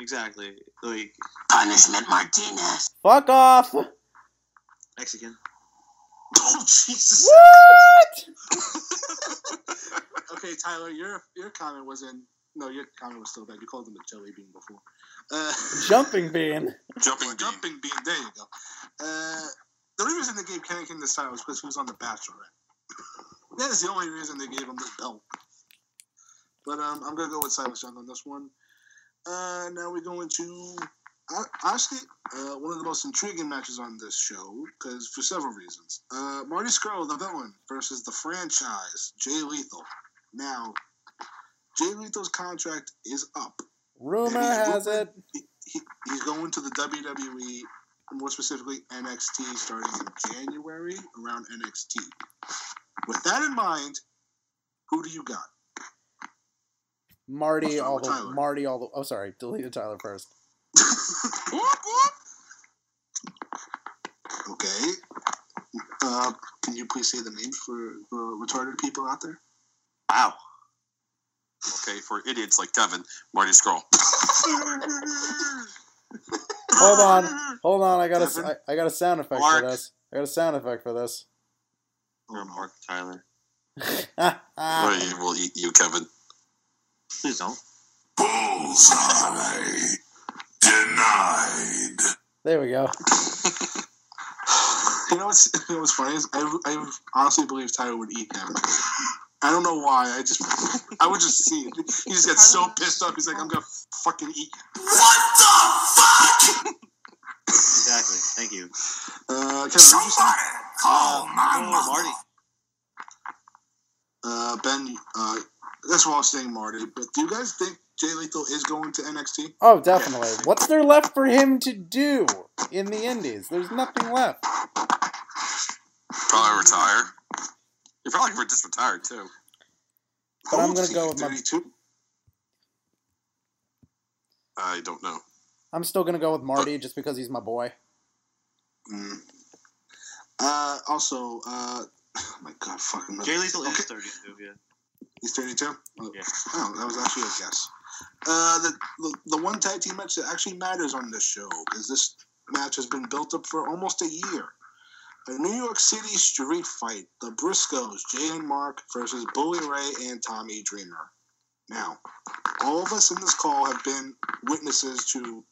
Exactly. Like Punishment Martinez. Fuck off! (laughs) (laughs) What? Mexican. Oh Jesus! (laughs) What? okay, Tyler, your your comment was in. No, your comment was still bad. You called him a jelly bean before. Uh, Jumping bean. Jumping bean. jumping bean. There you go. Uh, the only reason they gave Kenny King this title was because he was on The Bachelorette. that is the only reason they gave him this belt. But um, I'm gonna go with Silas Young on this one. Uh, now we go into I, honestly, uh, one of the most intriguing matches on this show, because for several reasons. Uh, Marty Scurll, the villain, versus the franchise, Jay Lethal. Now, Jay Lethal's contract is up. Rumor has it. He, he, he's going to the WWE, more specifically NXT, starting in January around NXT. With that in mind, who do you got? Marty all the Marty all the. Oh, sorry, deleted Tyler first. Okay. Uh, can you please say the name for the retarded people out there? Wow. Okay, for idiots like Kevin, Marty Scurll. (laughs) Hold on, hold on. I got a, Devin? I, I got a sound effect Mark. for this. I got a sound effect for this. Or Mark Tyler. (laughs) Well, he will eat you, Kevin. Please don't. Bullseye. Denied. there we go. (laughs) You know what's you know what's funny is I, I honestly believe Tyler would eat him. I don't know why. I just I would just see it. He just gets so pissed off. He's like, I'm gonna fucking eat. you." What the fuck? Exactly. Thank you. Uh, Kevin, who'd you Somebody say? call my oh, mother. Marty. Uh, Ben. Uh, that's what I was saying, Marty. But do you guys think Jay Lethal is going to NXT? Oh, definitely. What's there left for him to do in the Indies? There's nothing left. Probably retire. You're probably re- just retired too. But I'm gonna go with my- 32. I don't know. I'm still gonna go with Marty just because he's my boy. Mm. Uh, also, uh, (sighs) oh my God, fucking. Jay Lethal is 32, yeah. He's 32? Oh, Yeah. oh, that was actually a guess. Uh, the, the, the one tag team match that actually matters on this show is this match has been built up for almost a year. A New York City street fight. The Briscoes, Jay and Mark, versus Bully Ray and Tommy Dreamer. Now, all of us in this call have been witnesses to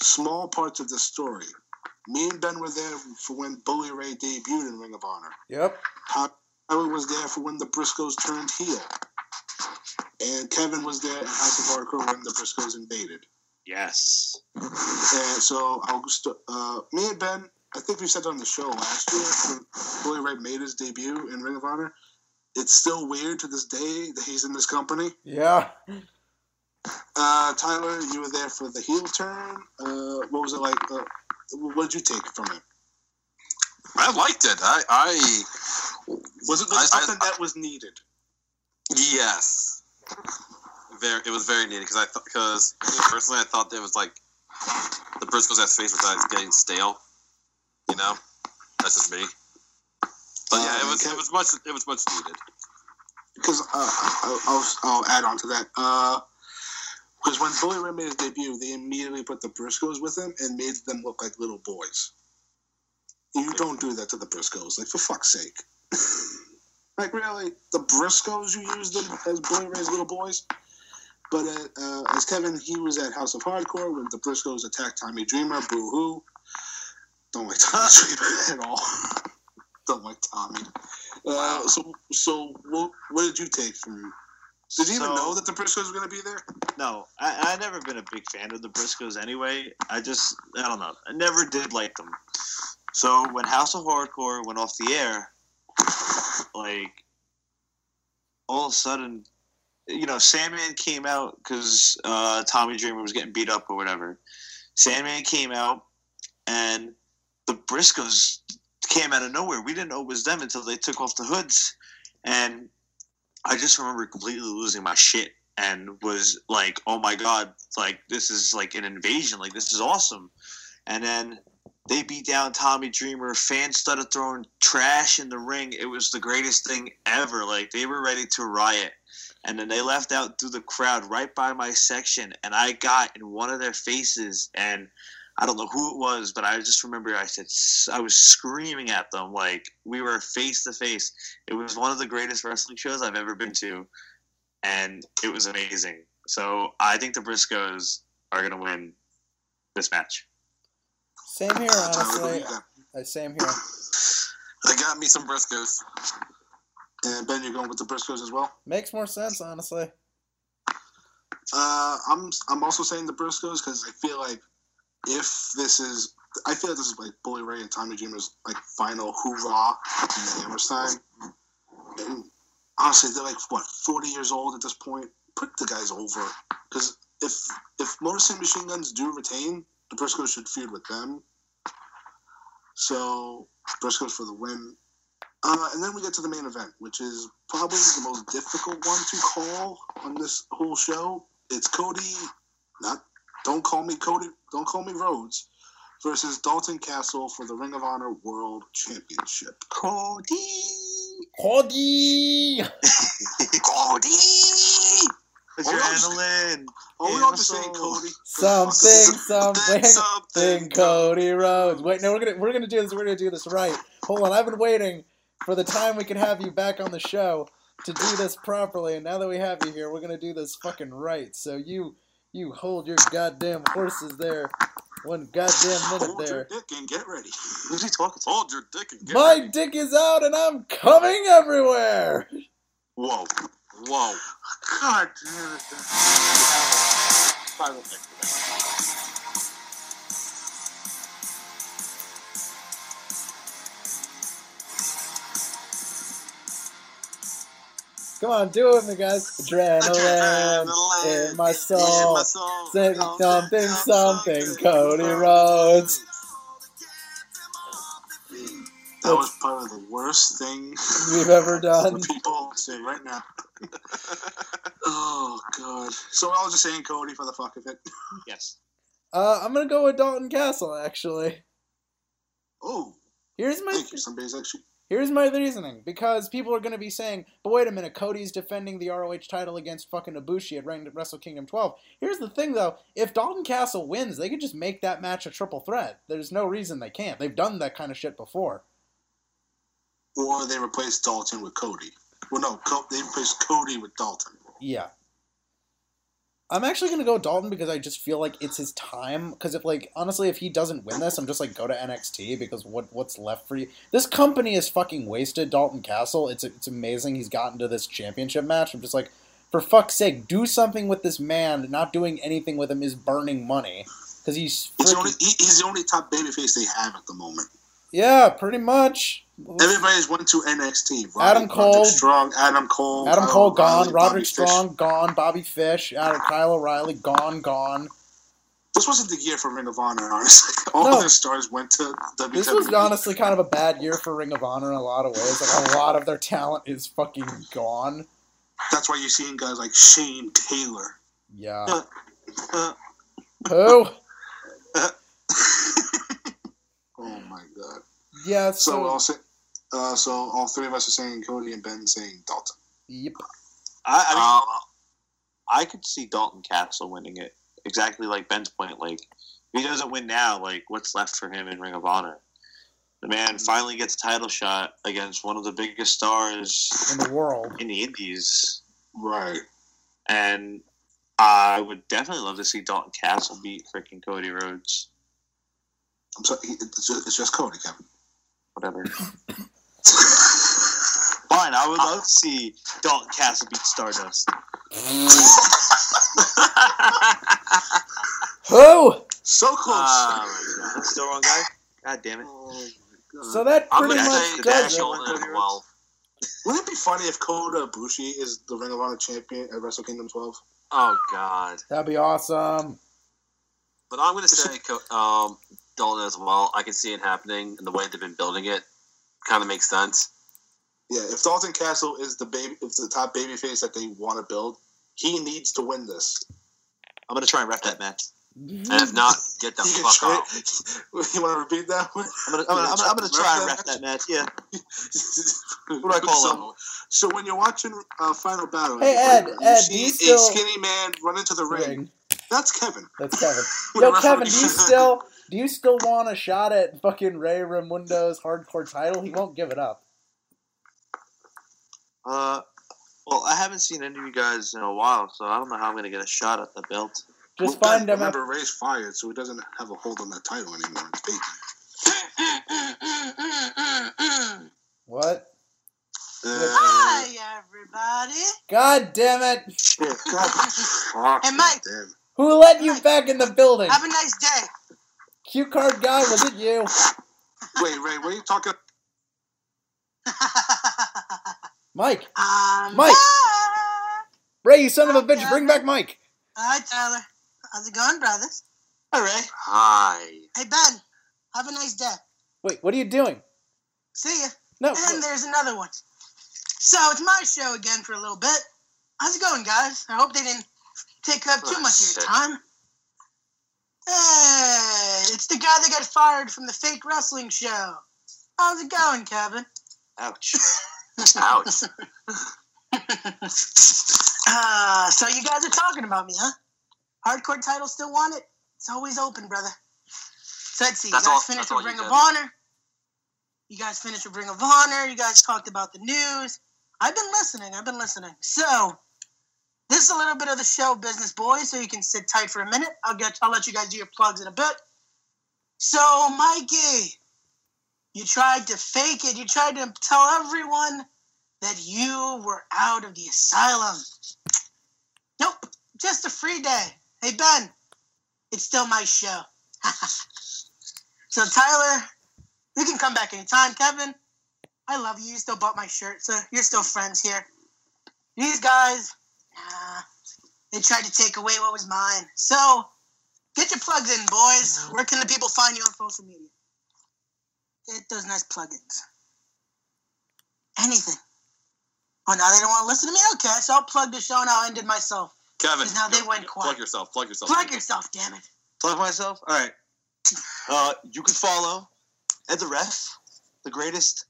small parts of the story. Me and Ben were there for when Bully Ray debuted in Ring of Honor. Yep. Tyler was there for when the Briscoes turned heel. And Kevin was there at House of Hardcore when the Briscoes invaded. Yes. And so I'll st- uh, me and Ben, I think we said it on the show last year when Bully Ray made his debut in Ring of Honor. It's still weird to this day that he's in this company. Yeah. Uh, Tyler, you were there for the heel turn. Uh, what was it like? Uh, what did you take from it? I liked it. I, I Was it I- I- something that was needed? yes, very. It was very needed because I thought because personally I thought that it was like the Briscoes as face was getting stale. You know, that's just me. But yeah, it Uh, was it was much it was much needed. because uh, I'll, I'll, I'll add on to that. Because when Bully Ray made his debut, they immediately put the Briscoes with him and made them look like little boys. You don't do that to the Briscoes, like for fuck's sake. (laughs) like really, the Briscoes you used them as Bully Ray's little boys. But uh, uh, as Kevin, he was at House of Hardcore when the Briscoes attacked Tommy Dreamer. Boo hoo! Don't like Tommy (laughs) Dreamer at all. don't like Tommy. Uh, so, so what, what did you take from? Did you even know that the Briscoes were going to be there? No, I, I never been a big fan of the Briscoes anyway. I just, I don't know. I never did like them. So when House of Hardcore went off the air, like, all of a sudden, you know, Sandman came out because uh, Tommy Dreamer was getting beat up or whatever. Sandman came out, and the Briscoes came out of nowhere. We didn't know it was them until they took off the hoods. And I just remember completely losing my shit and was like, "Oh my god! Like this is like an invasion! Like this is awesome!" And then they beat down Tommy Dreamer. Fans started throwing trash in the ring. It was the greatest thing ever. Like they were ready to riot. And then they left out through the crowd right by my section, and I got in one of their faces, and I don't know who it was, but I just remember I said I was screaming at them like we were face to face. It was one of the greatest wrestling shows I've ever been to, and it was amazing. So I think the Briscoes are gonna win this match. Same here, Tyler, what do honestly. Uh, Same here. I got me some Briscoes. And Ben, you're going with the Briscoes as well. Makes more sense, honestly. Uh, I'm I'm also saying the Briscoes because I feel like if this is, I feel like this is like Bully Ray and Tommy Dreamer's like final hoorah in Hammerstein. And honestly, they're like what forty years old at this point. Put the guys over because if if Motor City Machine Guns do retain, the Briscoes should feud with them. So Briscoes for the win. Uh, and then we get to the main event, which is probably the most difficult one to call on this whole show. It's Cody, not don't call me Cody, don't call me Rhodes, versus Dalton Castle for the Ring of Honor World Championship. Cody. Cody! (laughs) Cody. Oh, no, Adrenaline. Oh, we In all my just. Cody. (laughs) Something, something, something. Cody Rhodes. Wait, no, we're gonna we're gonna do this. We're gonna do this right. Hold on, I've been waiting for the time we can have you back on the show to do this properly, and now that we have you here, we're gonna do this fucking right. So you you hold your goddamn horses there, one goddamn minute Hold your dick and get ready. Who's he talking to? Hold your dick and get ready. My ready. dick is out, and I'm coming everywhere. Whoa. Whoa. God damn it. Final pick for that. Come on, do it with me, guys. Adrenaline in my soul. Say something, something, Cody Rhodes. That was probably the worst thing We've ever (laughs) done. for people saying right now. (laughs) oh god. So I was just saying Cody for the fuck of it. Yes. Uh, I'm gonna go with Dalton Castle. Actually, Oh, here's my thank you. Somebody's actually. here's my reasoning because people are gonna be saying, "But wait a minute, Cody's defending the ROH title against fucking Ibushi at Wrestle Kingdom 12." Here's the thing, though: if Dalton Castle wins, they could just make that match a triple threat. There's no reason they can't. They've done that kind of shit before. Or they replaced Dalton with Cody. Well, no, Co- they replaced Cody with Dalton. Yeah. I'm actually gonna go Dalton because I just feel like it's his time. Because if like honestly, if he doesn't win this, I'm just like go to NXT because what what's left for you? This company is fucking wasted. Dalton Castle. It's it's amazing he's gotten to this championship match. I'm just like, for fuck's sake, do something with this man. Not doing anything with him is burning money. Because he's He's the only he, he's the only top babyface they have at the moment. Yeah, pretty much. Everybody's went to NXT. Adam Roderick Cole. Strong, Adam Cole, Adam Kyle Cole gone, Roderick Bobby Fish. Strong gone, Bobby Fish, Adam Kyle O'Reilly gone, gone. This wasn't the year for Ring of Honor, honestly. (laughs) All No. their stars went to WWE. This was honestly kind of a bad year for Ring of Honor in a lot of ways. Like a lot of their talent is fucking gone. That's why you're seeing guys like Shane Taylor. Yeah. Uh, uh Who? Oh my god. Yeah. So, So. I'll say, uh, so all three of us are saying Cody and Ben saying Dalton. Yep. I, I mean, Uh, I could see Dalton Castle winning it. Exactly like Ben's point. Like, if he doesn't win now, like, what's left for him in Ring of Honor? The man finally gets a title shot against one of the biggest stars In the world. in the Indies. Right. And I would definitely love to see Dalton Castle beat freaking Cody Rhodes. I'm sorry. It's just, it's just Cody, Kevin. Whatever. (laughs) Fine, I would love to see Dalton Castle beat Stardust. (laughs) Who? so close. Ah, That's still wrong guy? God damn it. oh. So that I'm pretty much does it. Daniel- Golden as well. Wouldn't it be funny if Kota Ibushi is the Ring of Honor champion at Wrestle Kingdom 12? Oh God. That'd be awesome. But I'm gonna say Co- um, Dalton as well. I can see it happening, and the way they've been building it kind of makes sense. Yeah, if Dalton Castle is the baby, if the top baby face that they want to build, he needs to win this. I'm going to try and ref that match. And if not, get the (laughs) fuck try- off. (laughs) you want to repeat that one? I'm going to I'm gonna, I'm gonna, I'm gonna try and ref that match. Yeah. (laughs) What do I call so, him? So when you're watching uh, Final Battle, Hey, you- Ed, you Ed, see do you a still- skinny man run into the ring. Ring. That's Kevin. That's Kevin. Yo, Kevin, do you still do you still want a shot at fucking Ray Raimundo's hardcore title? He won't give it up. Uh, well, I haven't seen any of you guys in a while, so I don't know how I'm going to get a shot at the belt. Just Well, find him. At, Remember, Ray's fired, so he doesn't have a hold on that title anymore. It's vacant. what? Uh, Hi, everybody. God damn it! God, (laughs) fuck, Hey, Mike. damn. Who let you back in the building? Have a nice day. Cue card guy, was it you? Wait, Ray, what are you talking? Mike. um, Mike. ah! Ray, you son of a bitch, bring back Mike. Hi, Tyler. How's it going, brothers? Hi, Ray. Hi. Hey, Ben. Have a nice day. Wait, what are you doing? See ya. No. And there's another one. So it's my show again for a little bit. How's it going, guys? I hope they didn't take up too Oh, much of your time. Hey, it's the guy that got fired from the fake wrestling show. How's it going, Kevin? Ouch. (laughs) Ouch. (laughs) Uh, so you guys are talking about me, huh? Hardcore title still want it? It's always open, brother. So let's see. That's you guys all- finished with Ring of. Honor. You guys finished with Ring of Honor. You guys talked about the news. I've been listening. I've been listening. So this is a little bit of the show business, boys. So you can sit tight for a minute. I'll get. I'll let you guys do your plugs in a bit. So Mikey, you tried to fake it. You tried to tell everyone that you were out of the asylum. Nope, just a free day. Hey Ben, it's still my show. (laughs) so Tyler, you can come back anytime. Kevin, I love you. You still bought my shirt, so you're still friends here. These guys, nah, they tried to take away what was mine. So get your plugs in, boys. Where can the people find you on social media? Get those nice plugins. Anything. Oh, now they don't want to listen to me? Okay, so I'll plug the show and I'll end it myself. Kevin, Because now they go- went go- quiet. Plug yourself. Plug yourself. Plug yourself, damn it. Plug myself. All right. Uh, you can follow Ed the Ref, the greatest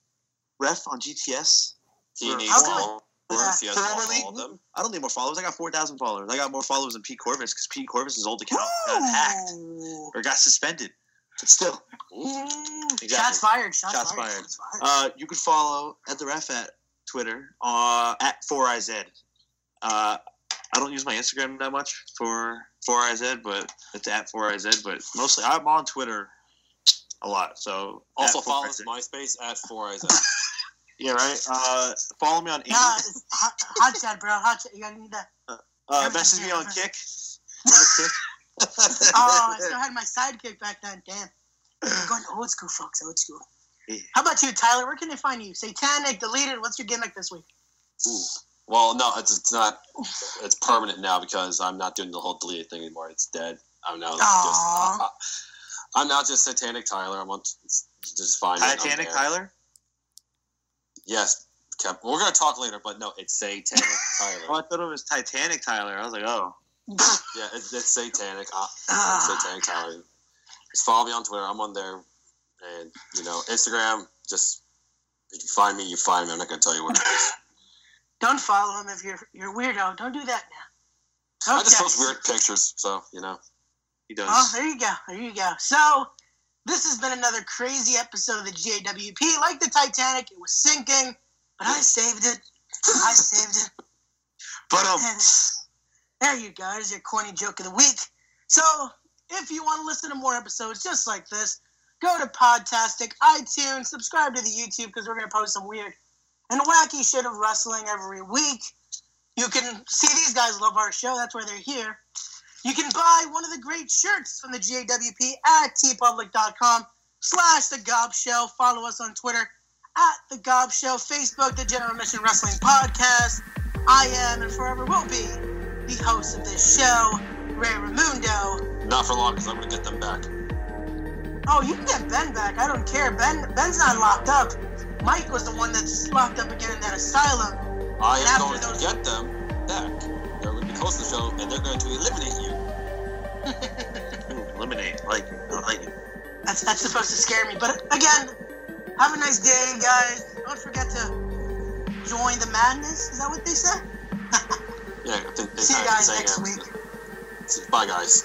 ref on GTS. He needs How can followers. He has Formerly- all them. I don't need more followers. I got four thousand followers. I got more followers than Pete Corvus because Pete Corvus's old account got hacked or got suspended. But still, Ooh. Exactly. Shots fired. Shots, Shots fired. fired. Shots fired. uh, you can follow at the Ref at Twitter uh, at 4IZ. Uh, I don't use my Instagram that much for 4IZ, but it's at 4IZ. But mostly, I'm on Twitter a lot. So Also follow 4IZ. us MySpace at 4IZ. (laughs) Yeah, right. Uh, follow me on Nah, Instagram. it's hot, hot chat, bro. Hot chat. You gotta need that. Uh, message me on Kik. (laughs) Remember Kik? Oh, I still had my sidekick back then. Damn. I'm going old school, folks. Old school. Yeah. How about you, Tyler? Where can they find you? Satanic, deleted. What's your gimmick this week? Ooh. Well, no, it's, it's not. It's permanent now because I'm not doing the whole deleted thing anymore. It's dead. I'm now just. Aw. Uh, I'm now just Satanic Tyler. I'm on. Just fine. Titanic Tyler. Yes. We're gonna talk later, but no, it's Satanic (laughs) Oh, Tyler. I thought it was Titanic Tyler. I was like, oh. (laughs) Yeah, it's, it's Satanic. Uh, (sighs) Ah. Satanic Tyler. Just follow me on Twitter. I'm on there, and you know Instagram. Just if you find me, you find me. I'm not gonna tell you what it is. (laughs) Don't follow him if you're you're a weirdo. Don't do that now. I just post weird pictures, so you know. He does. Oh, there you go. There you go. So, this has been another crazy episode of the GAWP. Like the Titanic, it was sinking, but I saved it. I saved it. (laughs) but um, And there you go. There's your corny joke of the week. So, if you want to listen to more episodes just like this, go to Podtastic, iTunes, subscribe to the YouTube because we're going to post some weird and wacky shit of wrestling every week. You can see these guys love our show. That's why they're here. You can buy one of the great shirts from the GAWP at teepublic.com slash The GAWP Show. Follow us on Twitter at The GAWP Show, Facebook, The General Admission Wrestling Podcast. I am and forever will be the host of this show, Ray Ramundo. Not for long, because I'm gonna get them back. Oh, you can get Ben back. I don't care. Ben Ben's not locked up. Mike was the one that's locked up again in that asylum. I And am going to get them back. They're going to be close to the show, and they're going to eliminate you. eliminate. Like, I like it. That's that's supposed to scare me. But again, have a nice day, guys. Don't forget to join the madness. Is that what they said? (laughs) Yeah, I think they See you guys next week. Bye, guys.